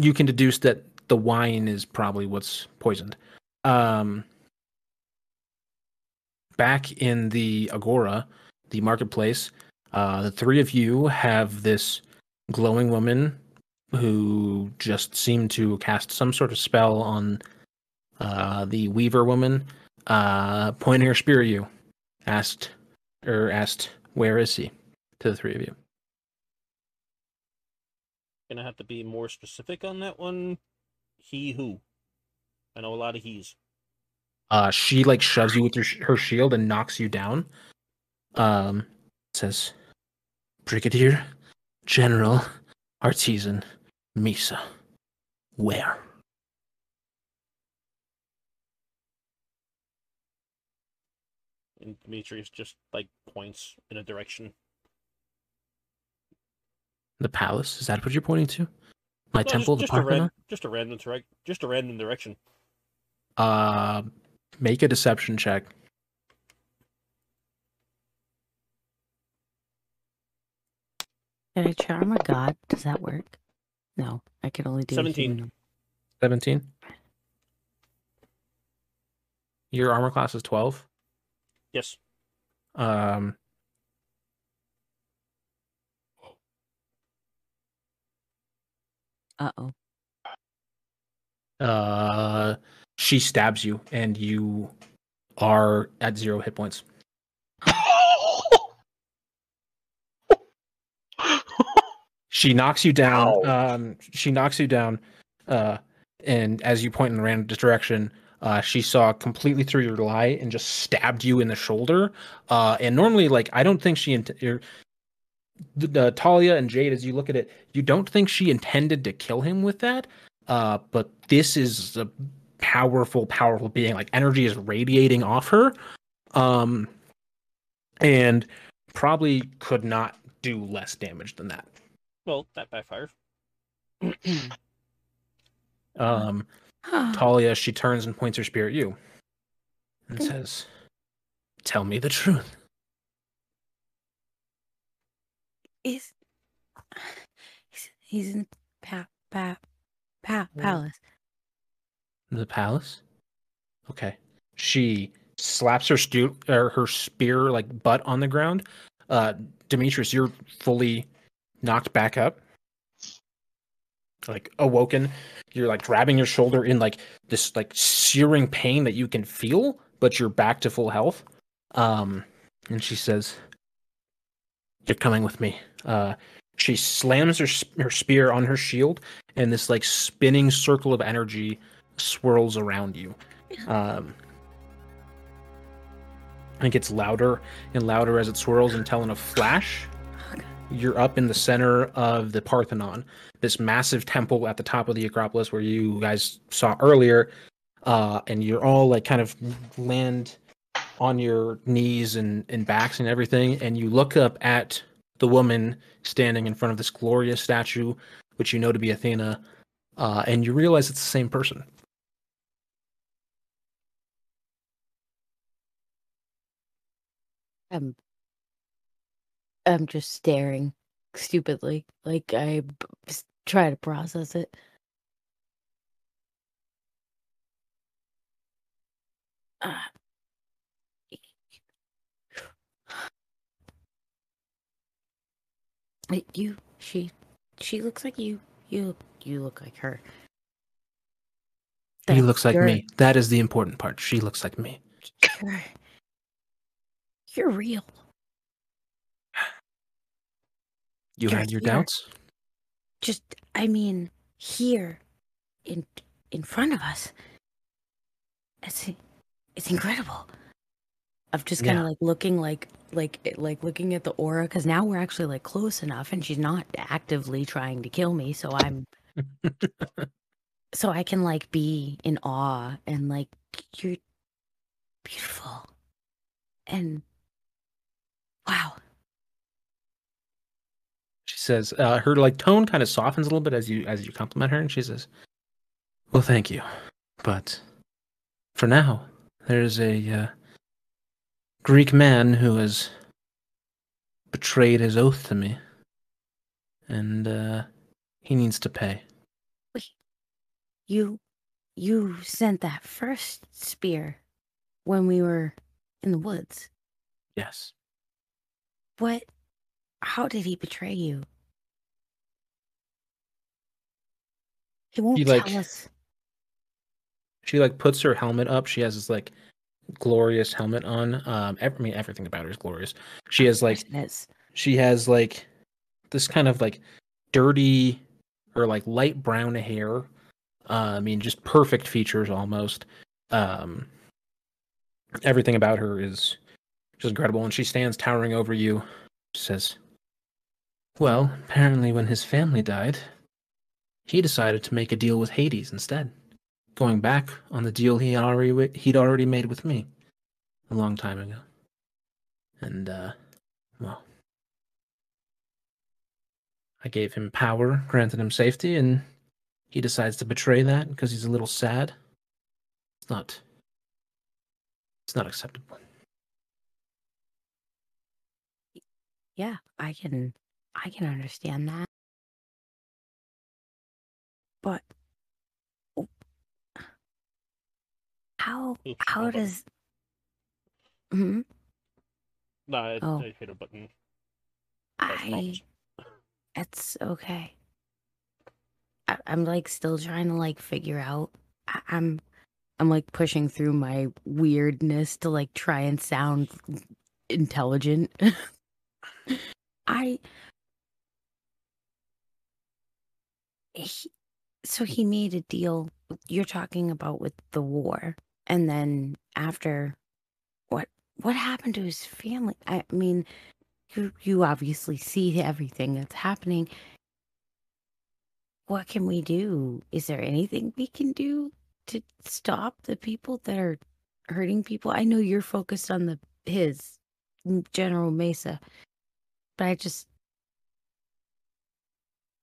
Speaker 1: you can deduce that the wine is probably what's poisoned. Um, back in the Agora, the marketplace, uh, the three of you have this glowing woman who just seemed to cast some sort of spell on uh, the Weaver woman, uh, pointing her spear at you, asked or asked, "Where is he?" To the three of you.
Speaker 5: Gonna have to be more specific on that one. He who? I know a lot of he's.
Speaker 1: Uh she like shoves you with her, her shield and knocks you down. Um says brigadier general artisan misa where?
Speaker 5: And Demetrius just like points in a direction.
Speaker 1: the palace? Is that what you're pointing to? My
Speaker 5: No,
Speaker 1: temple
Speaker 5: just,
Speaker 1: the
Speaker 5: just a ran- just a random direct, just a random direction.
Speaker 1: uh make a deception check
Speaker 3: Can I charm a god? Does that work? No, I can only do
Speaker 5: 17.
Speaker 1: 17 your armor class is 12
Speaker 5: Yes.
Speaker 1: um
Speaker 3: Uh oh.
Speaker 1: uh she stabs you and you are at zero hit points. She knocks you down um she knocks you down uh and as you point in a random direction uh she saw completely through your lie and just stabbed you in the shoulder. Uh and normally like i don't think she int- er, the, the talia and jade as you look at it you don't think she intended to kill him with that uh but this is a powerful powerful being like energy is radiating off her um and probably could not do less damage than that
Speaker 5: Well, that backfired.
Speaker 1: um Talia, she turns and points her spear at you and says, Tell me the truth.
Speaker 3: Is he's, he's in pa pa pa
Speaker 1: Yeah.
Speaker 3: palace.
Speaker 1: The palace? Okay. She slaps her stu- or her spear like butt on the ground. Uh Demetrius, you're fully knocked back up. Like awoken. You're like grabbing your shoulder in like this like searing pain that you can feel, but you're back to full health. Um and she says, You're coming with me. Uh she slams her her spear on her shield and this like spinning circle of energy swirls around you. Um, and it gets louder and louder as it swirls until in a flash, you're up in the center of the Parthenon, this massive temple at the top of the Acropolis where you guys saw earlier. Uh, and you're all like kind of land on your knees and, and backs and everything. And you look up at the woman standing in front of this glorious statue, which you know to be Athena, uh, and you realize it's the same person.
Speaker 3: I'm I'm just staring stupidly. Like I b- try to process it. Uh, Wait, you she she looks like you. You you look like her.
Speaker 1: He looks like
Speaker 3: you're-
Speaker 1: me. That is the important part. She looks like me.
Speaker 3: You're, you're real.
Speaker 1: You
Speaker 3: You're
Speaker 1: had your
Speaker 3: here.
Speaker 1: doubts?
Speaker 3: just i mean here in in front of us it's it's incredible i'm just kind of
Speaker 1: Yeah.
Speaker 3: like looking like like like looking at the aura because now we're actually like close enough and she's not actively trying to kill me so i'm so i can like be in awe and like you're beautiful and wow
Speaker 1: She says uh, her like tone kind of softens a little bit as you as you compliment her, and she says, "Well, thank you, but for now, there's a uh, Greek man who has betrayed his oath to me, and uh, he needs to pay."
Speaker 3: Wait, You you sent that first spear when we were in the woods.
Speaker 1: Yes,
Speaker 3: What how did he betray you? He won't
Speaker 1: He,
Speaker 3: tell
Speaker 1: like-
Speaker 3: us.
Speaker 1: she like puts her helmet up. She has this like glorious helmet on. Um, I mean, everything about her is glorious. She has like she has like this kind of like dirty or like light brown hair. Uh, I mean, just perfect features almost. Um, everything about her is just incredible, and she stands towering over you. She says, "Well, apparently, when his family died, he decided to make a deal with Hades instead, going back on the deal he already he'd already made with me a long time ago. And uh, well." I gave him power, granted him safety, and he decides to betray that because he's a little sad. It's not. It's not acceptable.
Speaker 3: Yeah, I can I can understand that. But how how does hmm
Speaker 5: No, I,
Speaker 3: Oh.
Speaker 5: I hit a button. That's
Speaker 3: I it's okay. I, I'm like still trying to like figure out. I, I'm I'm like pushing through my weirdness to like try and sound intelligent. I he, so he made a deal you're talking about with the war and then after what what happened to his family? I mean you you obviously see everything that's happening. What can we do? Is there anything we can do to stop the people that are hurting people? I know you're focused on the his General Mesa, but I just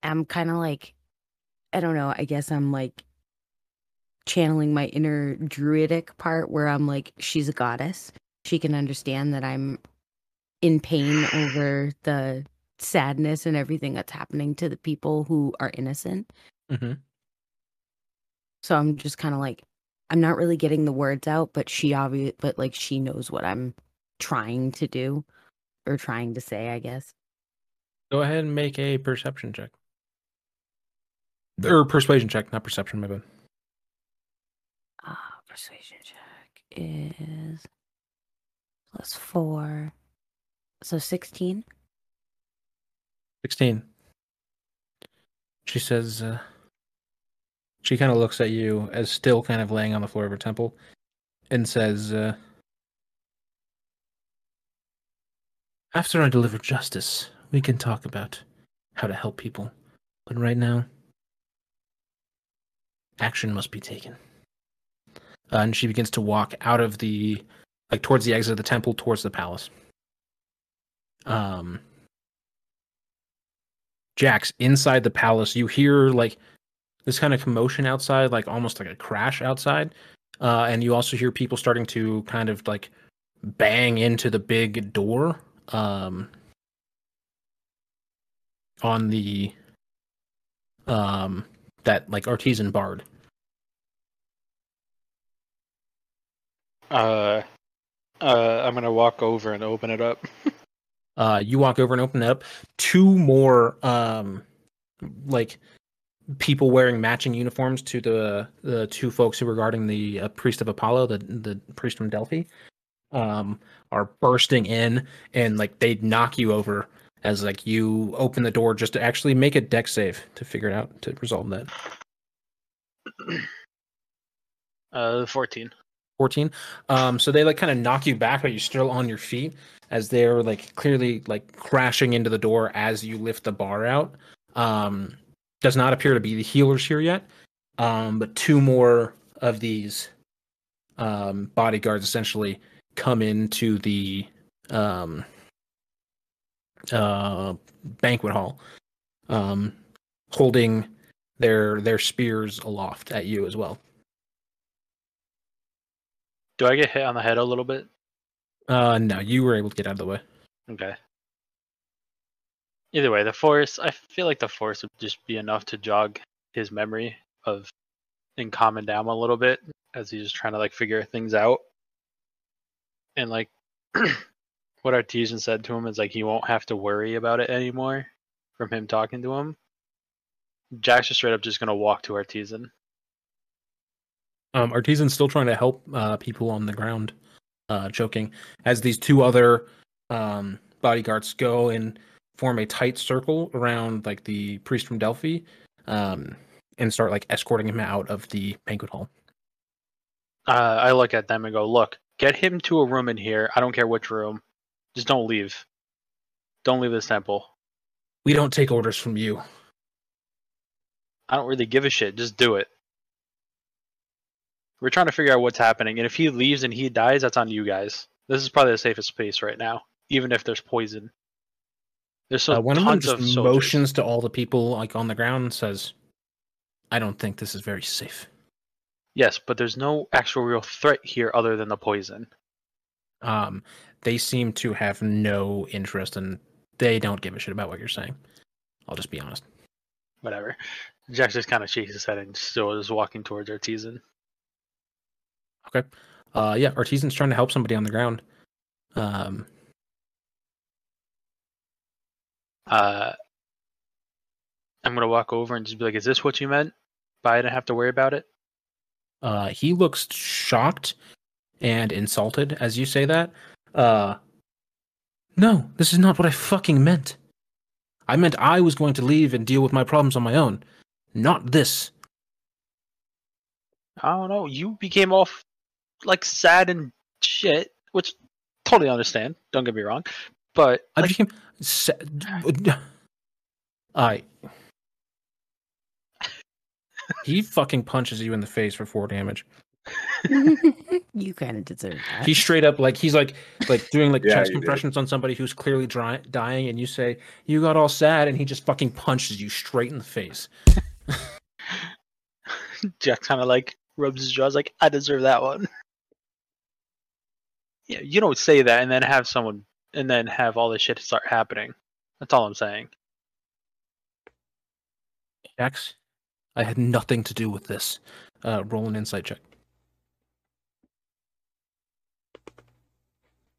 Speaker 3: I'm kind of like I don't know. I guess I'm like channeling my inner druidic part where I'm like she's a goddess. She can understand that I'm in pain over the sadness and everything that's happening to the people who are innocent.
Speaker 1: Mm-hmm.
Speaker 3: So I'm just kind of like, I'm not really getting the words out, but she obvious, but like she knows what I'm trying to do or trying to say, I guess.
Speaker 1: Go ahead and make a perception check. Or persuasion check, not perception, my bad.
Speaker 3: Ah, persuasion check is plus four, so sixteen.
Speaker 1: 16. She says, uh, she kind of looks at you as still kind of laying on the floor of her temple and says, uh, After I deliver justice, we can talk about how to help people. But right now, action must be taken. Uh, and she begins to walk out of the, like, towards the exit of the temple, towards the palace. Um, Jax, inside the palace, you hear like this kind of commotion outside, like almost like a crash outside. Uh, and you also hear people starting to kind of like bang into the big door um, on the um, that like artisan bard.
Speaker 2: Uh, uh, I'm gonna walk over and open it up.
Speaker 1: Uh, you walk over and open it up. Two more um, like people wearing matching uniforms to the the two folks who were guarding the uh, priest of Apollo, the the priest from Delphi, um, are bursting in and like they knock you over as like you open the door just to actually make a Dex save to figure it out to resolve that.
Speaker 2: Uh, 14.
Speaker 1: 14 um so they like kind of knock you back but you're still on your feet as they're like clearly like crashing into the door as you lift the bar out um does not appear to be the healers here yet um but two more of these um bodyguards essentially come into the um uh banquet hall um holding their their spears aloft at you as well
Speaker 2: Do I get hit on the head a little bit?
Speaker 1: uh no you were able to get out of the way
Speaker 2: Okay. Either way, the force. I feel like the force would just be enough to jog his memory of and calm him down a little bit as he's just trying to like figure things out. And like what Artesian said to him is like he won't have to worry about it anymore from him talking to him. Jax just straight up just gonna walk to Artesian.
Speaker 1: Um, Artisan's still trying to help uh, people on the ground, uh, choking, as these two other um, bodyguards go and form a tight circle around like the priest from Delphi, um, and start like escorting him out of the banquet hall.
Speaker 2: Uh, I look at them and go, "Look, get him to a room in here. I don't care which room. Just don't leave. Don't leave this temple.
Speaker 1: We don't take orders from you.
Speaker 2: I don't really give a shit. Just do it. We're trying to figure out what's happening, and if he leaves and he dies, that's on you guys. This is probably the safest place right now, even if there's poison. There's so
Speaker 1: uh, one of them just
Speaker 2: of
Speaker 1: motions to all the people like on the ground and says, "I don't think this is very safe."
Speaker 2: Yes, but there's no actual real threat here other than the poison.
Speaker 1: Um, they seem to have no interest and they don't give a shit about what you're saying. I'll just be honest.
Speaker 2: Whatever. Jax just kind of shakes his head and still is walking towards Artisan.
Speaker 1: Okay. Uh, yeah, Artisan's trying to help somebody on the ground. Um,
Speaker 2: Uh, I'm gonna walk over and just be like, "Is this what you meant? By I didn't have to worry about it."
Speaker 1: Uh, he looks shocked and insulted as you say that. Uh, no, this is not what I fucking meant. I meant I was going to leave and deal with my problems on my own, not this.
Speaker 2: I don't know. You became off like sad and shit, which totally understand. Don't get me wrong, but
Speaker 1: I
Speaker 2: like,
Speaker 1: became. sa- I. He fucking punches you in the face for four damage.
Speaker 3: you kind of deserve that.
Speaker 1: He's straight up like he's like like doing like
Speaker 4: Yeah,
Speaker 1: chest
Speaker 4: you did.
Speaker 1: compressions on somebody who's clearly dry, dying, and you say you got all sad, and he just fucking punches you straight in the face.
Speaker 2: Jax kind of like rubs his jaws, like I deserve that one. Yeah, you don't say that and then have someone and then have all this shit start happening. That's all I'm saying.
Speaker 1: Jax, I had nothing to do with this. Uh, roll an insight check.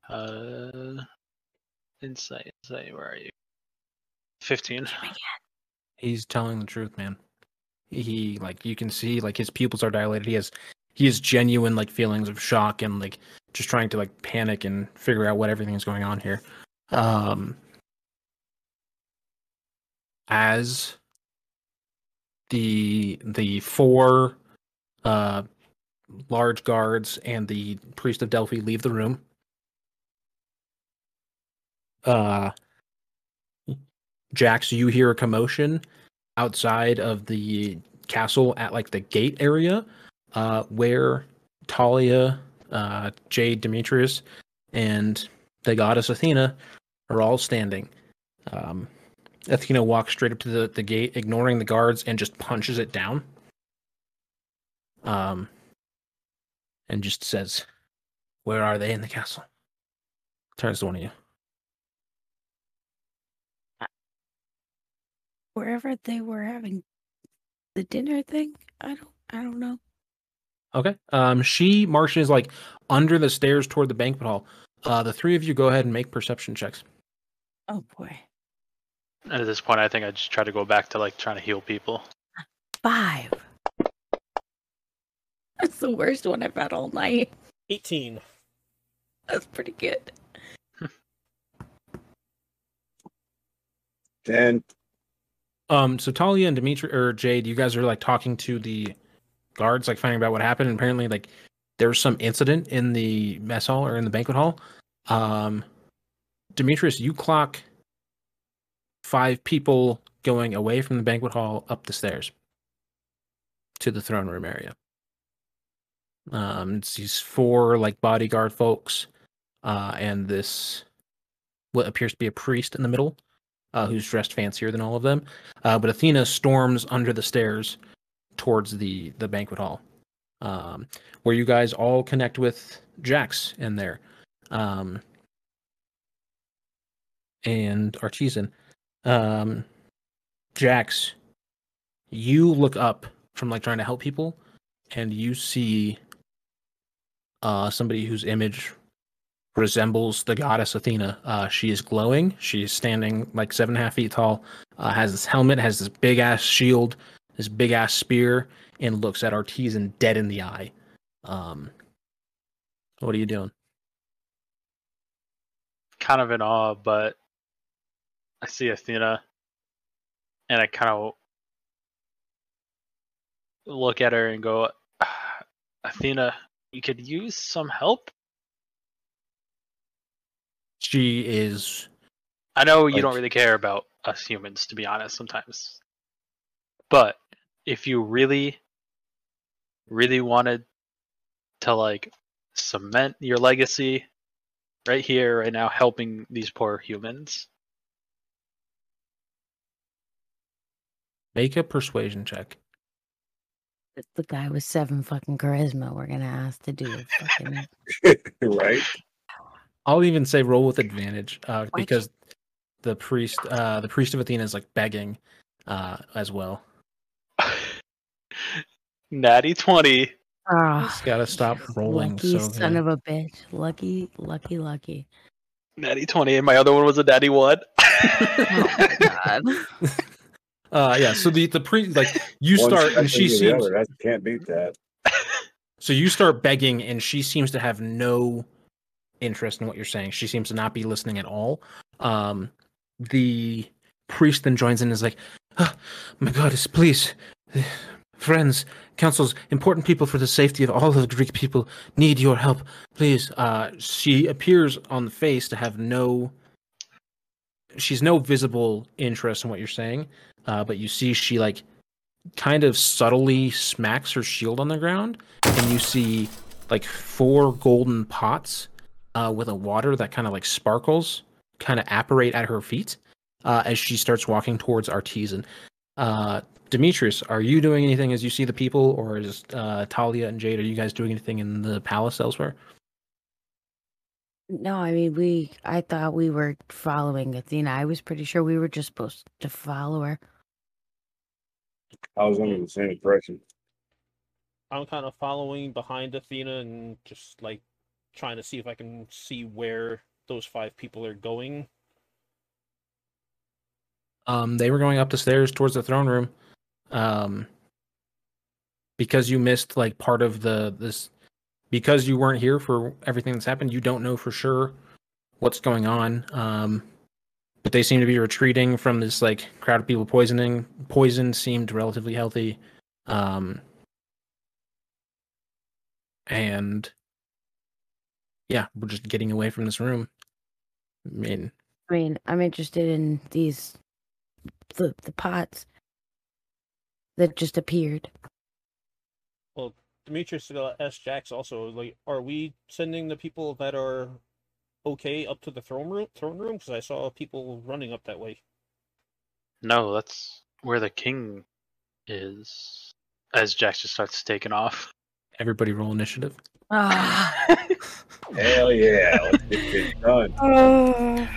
Speaker 2: Uh, insight, insight. Where are you? Fifteen.
Speaker 1: He's telling the truth, man. He like you can see like his pupils are dilated. He has he has genuine like feelings of shock and like just trying to like panic and figure out what everything is going on here. Um as the the four uh large guards and the priest of Delphi leave the room. Uh Jax, you hear a commotion outside of the castle at like the gate area, uh, where Talia, uh, Jade Demetrius, and the goddess Athena are all standing. Um, Athena walks straight up to the, the gate, ignoring the guards, and just punches it down. Um, and just says, "Where are they in the castle?" Turns to one of you.
Speaker 3: Wherever they were having the dinner thing, I don't, I don't know.
Speaker 1: Okay. Um, she marches like under the stairs toward the banquet hall. Uh, the three of you go ahead and make perception checks.
Speaker 3: Oh boy,
Speaker 2: at this point, I think I just try to go back to like trying to heal people.
Speaker 3: five. That's the worst one I've had all night.
Speaker 5: 18.
Speaker 3: That's pretty good.
Speaker 4: Ten.
Speaker 1: Um, so Talia and Dimitri or Jade, you guys are like talking to the guards, like finding out what happened. And apparently, like there was some incident in the mess hall or in the banquet hall. Um, Demetrius, you clock five people going away from the banquet hall up the stairs to the throne room area. Um, it's these four like bodyguard folks, uh, and this what appears to be a priest in the middle, uh, who's dressed fancier than all of them. Uh, but Athena storms under the stairs towards the the banquet hall, um, where you guys all connect with Jax in there, um, and Artisan. Um, Jax, you look up from like trying to help people, and you see uh, somebody whose image resembles the goddess Athena. Uh, she is glowing. She's standing like seven and a half feet tall. Uh, has this helmet, has this big ass shield, this big ass spear, and looks at Artisan dead in the eye. Um, what are you doing?
Speaker 2: Kind of in awe, but I see Athena, and I kind of look at her and go, "Ah, Athena, you could use some help.
Speaker 1: She is
Speaker 2: I know you don't really care about us humans, to be honest, sometimes. But if you really, really wanted to like cement your legacy right here, right now, helping these poor humans,
Speaker 1: make a persuasion check.
Speaker 3: It's the guy with seven fucking charisma we're gonna ask to do. a Fucking...
Speaker 4: right?
Speaker 1: I'll even say roll with advantage uh,
Speaker 3: Why
Speaker 1: because the priest, uh, the priest of Athena, is like begging uh, as well.
Speaker 2: natty 20.
Speaker 3: Oh,
Speaker 1: Just gotta stop rolling.
Speaker 3: lucky
Speaker 1: so
Speaker 3: son
Speaker 1: good.
Speaker 3: of a bitch. Lucky, lucky, lucky.
Speaker 2: Natty 20, and my other one was a natty 1.
Speaker 3: Oh my god.
Speaker 1: Uh, yeah. So the the priest, like you start, and she seems.
Speaker 4: other. That can't beat that.
Speaker 1: So you start begging, and she seems to have no interest in what you're saying. She seems to not be listening at all. Um, the priest then joins in and is like, "Ah, "My goddess, please, friends, councils, important people for the safety of all of the Greek people need your help, please." Uh, she appears on the face to have no. She's no visible interest in what you're saying, uh, but you see she like kind of subtly smacks her shield on the ground and you see like four golden pots uh, with a water that kind of like sparkles kind of apparate at her feet uh, as she starts walking towards artisan. Uh, demetrius are you doing anything as you see the people or is uh, talia and jade are you guys doing anything in the palace elsewhere
Speaker 3: No, I mean we. I thought we were following Athena. I was pretty sure we were just supposed to follow her.
Speaker 4: I was under the same impression.
Speaker 5: I'm kind of following behind Athena and just like trying to see if I can see where those five people are going.
Speaker 1: um, they were going up the stairs towards the throne room um, because you missed like part of the this because you weren't here for everything that's happened you don't know for sure what's going on. Um, but they seem to be retreating from this like crowd of people poisoning poison seemed relatively healthy. Um, and yeah we're just getting away from this room. I mean
Speaker 3: I mean, I'm interested in these the the pots that just appeared.
Speaker 5: Well, Demetrius uh, asked Jax also, like, are we sending the people that are okay up to the throne room? Throne room, because I saw people running up that way.
Speaker 2: No, that's where the king is. As Jax just starts taking off.
Speaker 1: Everybody roll initiative.
Speaker 3: Ah.
Speaker 4: Hell yeah. Let's get this done.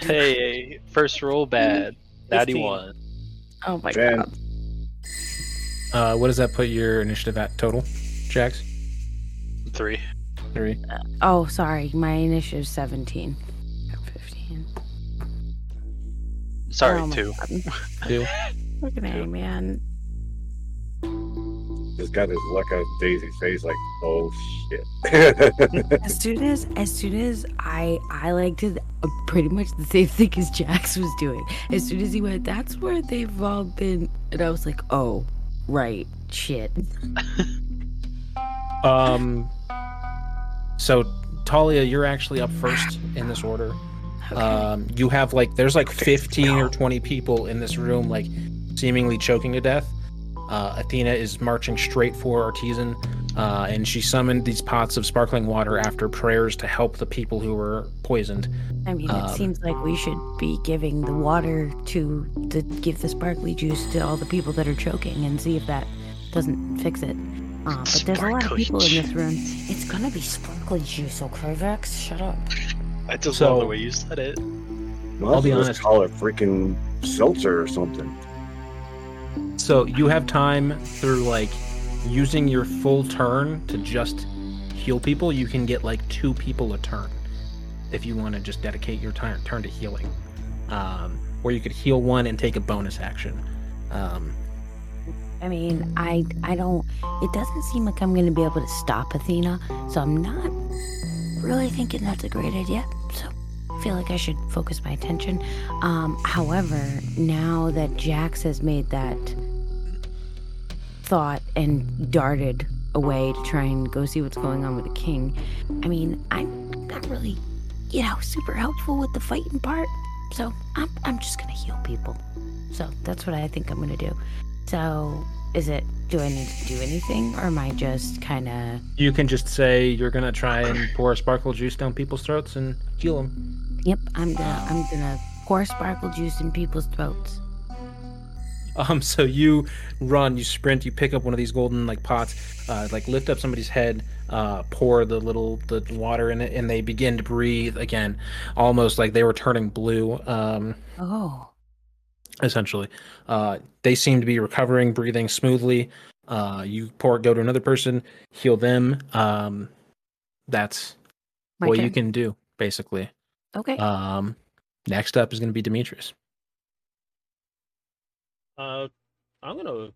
Speaker 2: hey, first roll bad. Natty
Speaker 5: 15.
Speaker 2: one.
Speaker 3: oh my
Speaker 4: Jen.
Speaker 3: god.
Speaker 1: Uh, what does that put your initiative at total, Jax?
Speaker 2: Three.
Speaker 1: Three.
Speaker 3: Oh, sorry. My initiative 17. 15.
Speaker 2: Sorry,
Speaker 3: Oh my
Speaker 2: two.
Speaker 1: Two.
Speaker 3: Look at me, man.
Speaker 4: Just got this look on Daisy's face like, oh shit.
Speaker 3: As soon as, as soon as I, I like to uh, pretty much the same thing as Jax was doing. As soon as he went, that's where they've all been, and I was like, oh, right, shit.
Speaker 1: Um. So Talia, you're actually up first in this order.
Speaker 3: Okay.
Speaker 1: Um, you have like there's like 15 or 20 people in this room, like seemingly choking to death. Uh, Athena is marching straight for Artisan, uh, and she summoned these pots of sparkling water after prayers to help the people who were poisoned.
Speaker 3: I mean,
Speaker 1: um,
Speaker 3: it seems like we should be giving the water to the give the sparkly juice to all the people that are choking and see if that doesn't fix it. Uh, but there's a lot of
Speaker 2: Sparkly
Speaker 3: people in this room. It's gonna be sparkly juice, okay, Vex? Shut up.
Speaker 2: I just
Speaker 1: So-
Speaker 2: love the way you said it.
Speaker 4: Well, I'll
Speaker 1: be
Speaker 4: be
Speaker 1: honest.
Speaker 4: honest. Call it freaking seltzer or something.
Speaker 1: So you have time through like using your full turn to just heal people. You can get like two people a turn if you want to just dedicate your turn turn to healing. Um, or you could heal one and take a bonus action. Um,
Speaker 3: I mean, I I don't. It doesn't seem like I'm gonna be able to stop Athena, so I'm not really thinking that's a great idea. So I feel like I should focus my attention. Um, however, now that Jax has made that thought and darted away to try and go see what's going on with the king, I mean, I'm not really, you know, super helpful with the fighting part. So I'm I'm just gonna heal people. So that's what I think I'm gonna do. So, is it? Do I need to do anything, or am I just kind of?
Speaker 1: you can just say you're gonna try and pour sparkle juice down people's throats and heal them.
Speaker 3: Yep, I'm gonna. I'm gonna pour sparkle juice in people's throats.
Speaker 1: Um, so you run, you sprint, you pick up one of these golden like pots, uh, like lift up somebody's head, uh, pour the little the water in it, and they begin to breathe again, almost like they were turning blue. Um,
Speaker 3: Oh,
Speaker 1: essentially, uh, they seem to be recovering, breathing smoothly. Uh, you pour, go to another person, heal them. Um, that's
Speaker 3: my
Speaker 1: what
Speaker 3: turn.
Speaker 1: you can do, basically.
Speaker 3: Okay.
Speaker 1: Um, next up is going to be Demetrius.
Speaker 5: Uh, I'm gonna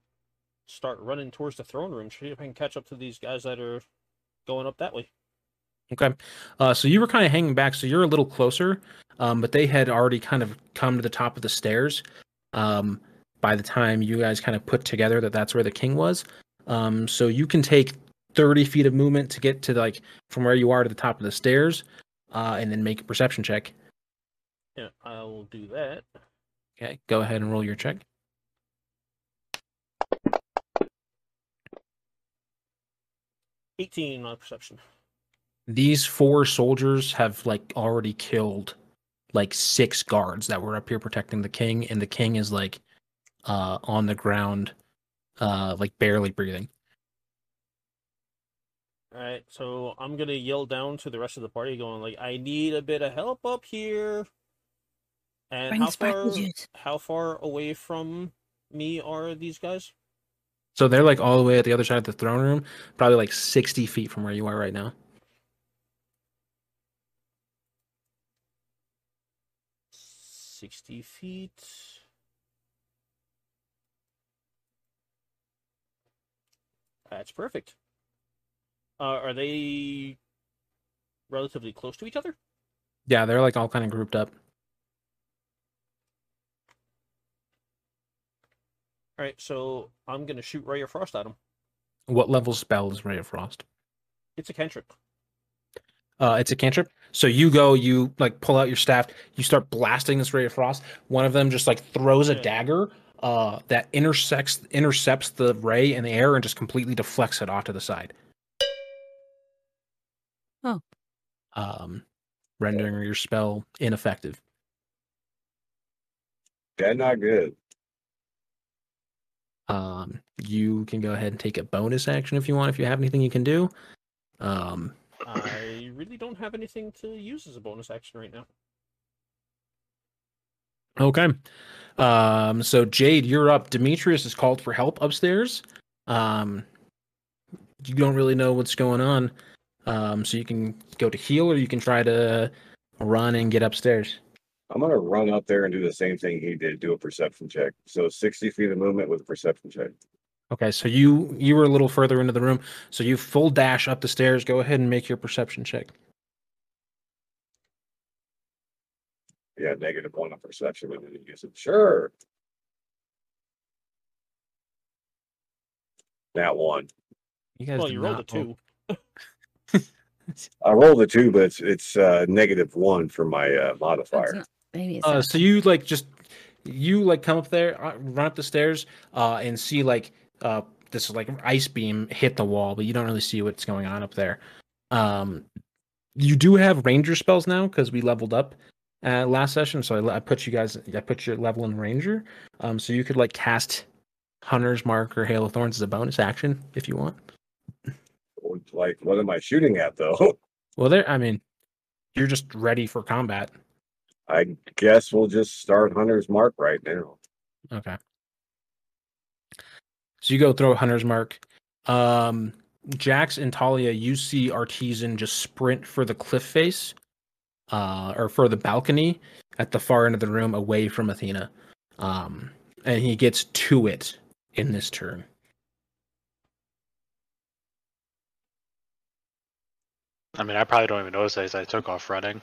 Speaker 5: start running towards the throne room. See if I can catch up to these guys that are going up that way.
Speaker 1: Okay. Uh, so you were kind of hanging back, so you're a little closer, um, but they had already kind of come to the top of the stairs um, by the time you guys kind of put together that that's where the king was. Um, so you can take 30 feet of movement to get to like from where you are to the top of the stairs uh, and then make a perception check.
Speaker 5: Yeah, I will do that.
Speaker 1: Okay. Go ahead and roll your check.
Speaker 5: Eighteen on perception.
Speaker 1: These four soldiers have like already killed like six guards that were up here protecting the king, and the king is like uh on the ground, uh like barely breathing.
Speaker 5: All right, so I'm gonna yell down to the rest of the party, going like, "I need a bit of help up here." And
Speaker 3: Bring
Speaker 5: how far?
Speaker 3: juice.
Speaker 5: How far away from me are these guys?
Speaker 1: So they're like all the way at the other side of the throne room, probably like sixty feet from where you are right now.
Speaker 5: Sixty feet. That's perfect. Uh, are they relatively close to each other?
Speaker 1: Yeah, they're like all kind of grouped up.
Speaker 5: All right, so I'm gonna shoot Ray of Frost at him.
Speaker 1: What level spell is Ray of Frost?
Speaker 5: It's a cantrip.
Speaker 1: Uh, it's a cantrip. So you go, you like pull out your staff, you start blasting this ray of frost. One of them just like throws a
Speaker 5: Yeah.
Speaker 1: dagger uh, that intersects intercepts the ray in the air and just completely deflects it off to the side.
Speaker 3: Oh.
Speaker 1: Um, rendering your spell ineffective.
Speaker 4: That not good.
Speaker 1: Um, you can go ahead and take a bonus action if you want. If you have anything you can do. Um,
Speaker 5: I really don't have anything to use as a bonus action right now.
Speaker 1: Okay. Um, so Jade, you're up. Demetrius is called for help upstairs. Um, you don't really know what's going on. Um, so you can go to heal or you can try to run and get upstairs.
Speaker 4: I'm gonna run up there and do the same thing he did, do a perception check. So sixty feet of movement with a perception check.
Speaker 1: Okay, so you you were a little further into the room, so you full dash up the stairs. Go ahead and make your perception check.
Speaker 4: Yeah, negative one on perception and then he gets it. Sure. That one.
Speaker 1: You guys
Speaker 5: Well, you rolled a two.
Speaker 4: I rolled a two, but it's it's uh negative one for my uh
Speaker 3: That's
Speaker 4: modifier.
Speaker 3: not- maybe it's
Speaker 1: Uh, so you like just you like come up there, uh, run up the stairs, uh, and see like uh this like ice beam hit the wall, but you don't really see what's going on up there. Um, you do have ranger spells now because we leveled up uh, last session, so I, I put you guys, I put your level in ranger. Um, so you could like cast Hunter's Mark or Hail of Thorns as a bonus action if you want.
Speaker 4: Like, what am I shooting at though?
Speaker 1: Well, there, I mean, you're just ready for combat.
Speaker 4: I guess we'll just start Hunter's Mark right now.
Speaker 1: Okay. So you go throw Hunter's Mark. Um, Jax and Talia, you see Artisan just sprint for the cliff face, uh, or for the balcony at the far end of the room away from Athena. Um, and he gets to it in this turn.
Speaker 2: I mean, I probably don't even notice as I took off running.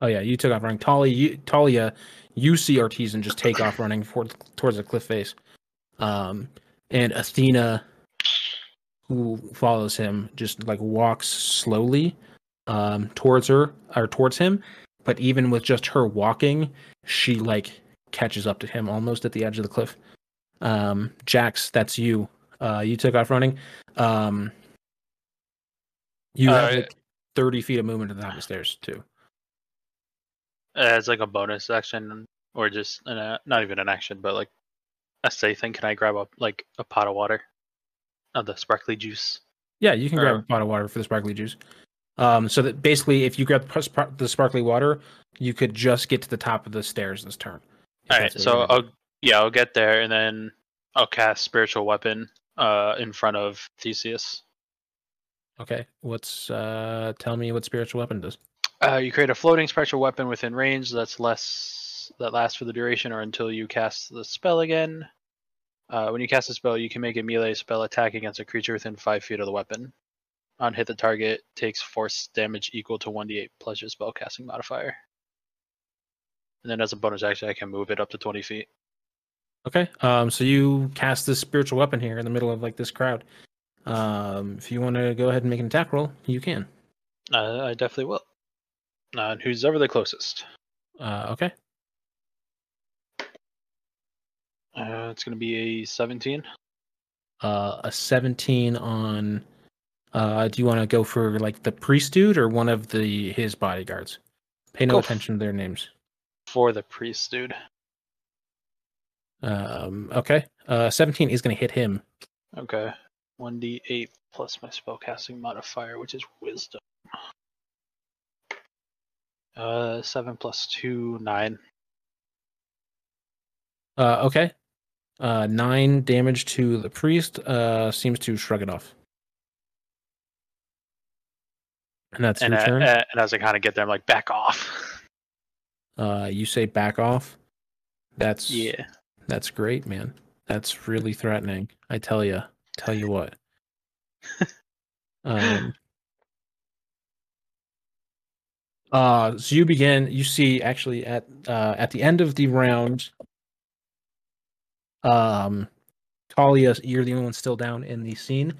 Speaker 1: Oh yeah, you took off running. Talia, you, Talia, you see Artisan just take off running for, towards the cliff face. Um, and Athena, who follows him, just like walks slowly um, towards her or towards him. But even with just her walking, she like catches up to him almost at the edge of the cliff. Um, Jax, that's you. Uh, you took off running. Um, you have
Speaker 2: Uh,
Speaker 1: like thirty feet of movement to the top of the stairs too.
Speaker 2: As like a bonus action, or just an, uh, not even an action, but like a say thing. Can I grab up like a pot of water? Of the sparkly juice.
Speaker 1: Yeah, you can grab a pot of water for the sparkly juice. Um, so that basically, if you grab the sparkly water, you could just get to the top of the stairs this turn.
Speaker 2: All right, so I'll yeah, I'll get there and then I'll cast spiritual weapon uh in front of Theseus.
Speaker 1: okay. What's uh? Tell me what spiritual weapon does.
Speaker 2: Uh, you create a floating spectral weapon within range that's less that lasts for the duration or until you cast the spell again. Uh, when you cast a spell, you can make a melee spell attack against a creature within five feet of the weapon. On hit, the target takes force damage equal to 1d8 plus your spell casting modifier. And then as a bonus action, I can move it up to 20 feet.
Speaker 1: Okay. Um. So you cast this spiritual weapon here in the middle of like this crowd. Um. If you want to go ahead and make an attack roll, you can.
Speaker 2: Uh, I definitely will. Uh, and who's ever the closest?
Speaker 1: Uh. Okay.
Speaker 2: Uh, it's going to be a 17.
Speaker 1: Uh. A seventeen on. Uh. Do you want to go for like the priest dude or one of the his bodyguards? Pay no
Speaker 2: Go f-
Speaker 1: attention to their names.
Speaker 2: For the priest, dude.
Speaker 1: Um, okay. Uh, 17 is going to hit him.
Speaker 2: Okay. 1d8 plus my spellcasting modifier, which is wisdom. Uh, 7 plus 2, 9.
Speaker 1: Uh, okay. Uh, nine damage to the priest. Uh, seems to shrug it off. And that's
Speaker 2: And,
Speaker 1: your
Speaker 2: uh,
Speaker 1: turn.
Speaker 2: uh, and as I kind of get there, I'm like, back off.
Speaker 1: Uh, you say back off. That's
Speaker 2: yeah.
Speaker 1: That's great, man. That's really threatening. I tell you. Tell you what. um. Uh, so you begin. You see, actually, at uh, at the end of the round, um, Talia, you're the only one still down in the scene.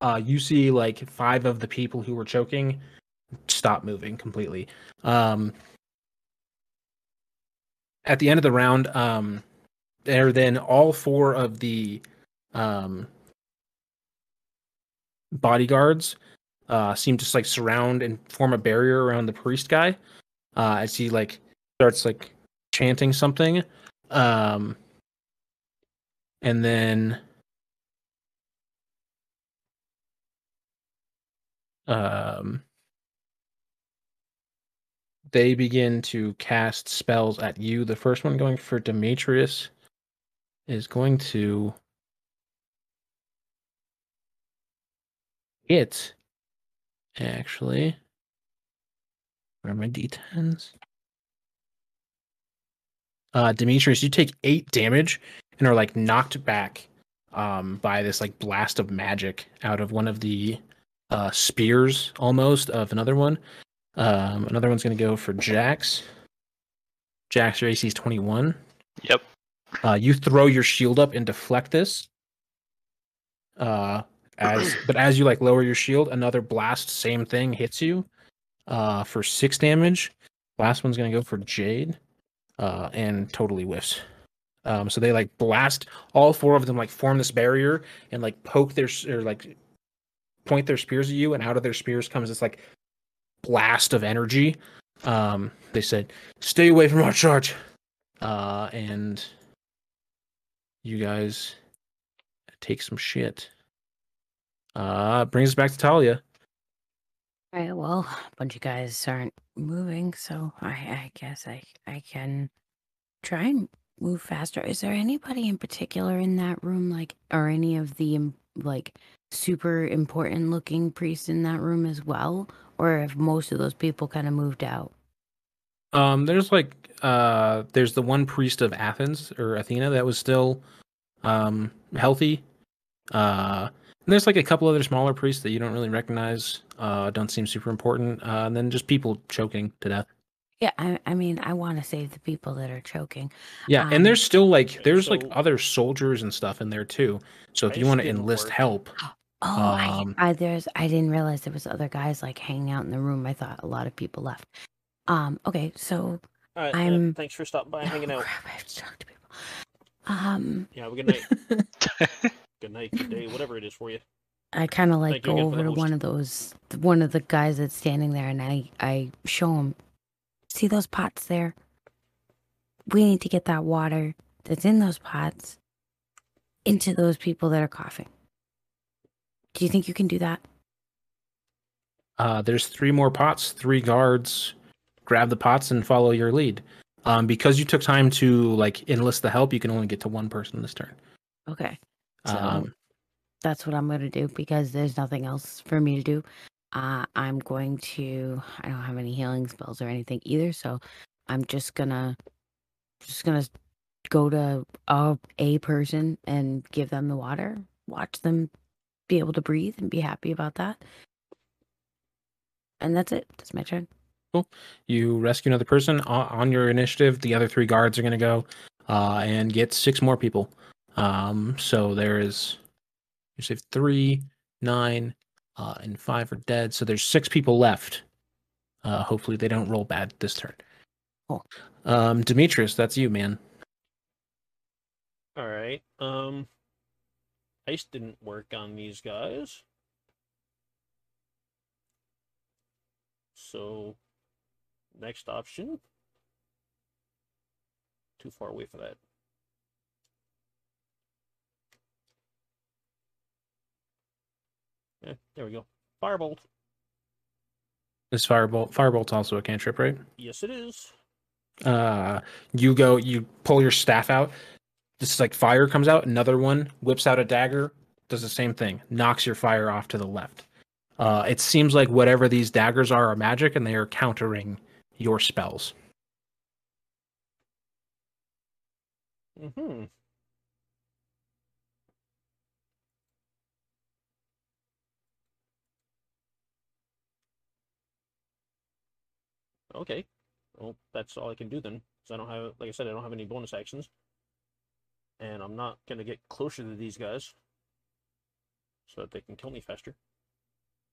Speaker 1: Uh, you see like five of the people who were choking stop moving completely. Um, at the end of the round, um, there then all four of the um bodyguards uh seem to like surround and form a barrier around the priest guy uh as he like starts like chanting something Um, and then um, they begin to cast spells at you. The first one going for Demetrius is going to hit. Actually, where are my d10s? Uh, Demetrius, you take eight damage and are like knocked back um, by this like blast of magic out of one of the uh, spears almost of another one. Um, another one's going to go for Jax. Jax, your AC is 21.
Speaker 2: Yep.
Speaker 1: Uh, you throw your shield up and deflect this. Uh, as but as you like lower your shield, another blast, same thing, hits you. Uh, for six damage. Last one's gonna go for Jade. Uh, and totally whiffs. Um, so they like blast all four of them, like form this barrier and like poke their or like point their spears at you, and out of their spears comes this like blast of energy. Um, they said, "Stay away from our charge," uh, and you guys take some shit. Uh, brings us back to Talia.
Speaker 3: All right, well, a bunch of guys aren't moving, so I, I guess I I can try and move faster. Is there anybody in particular in that room, like, or any of the like super important looking priests in that room as well, or have most of those people kind of moved out?
Speaker 1: Um, there's like uh, there's the one priest of Athens or Athena that was still um healthy. Uh, there's like a couple other smaller priests that you don't really recognize. Uh, don't seem super important. Uh, and then just people choking to death.
Speaker 3: Yeah, I I mean, I want to save the people that are choking.
Speaker 1: Yeah,
Speaker 3: Um,
Speaker 1: and there's still like
Speaker 5: Okay,
Speaker 1: there's like other soldiers and stuff in there too. So if you want to enlist
Speaker 5: work.
Speaker 1: help,
Speaker 3: Oh, I,
Speaker 1: Um,
Speaker 3: I there's I didn't realize there was other guys like hanging out in the room. I thought a lot of people left. Um, okay, so
Speaker 5: All right, uh,
Speaker 3: I'm-
Speaker 5: thanks for stopping by, hanging
Speaker 3: oh,
Speaker 5: out.
Speaker 3: crap, I have to talk to people. Um,
Speaker 5: Yeah, have a good night. good night, good day, whatever it is for you.
Speaker 3: I kind of like
Speaker 5: Thank
Speaker 3: go over to one of those, one of the guys that's standing there, and I I show him. See those pots there? We need to get that water that's in those pots into those people that are coughing. Do you think you can do that?
Speaker 1: uh, there's three more pots, three guards. Grab the pots and follow your lead. Um, because you took time to like enlist the help, you can only get to one person this turn.
Speaker 3: Okay. So
Speaker 1: Um,
Speaker 3: that's what I'm going to do because there's nothing else for me to do. Uh, I'm going to. I don't have any healing spells or anything either, so I'm just gonna, just gonna go to a a person and give them the water. Watch them be able to breathe and be happy about that. And that's it. That's my turn. Cool.
Speaker 1: You rescue another person on, on your initiative. The other three guards are going to go uh, and get six more people. Um, so there is you save three, nine, uh, and five are dead. So there's six people left. Uh, hopefully they don't roll bad this turn.
Speaker 3: Cool.
Speaker 1: Um, Demetrius, that's you, man.
Speaker 5: All right. Um, ice didn't work on these guys. So, next option. Too far away for that. Yeah, there we go. Firebolt.
Speaker 1: This firebolt, firebolt's also a cantrip, right?
Speaker 5: Yes, it is.
Speaker 1: uh you go you pull your staff out this is like fire comes out another one whips out a dagger does the same thing knocks your fire off to the left uh it seems like whatever these daggers are are magic and they are countering your spells
Speaker 5: Mm-hmm. Okay. Well, that's all I can do then. Because I don't have, like I said, I don't have any bonus actions. And I'm not going to get closer to these guys. So that they can kill me faster.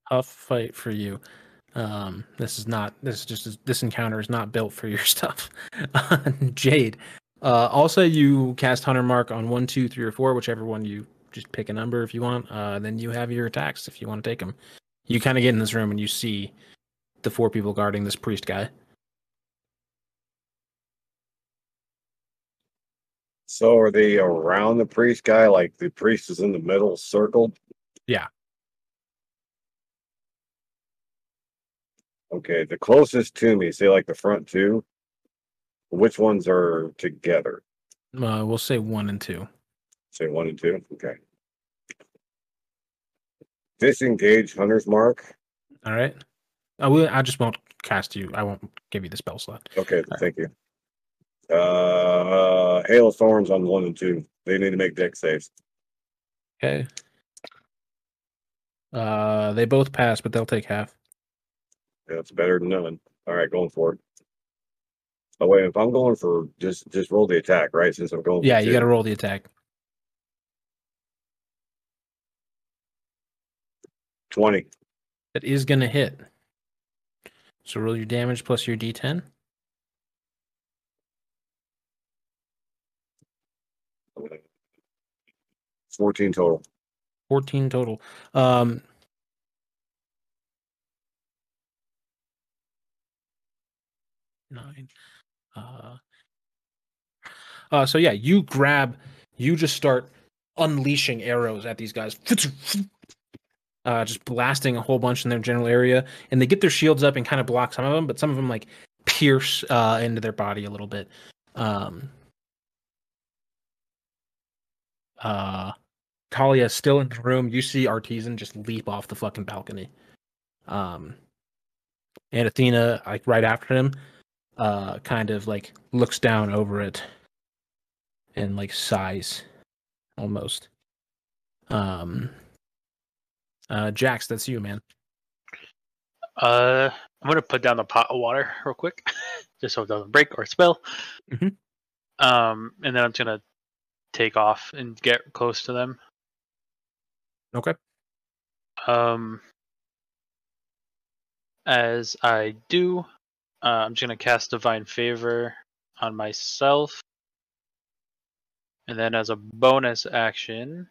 Speaker 1: tough fight for you um this is not this is just this encounter is not built for your stuff jade uh also you cast hunter mark on one two three or four whichever one you just pick a number if you want uh then you have your attacks if you want to take them you kind of get in this room and you see the four people guarding this priest guy
Speaker 4: So are they around the priest guy? Like the priest is in the middle circle?
Speaker 1: Yeah.
Speaker 4: Okay, the closest to me, say like the front two. Which ones are together?
Speaker 1: Uh, we'll say one and two.
Speaker 4: Say one and two. Okay. Disengage Hunter's Mark.
Speaker 1: All right. I will. I just won't cast you. I won't give you the spell slot.
Speaker 4: Okay, thank you. Uh, Hail of Thorns on one and two. They need to make Dex saves.
Speaker 1: Okay. Uh, they both pass, but they'll take half.
Speaker 4: That's better than none. All right, going for it. Oh wait, if I'm going for just just roll the attack, right? Since I'm going. for
Speaker 1: Yeah, you got to roll the attack.
Speaker 4: twenty.
Speaker 1: That is gonna hit. So roll your damage plus your d10.
Speaker 4: Fourteen total.
Speaker 1: 14 total. Um, nine. Uh, uh, so yeah, you grab, you just start unleashing arrows at these guys. Uh, just blasting a whole bunch in their general area, and they get their shields up and kind of block some of them, but some of them like pierce uh, into their body a little bit. Um, uh, Talia still in the room. You see Artisan just leap off the fucking balcony. Um, and Athena, like right after him, uh, kind of like looks down over it and like sighs almost. Um, uh, Jax, that's you, man.
Speaker 2: Uh, I'm gonna put down the pot of water real quick, just so it doesn't break or spill.
Speaker 1: Mhm.
Speaker 2: Um, and then I'm just gonna take off and get close to them.
Speaker 1: Okay.
Speaker 2: Um, as I do, uh, I'm just gonna cast Divine Favor on myself, and then as a bonus action,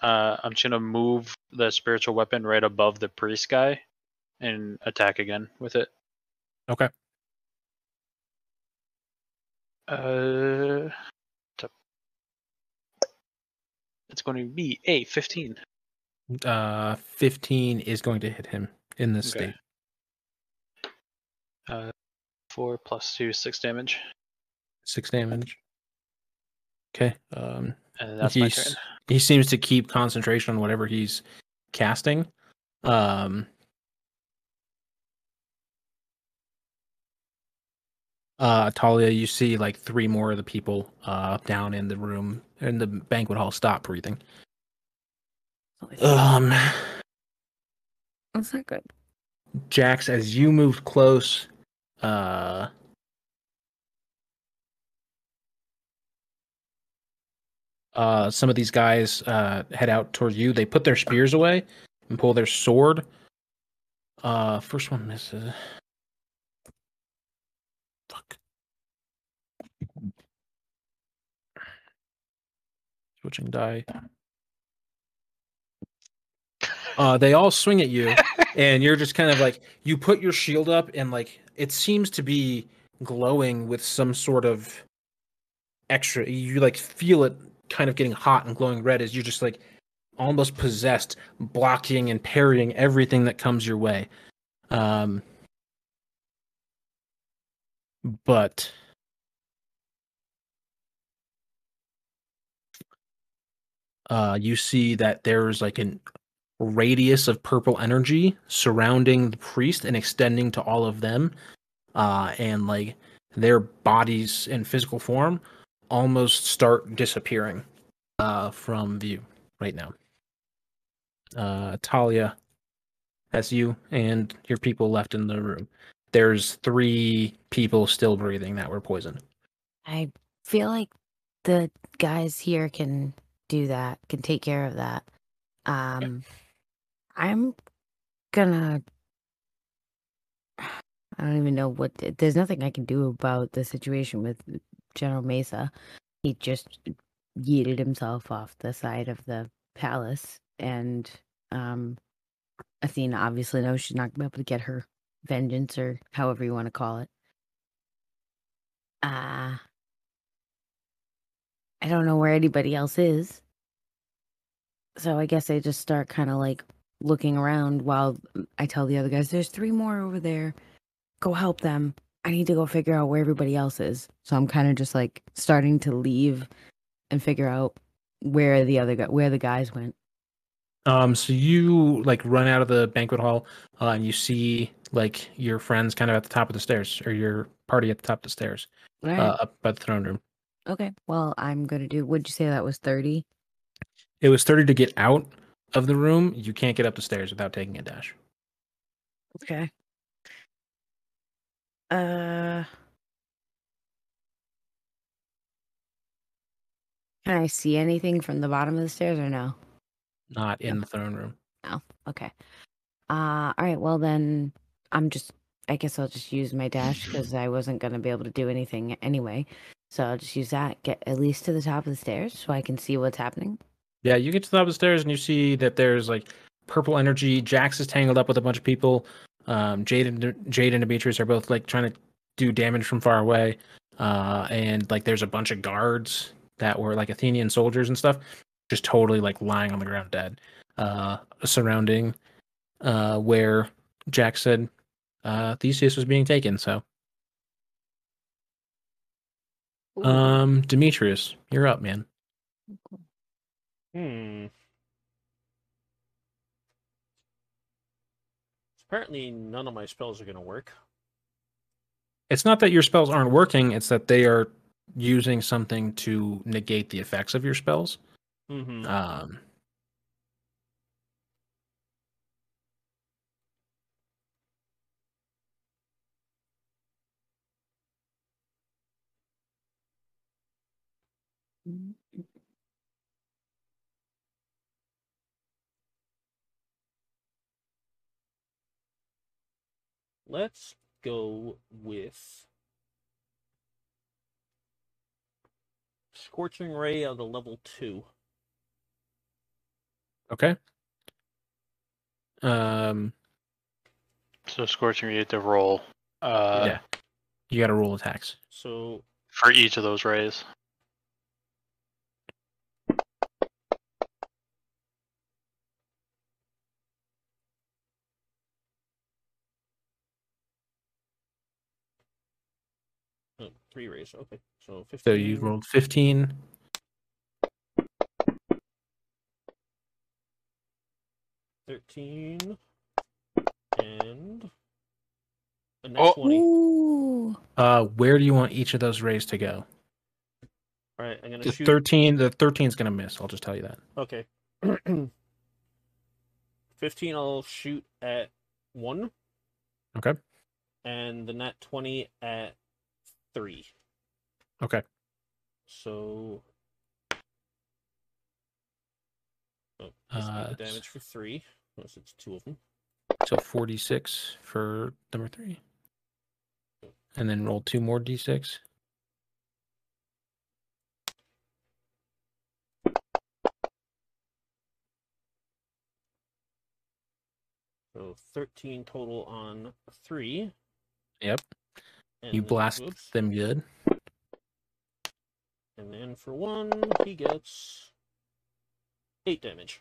Speaker 2: uh, I'm just gonna move the spiritual weapon right above the priest guy and attack again with it.
Speaker 1: Okay.
Speaker 2: Uh, it's going to be a 15.
Speaker 1: Uh, 15 is going to hit him in this
Speaker 2: Okay.
Speaker 1: state.
Speaker 2: Uh, four plus two, six damage,
Speaker 1: Six damage. Okay. Um,
Speaker 2: and that's my
Speaker 1: he's,
Speaker 2: turn.
Speaker 1: he seems to keep concentration on whatever he's casting. Um, uh, Talia, you see like three more of the people uh, down in the room in the banquet hall stop breathing. Um,
Speaker 3: That's not good.
Speaker 1: Jax, as you moved close, uh, uh, some of these guys uh, head out towards you. They put their spears away and pull their sword. Uh, first one misses. Fuck. Switching die. Uh, they all swing at you, and you're just kind of like you put your shield up, and like it seems to be glowing with some sort of extra. You like feel it kind of getting hot and glowing red as you're just like almost possessed, blocking and parrying everything that comes your way. Um, but uh, you see that there's like a radius of purple energy surrounding the priest and extending to all of them uh and like their bodies in physical form almost start disappearing uh from view right now uh talia that's you and your people left in the room there's three people still breathing that were poisoned
Speaker 3: I feel like the guys here can do that, can take care of that. Um, I'm gonna. I don't even know what. There's nothing I can do about the situation with General Mesa. He just yeeted himself off the side of the palace, and um, Athena obviously knows she's not gonna be able to get her vengeance or however you want to call it. Ah. I don't know where anybody else is. So I guess I just start kind of like looking around while I tell the other guys, there's three more over there. Go help them. I need to go figure out where everybody else is. So I'm kind of just like starting to leave and figure out where the other guy, where the guys went.
Speaker 1: Um, so you like run out of the banquet hall, uh, and you see like your friends kind of at the top of the stairs, or your party at the top of the stairs,
Speaker 3: right.
Speaker 1: uh, up by the throne room.
Speaker 3: okay. Well, I'm gonna do. Would you say that was thirty?
Speaker 1: It was thirty to get out of the room. You can't get up the stairs without taking a dash.
Speaker 3: Okay. Uh. Can I see anything from the bottom of the stairs or no?
Speaker 1: Not in the throne room.
Speaker 3: Oh, okay. Uh, all right. Well, then I'm just, I guess I'll just use my dash because I wasn't going to be able to do anything anyway. So I'll just use that, get at least to the top of the stairs so I can see what's happening.
Speaker 1: Yeah, you get to the top of the stairs and you see that there's like purple energy. Jax is tangled up with a bunch of people. Um, Jade and Jade and Demetrius are both like trying to do damage from far away. Uh, and like there's a bunch of guards that were like Athenian soldiers and stuff, just totally like lying on the ground dead. Uh, surrounding uh where Jax said uh Theseus was being taken. So um Demetrius, you're up, man.
Speaker 5: Hmm. Apparently, none of my spells are going to work.
Speaker 1: It's not that your spells aren't working, it's that they are using something to negate the effects of your spells.
Speaker 5: Mm-hmm.
Speaker 1: Um
Speaker 5: Let's go with Scorching Ray of the level two.
Speaker 1: okay. Um
Speaker 2: So scorching Ray, you to roll uh,
Speaker 1: yeah. You gotta roll attacks.
Speaker 5: So
Speaker 2: for each of those rays.
Speaker 5: Three rays. Okay, so fifteen.
Speaker 1: So you rolled fifteen.
Speaker 5: thirteen and a nat
Speaker 2: Oh.
Speaker 5: twenty.
Speaker 3: Ooh.
Speaker 1: Uh where do you want each of those rays to go?
Speaker 5: All right, I'm gonna
Speaker 1: The
Speaker 5: shoot.
Speaker 1: thirteen the 13's gonna miss, I'll just tell you that.
Speaker 5: Okay. 15 I'll shoot at 1
Speaker 1: Okay.
Speaker 5: and the nat 20 at 3.
Speaker 1: Okay.
Speaker 5: So oh,
Speaker 1: Uh,
Speaker 5: damage for 3. Unless it's two of them.
Speaker 1: So 46 for number three. And then roll two more d6.
Speaker 5: So 13 total on 3.
Speaker 1: Yep.
Speaker 5: And
Speaker 1: You blast
Speaker 5: whoops.
Speaker 1: them good.
Speaker 5: And then for 1, he gets 8 damage.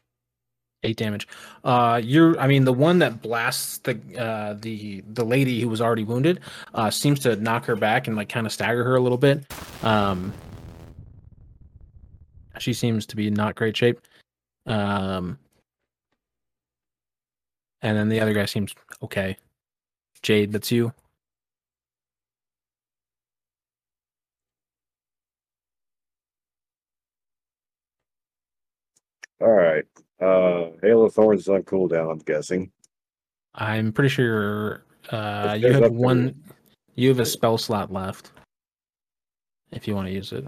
Speaker 1: Eight damage. Uh, you're. I mean, the one that blasts the uh the the lady who was already wounded, uh, seems to knock her back and like kind of stagger her a little bit. Um, she seems to be in not great shape. Um, and then the other guy seems okay. Jade, that's you.
Speaker 4: All right. Uh, Hail of Thorns is on cooldown. I'm guessing.
Speaker 1: I'm pretty sure uh, you have one. You have a spell slot left. If you want to use it.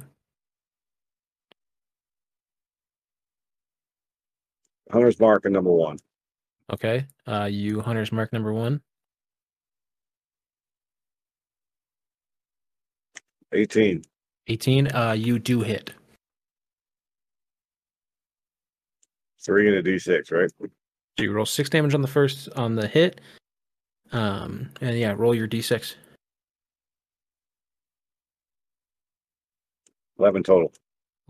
Speaker 4: Hunter's Mark and number one.
Speaker 1: Okay. Uh, you hunter's mark number one.
Speaker 4: 18.
Speaker 1: 18. Uh, you do hit.
Speaker 4: Three and a D6, right?
Speaker 1: So you roll six damage on the first on the hit. Um, and yeah, roll your d6.
Speaker 4: 11 total.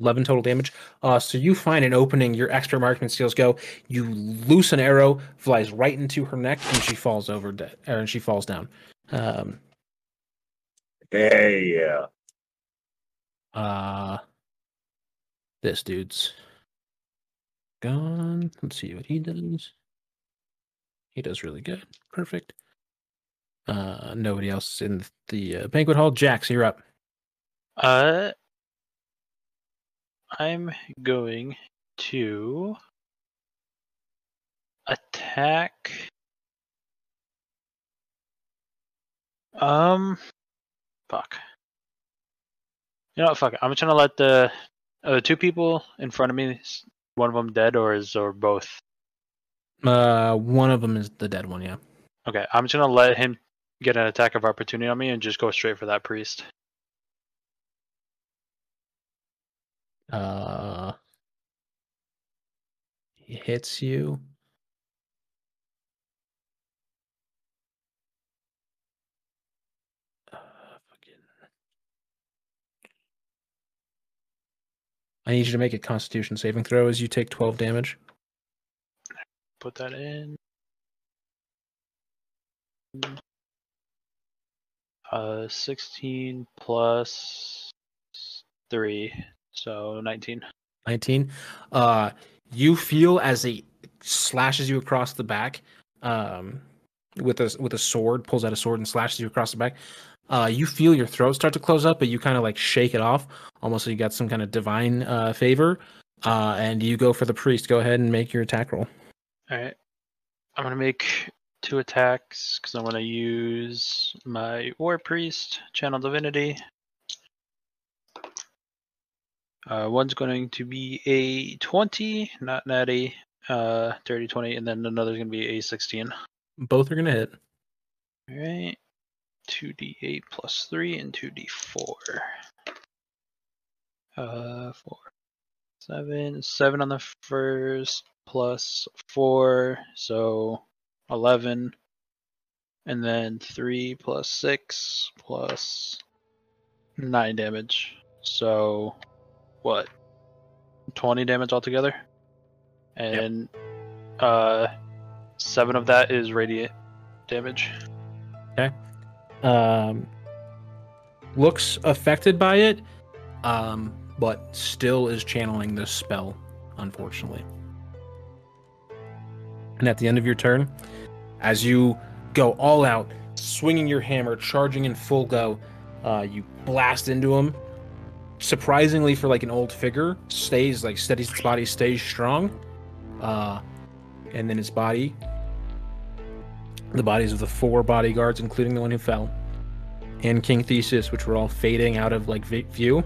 Speaker 1: 11 total damage. Uh, so you find an opening, your extra marksman skills go, you loose an arrow, flies right into her neck, and she falls over dead, or and she falls down. Um,
Speaker 4: Hey, yeah.
Speaker 1: uh, this dude's gone. Let's see what he does. He does really good. Perfect. Uh, nobody else in the uh, banquet hall. Jax, you're up.
Speaker 2: Uh, I'm going to attack. Um, fuck. You know what? Fuck. it. I'm just gonna let the uh, the two people in front of me. One of them dead, or is or both?
Speaker 1: Uh, one of them is the dead one. Yeah.
Speaker 2: Okay, I'm just gonna let him get an attack of opportunity on me and just go straight for that priest.
Speaker 1: Uh, he hits you. I need you to make a Constitution saving throw as you take twelve damage.
Speaker 2: Put that in. Uh, 16 plus 3, so 19.
Speaker 1: 19 uh you feel as he slashes you across the back um with a with a sword pulls out a sword and slashes you across the back uh you feel your throat start to close up but you kind of like shake it off almost like you got some kind of divine uh favor uh and you go for the priest go ahead and make your attack roll
Speaker 2: Alright. I'm gonna make two attacks because I'm gonna use my War Priest, Channel Divinity. Uh, one's going to be a 20, not natty, uh, dirty 20, and then another's gonna be a 16.
Speaker 1: both are gonna hit
Speaker 2: Alright. 2d8 plus 3 and 2d4. Uh, 4. 7. 7 on the first, plus 4, so 11. And then 3 plus 6 plus 9 damage. So, what? 20 damage altogether? And, uh, 7 of that is radiant damage.
Speaker 1: Um looks affected by it um but still is channeling this spell unfortunately. And at the end of your turn as you go all out swinging your hammer charging in full go uh you blast into him. Surprisingly for like an old figure stays like steadies its body stays strong uh and then his body the bodies of the four bodyguards, including the one who fell, and King Theseus, which were all fading out of like view,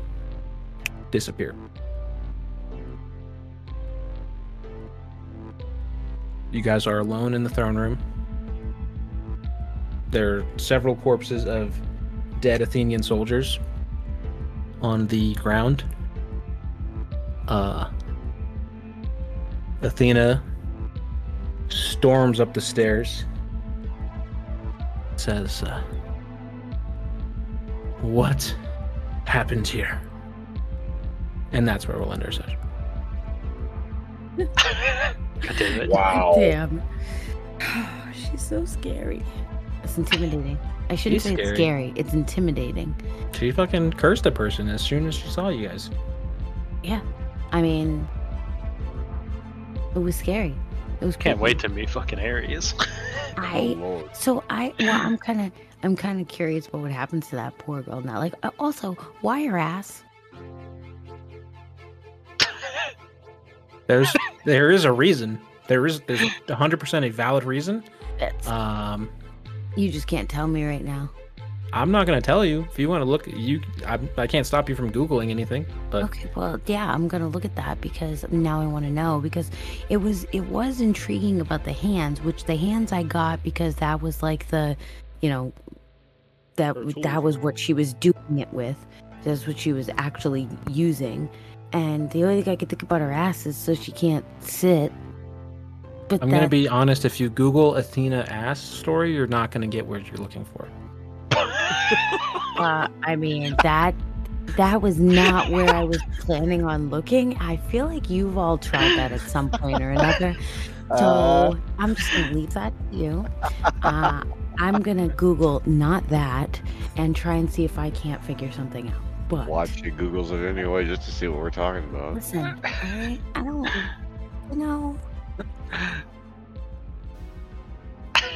Speaker 1: disappear. You guys are alone in the throne room. There are several corpses of dead Athenian soldiers on the ground. Uh, Athena storms up the stairs says, uh, What happened here? And that's where we'll end our session.
Speaker 2: God damn it.
Speaker 4: Wow.
Speaker 3: Damn. She's so scary. It's intimidating. I shouldn't
Speaker 1: She's
Speaker 3: say
Speaker 1: scary.
Speaker 3: it's scary. It's intimidating.
Speaker 1: She fucking cursed a person as soon as she saw you guys. Yeah.
Speaker 3: I mean, it was scary. It was.
Speaker 2: Can't
Speaker 3: creepy.
Speaker 2: wait to meet fucking Ares.
Speaker 3: I
Speaker 4: Lord.
Speaker 3: so I well I'm kind of I'm kind of curious what would happen to that poor girl now. Like uh, also why her ass?
Speaker 1: There's there is a reason. There is there's a hundred percent a valid reason.
Speaker 3: That's,
Speaker 1: Um
Speaker 3: you just can't tell me right now.
Speaker 1: I'm not gonna tell you. If you want to look you I, I can't stop you from Googling anything, but
Speaker 3: Okay, well, yeah, I'm gonna look at that because now I want to know because it was it was intriguing about the hands, which the hands I got because that was like the, you know, that that was what she was doing it with. That's what she was actually using, and the only thing I could think about her ass is so she can't sit. But
Speaker 1: I'm
Speaker 3: that,
Speaker 1: gonna be honest, if you Google Athena ass story, you're not gonna get what you're looking for.
Speaker 3: Uh, I mean that that was not where I was planning on looking. I feel like you've all tried that at some point or another. So
Speaker 4: Uh.
Speaker 3: I'm just gonna leave that to you. Uh, I'm gonna Google not that and try and see if I can't figure something out. But
Speaker 6: Watch he Googles it anyway just to see what we're talking about.
Speaker 3: listen, I, I don't, you know,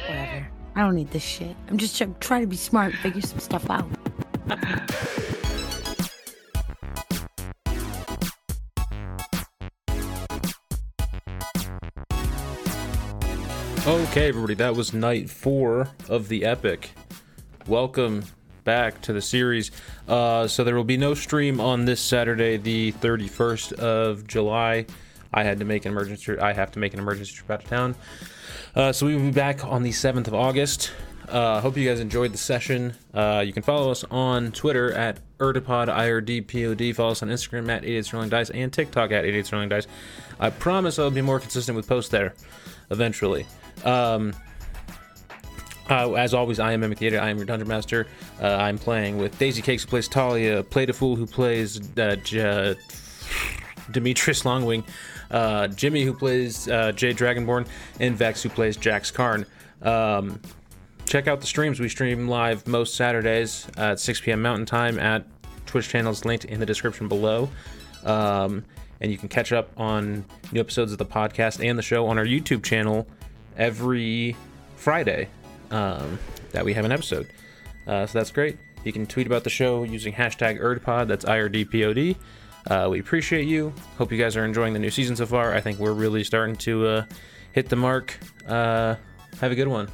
Speaker 3: whatever. I don't need this shit. I'm just try- trying to be smart, and figure some stuff out.
Speaker 1: Okay, everybody, that was night four of the epic. Welcome back to the series. Uh, so there will be no stream on this Saturday, the 31st of July. I had to make an emergency. I have to make an emergency trip out of town. Uh, so we will be back on the 7th of August. Uh, hope you guys enjoyed the session. Uh, you can follow us on Twitter at Erdipod, IRDPOD. Follow us on Instagram at 88 Sterling Dice and TikTok at 88 Sterling Dice. I promise I'll be more consistent with posts there eventually. Um, uh, as always, I am Mimic the Idiot. I am your Dungeon Master. Uh, I'm playing with Daisy Cakes, who plays Talia, Play the Fool, who plays uh, J- Demetrius Longwing, uh, Jimmy, who plays uh, Jade Dragonborn, and Dex, who plays Jax Karn. Um, check out the streams. We stream live most Saturdays at 6 p.m. Mountain Time at Twitch channels linked in the description below. Um, and you can catch up on new episodes of the podcast and the show on our YouTube channel every Friday um, that we have an episode. Uh, so that's great. You can tweet about the show using hashtag ErdPod. That's IRDPOD. Uh, we appreciate you. Hope you guys are enjoying the new season so far. I think we're really starting to uh, hit the mark. Uh, have a good one.